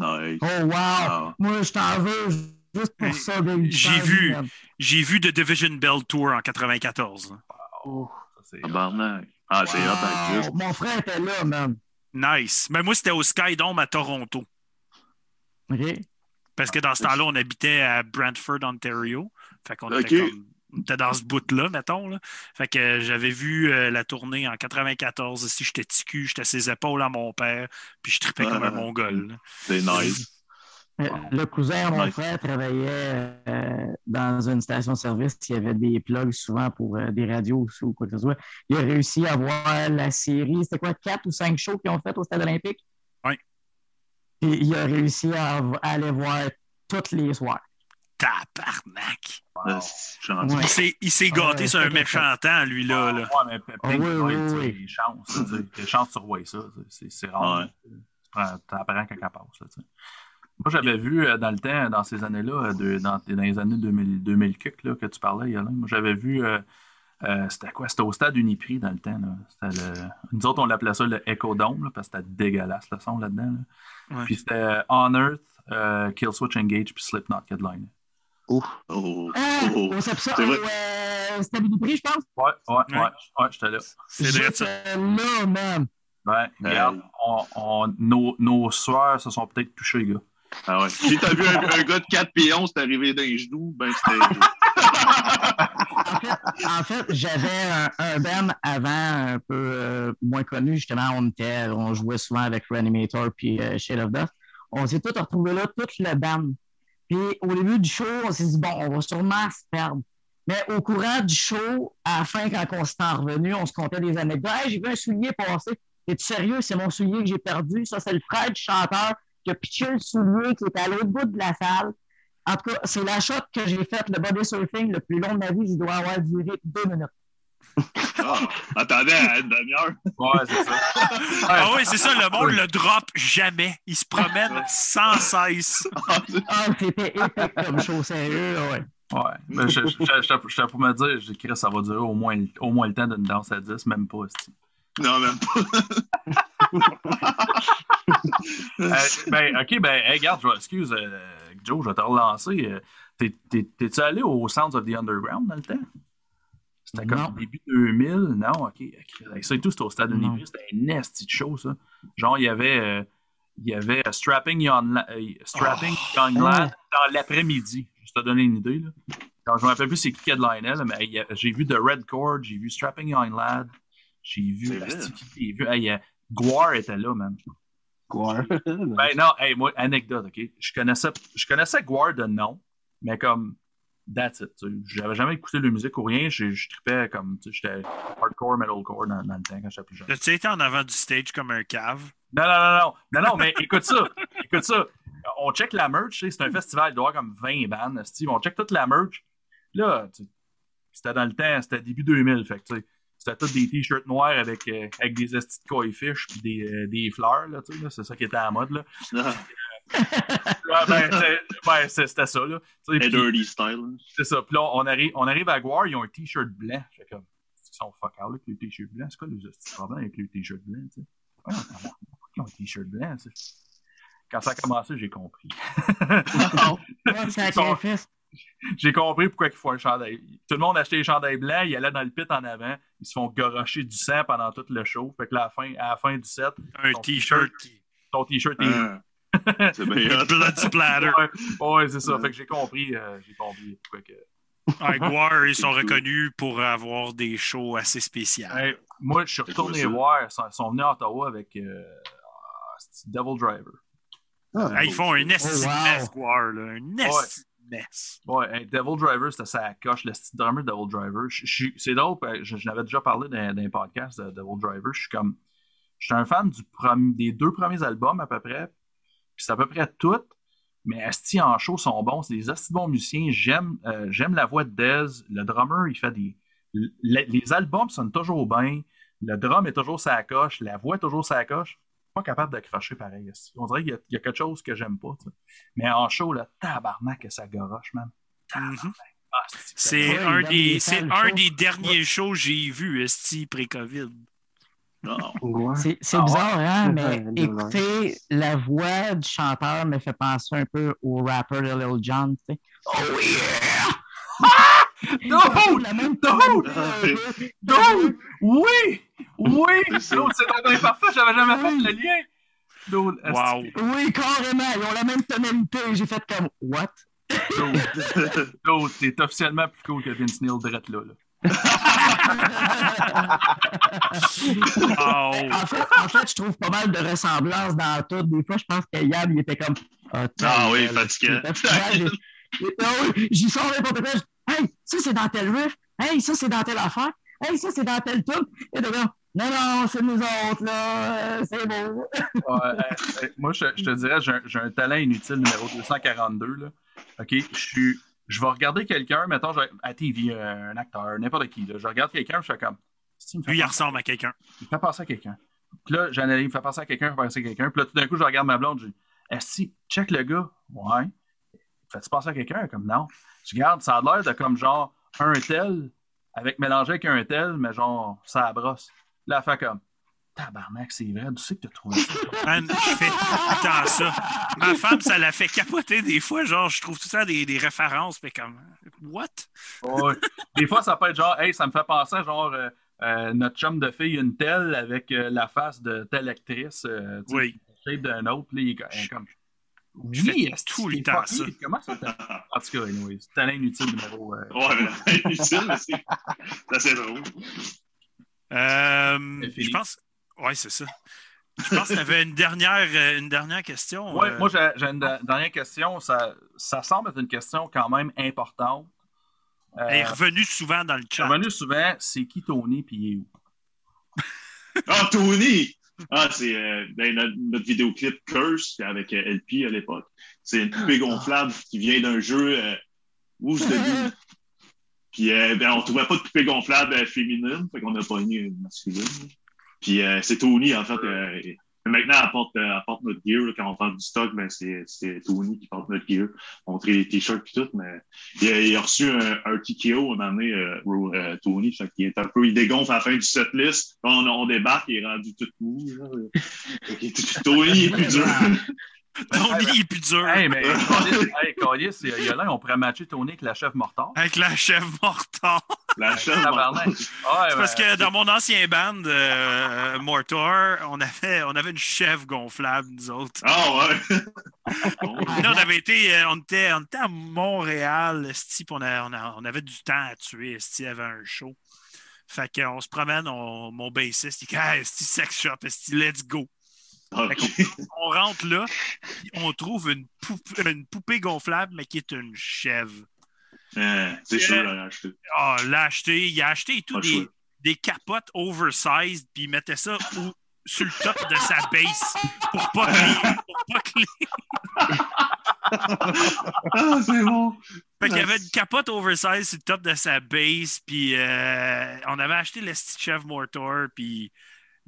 Nice. Oh, wow! Ah. Moi, je t'en veux juste pour ça. J'ai vu. J'ai vu The Division Bell Tour en 94. là. Ça, c'est- Tabarnak. Ah, c'est Wow. Mon frère était là, man. Nice. Mais moi, c'était au Skydome à Toronto. OK? Parce que dans ce temps-là, on habitait à Brantford, Ontario. Fait qu'on était, comme- on était dans ce bout-là, mettons. Là. Fait que euh, j'avais vu euh, la tournée en 94. Ici, j'étais ticu, j'étais à ses épaules à mon père, puis je tripais comme un Ah. mongol. C'est nice. Euh, Le cousin à mon Nice. frère travaillait euh, dans une station-service. Il y avait des plugs souvent pour euh, des radios ou quoi que ce soit. Il a réussi à voir la série. C'était quoi, quatre ou cinq shows qu'ils ont fait au Stade olympique? Oui. Et il a réussi à, à aller voir tous les soirs. Tabarnak! Euh, Ouais. Il s'est- Il s'est gâté Ouais, sur un méchant temps, lui, là. là. Ouais, mais Pink oui, oui, chances, les chances tu revois ça, c'est- c'est rare. Ouais. Tu prends- T'apprends quand elle passe. là. Moi, j'avais vu euh, dans le temps, dans ces années-là, euh, de- dans, dans les années 2000, 2000 quelques, là, que tu parlais, Yolande, moi, j'avais vu, euh, euh, c'était quoi? C'était au stade Uniprix dans le temps. Là. C'était le- Nous autres, on l'appelait ça le Echo Dome, là, parce que c'était dégueulasse le son là-dedans. là. Ouais. Puis c'était On Earth, euh, Killswitch Engage, puis Slipknot headline. Oh. Ah, Oh. on s'appelle ça C'est vrai. au euh, Prix, je pense. Ouais, ouais, Ouais. ouais, ouais, j'étais là. C'est vrai ça. J'étais là, man. Ouais, regarde, on, on- nos, nos soeurs se sont peut-être touchés, les gars. Ah ouais. Si t'as vu un, un gars de 4 pions, c'est arrivé d'un genou, ben c'était. En fait, en fait, j'avais un, un band avant un peu euh, moins connu. Justement, on était, on jouait souvent avec Reanimator puis euh, Shade of Death. On s'est tous retrouvés là, toute le band. Puis au début du show, on s'est dit bon, on va sûrement se perdre. Mais au courant du show, à la fin, quand on s'est en revenu, on se comptait des anecdotes. Hey, j'ai vu un soulier passer. Es-tu sérieux? C'est mon soulier que j'ai perdu. Ça, c'est le frère du chanteur qui a pitché le soulier qui était à l'autre bout de la salle. En tout cas, c'est la shot que j'ai faite, le body surfing le plus long de ma vie. Il doit avoir duré deux minutes. Ah, attendez à une demi-heure. Ouais, c'est ça. Ah oui, c'est ça, le monde le drop jamais. Il se promène sans cesse. Ah, c'était épique comme show sérieux, ouais. Ouais. Mais je- je- je- je- pour me dire, j'ai écrit ça va durer au moins, au moins le temps d'une danse à 10, même pas. Non, même pas. Euh, ben, ok, ben, hey, regarde, je excuse, euh, Joe, je vais te relancer. Euh, t'es- t'es- T'es-tu allé au Sounds of the Underground dans le temps? C'était comme Non. début 2000, non? Ok, et tout, c'était au Stade Non. Univis, c'était un nasty de show, ça. Genre, il y avait, euh, il y avait euh, Strapping Young, euh, Strapping Young Lad dans l'après-midi. Juste te donner une idée, là. Quand je me rappelle plus c'est qui qui headlinait, là, mais il y a- j'ai vu The Red Chord, j'ai vu Strapping Young Lad, j'ai vu, C'est j'ai vu, hey, Guar était là, man. Quoi? Ben non, hey, moi, anecdote, OK? Je connaissais, je connaissais Guar de nom, mais comme, that's it. tu. J'avais jamais écouté de musique ou rien. Je, je tripais comme, tu sais, j'étais hardcore, metalcore dans, dans le temps quand j'étais plus jeune. As-tu été en avant du stage comme un cave? Non, non, non, non. Non, non, mais écoute ça. Écoute ça. On check la merch, tu c'est un festival, il doit y avoir comme 20 bandes, Steve. On check toute la merch. Là, tu sais, c'était dans le temps, c'était début 2000, fait que, tu sais, c'était tous des t-shirts noirs avec, euh, avec des estis de koi fish puis des, euh, des fleurs, là, tu sais, là, c'est ça qui était à la mode, là. Ouais, ben, ouais, c'était ça, là. Style. hein. c'est ça. Puis là, on arrive, on arrive à Guar, ils ont un t-shirt blanc. Je fais comme, ils sont fuck out avec les t-shirts blancs. C'est quoi les petits problèmes avec les t-shirts blancs, tu sais? Ouais, pourquoi ils ont un t-shirt blanc, tu sais? Quand ça a commencé, j'ai compris. Ouais, sont- Campfest. j'ai compris pourquoi il faut un chandail. Tout le monde achetait les chandails blancs, ils allaient dans le pit en avant, ils se font gorocher du sang pendant tout le show. Fait que là, à la fin, à la fin du set, Un t-shirt qui. ton t-shirt est. C'est bien. Blood splatter. Ouais, ouais, c'est ça. Fait que j'ai compris, euh, j'ai compris pourquoi que. Ah, Guar, ils sont reconnus pour avoir des shows assez spéciaux. Hey, moi, je suis retourné quoi voir, ils sont, venus à Ottawa avec euh, ah, Devil Driver. Ah, Hey, ils font un esti Oh, wow. Guar, là. Un mess. Ouais, hey, Devil Driver, c'était ça coche, le style drummer de Devil Driver. C'est drôle, euh, je, je n'avais déjà parlé dans, dans un podcast de Devil Driver. Je suis comme. Je suis un fan du des deux premiers albums à peu près. Puis c'est à peu près tout. Mais Asti en show sont bons. C'est des Asti bons musiciens. J'aime euh, j'aime la voix de Dez. Le drummer, il fait des. Les, les albums sonnent toujours bien. Le drum est toujours sa coche. La voix est toujours sa coche. Pas capable d'accrocher pareil. esti. On dirait qu'il y, a- il y a quelque chose que j'aime pas. Mais en show, là, tabarnak ça goroche, man. Tabarnak. Mhm. Ah, c'est- un, des, un des derniers shows que j'ai vu, Esti, pré-COVID. C'est Ah ouais? bizarre, hein, mais ouais. écoutez, la voix du chanteur me fait penser un peu au rapper de Lil Jon, tu sais. Oh yeah! Dude! la même Dude! Dude! Oui! Oui! C'est ça. Dude, c'est donc parfait, j'avais jamais fait le lien. Wow. Oui, carrément, ils ont la même tonalité. J'ai fait comme, what? Dude, dude, t'es officiellement plus cool que Vince Neil drette là. là. En, fait, en fait, je trouve pas mal de ressemblances dans tout. Des fois, je pense que Yann, il était comme. Ah, Ah oui, fatigué. ah oui, J'y sors je- Hey, ça, c'est dans tel riff. Hey, ça, c'est dans telle affaire. Hey, ça, c'est dans tel tune. Et de là, non, non, c'est nous autres, là. euh, C'est beau. Ouais, euh, euh, moi, je, je te dirais, j'ai un, un talent inutile numéro 242. Là. OK? Je suis. Je vais regarder quelqu'un, mettons, je- à TV, euh, un acteur, n'importe qui. Là. Je regarde quelqu'un, je fais comme. Lui, il ressemble à quelqu'un. il fait penser à quelqu'un. Puis là, j'analyse, il me fait penser à quelqu'un, il me fait penser à quelqu'un. Puis là, tout d'un coup, je regarde ma blonde, je dis Est-ce que check le gars Ouais. Fais-tu penser à quelqu'un? Comme non. Je regarde, ça a l'air de comme genre un tel, avec mélangé avec un tel, mais genre, ça brosse. Là, elle fait comme Tabarnak, c'est vrai, d'où c'est que t'as trouvé ça Man, je fais attends ça. Ma femme, ça la fait capoter des fois. Genre, je trouve tout ça des, des références, mais comme, what? Ouais. Des fois, ça peut être genre, hey, ça me fait penser à genre euh, euh, notre chum de fille, une telle, avec euh, la face de telle actrice, euh, tu sais, Oui. shape d'un autre, puis il est comme. Je fais est-ce tout le temps fucké? Comment ça En tout cas, anyway, c'est talent inutile numéro. euh, Ouais, inutile, mais c'est c'est assez drôle. Euh, je pense. Ouais, c'est ça. Je pense que tu avais une dernière, euh, une dernière question. Ouais, euh, moi, j'ai une dernière question. Ça, ça semble être une question quand même importante. Euh, Elle est revenue souvent dans le chat. revenu souvent, c'est qui Tony, puis il est où? Ah, Tony! Ah, c'est euh, ben, notre, notre vidéoclip Curse avec euh, LP à l'époque. C'est une poupée gonflable qui vient d'un jeu euh, Who's the Dude? Puis euh, ben, on trouvait pas de poupée gonflable euh, féminine, fait qu'on a pogné une masculine. Puis euh, c'est Tony, en fait. euh, maintenant, elle porte, euh, notre gear. là. quand on parle du stock, ben, c'est Tony qui porte notre gear. Montrer les t-shirts et tout, mais il a, il a reçu un, un TKO à un moment donné, euh, euh, Tony. Fait qu'il est un peu, il dégonfle à la fin du setlist. On, on débarque, il est rendu tout mou. Tony est plus dur. Tony est plus dur. Hey, mais hey, Calis, il y a- là, on pourrait matcher Tony avec la chef mortard. Avec la chef mortard. La. Ah, ouais, C'est parce que dans mon ancien band, euh, Mortar, on avait, on avait une chef gonflable, nous autres. Ah ouais. Là, on avait été, euh, on était, on était à Montréal, esti, puis on, a- on, a- on avait du temps à tuer, esti, il avait un show. Fait qu'on se promène, on- mon bassiste, il dit, esti, sex shop, esti, let's go. Ok. On rentre là, puis on trouve une, poupée gonflable, mais qui est une chèvre. Euh, C'est sûr, là, acheté. Ah, l'a acheté, il a acheté et tout des, choix. des capotes oversized, puis il mettait ça sur le top de sa base pour pas que Ah, c'est bon. Fait qu'il y avait une capote oversize sur le top de sa base, puis euh, on avait acheté le Chef Mortar, puis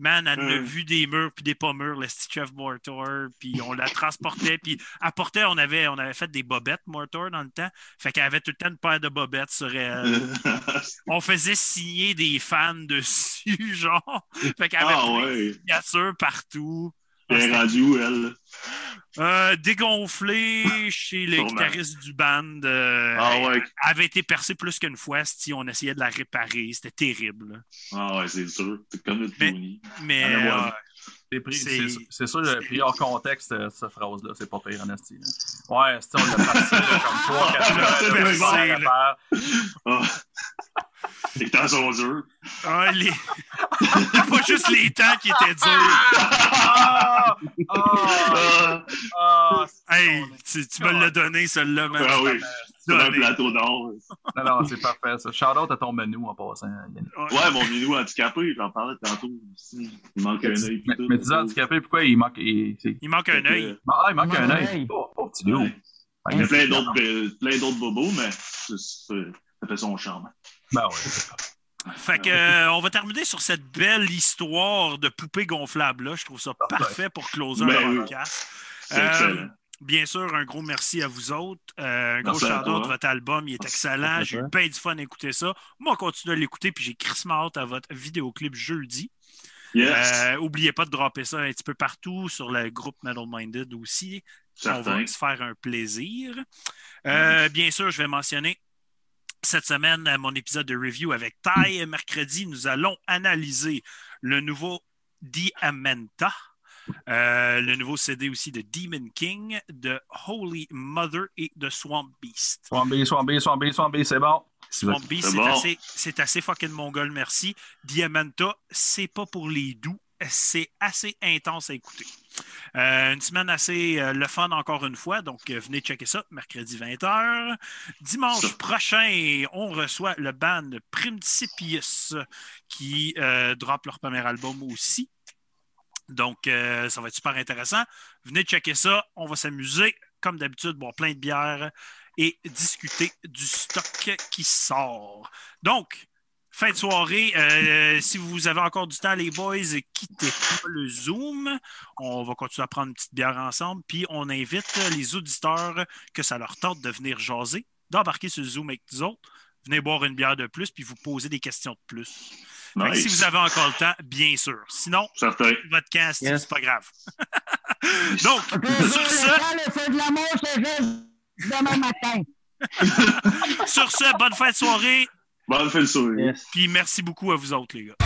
man, elle a Mm. vu des murs puis des pas mûrs, le Chef Mortar, puis on la transportait, puis apportait, on avait, on avait fait des bobettes Mortar dans le temps, fait qu'elle avait tout le temps une paire de bobettes sur elle. on faisait signer des fans dessus, genre. Fait qu'elle avait ah plein de ouais. signatures partout. Elle est rendue où, elle? Euh, chez les Sûrement. guitaristes du band. euh, Ah elle avait été percée plus qu'une fois si on essayait de la réparer. C'était terrible. Ah ouais, c'est sûr. C'est comme notre Mais- Tony. Mais ouais. euh, c'est pris- c'est- c'est- C'est sûr, c'est- pris hors contexte, euh, cette phrase-là, c'est pas pire, en esti. Ouais, c'est on l'a passé là, comme trois, quatre On l'a fois, là, percé, on là. l'a faire. Les temps sont durs. ah, les... pas juste les temps qui étaient durs. Ah! Ah! Ah, Ah! Hey, tu, tu me l'as donné, celle-là, man. ah oui. C'est un plateau d'or. Non, non, c'est parfait, ça. Shout-out à ton menu en passant, Yannick. Ouais, mon minou handicapé, j'en parlais tantôt aussi. Il manque un œil. Mais, mais dis handicapé, pourquoi il manque. Il, Il manque un œil. Ah, il manque Il un œil. Oh, oh, petit loup. Ouais. Il y a plein d'autres be- plein d'autres bobos, mais ça fait son charme. Ben ouais. Fait que, euh, on va terminer sur cette belle histoire de poupée gonflable-là. Je trouve ça parfait pour closer Ben un oui. podcast. C'est Euh, excellent. Bien sûr, un gros merci à vous autres. Euh, un gros Merci shout-out. Votre album, il est excellent. J'ai eu bien du fun à écouter ça. Moi, continue à l'écouter, puis j'ai crissement hâte à votre vidéoclip jeudi. Yes, Euh, oubliez pas de dropper ça un petit peu partout sur le groupe Metal Minded aussi. On va se faire un plaisir. Euh, bien sûr, je vais mentionner cette semaine mon épisode de review avec Ty. Mercredi, nous allons analyser le nouveau Diamenta. Euh, le nouveau CD aussi de Demon King, de Holy Mother et de Swamp Beast. Swambé, swambé, swambé, swambé, c'est bon. Swamp Beast, C'est c'est bon. assez, c'est assez fucking mongol, merci. Diamanta, c'est pas pour les doux, c'est assez intense à écouter. Euh, une semaine assez euh, le fun encore une fois, donc euh, venez checker ça, mercredi 20h. Dimanche Ça. prochain, on reçoit le band Principius qui euh, drop leur premier album aussi. Donc, euh, ça va être super intéressant. Venez checker ça. On va s'amuser, comme d'habitude, boire plein de bières et discuter du stock qui sort. Donc, fin de soirée, euh, si vous avez encore du temps, les boys, quittez pas le Zoom. On va continuer à prendre une petite bière ensemble. Puis, on invite les auditeurs que ça leur tente de venir jaser, d'embarquer sur le Zoom avec nous autres. Venez boire une bière de plus, puis vous poser des questions de plus. Nice. si vous avez encore le temps, bien sûr. Sinon, Certain. votre camp, c'est Yes. c'est pas grave. Donc, sur ce, C'est de l'amour, c'est juste demain matin. sur ce, bonne fin de soirée, Bonne fin de soirée. Yes. puis merci beaucoup à vous autres, les gars.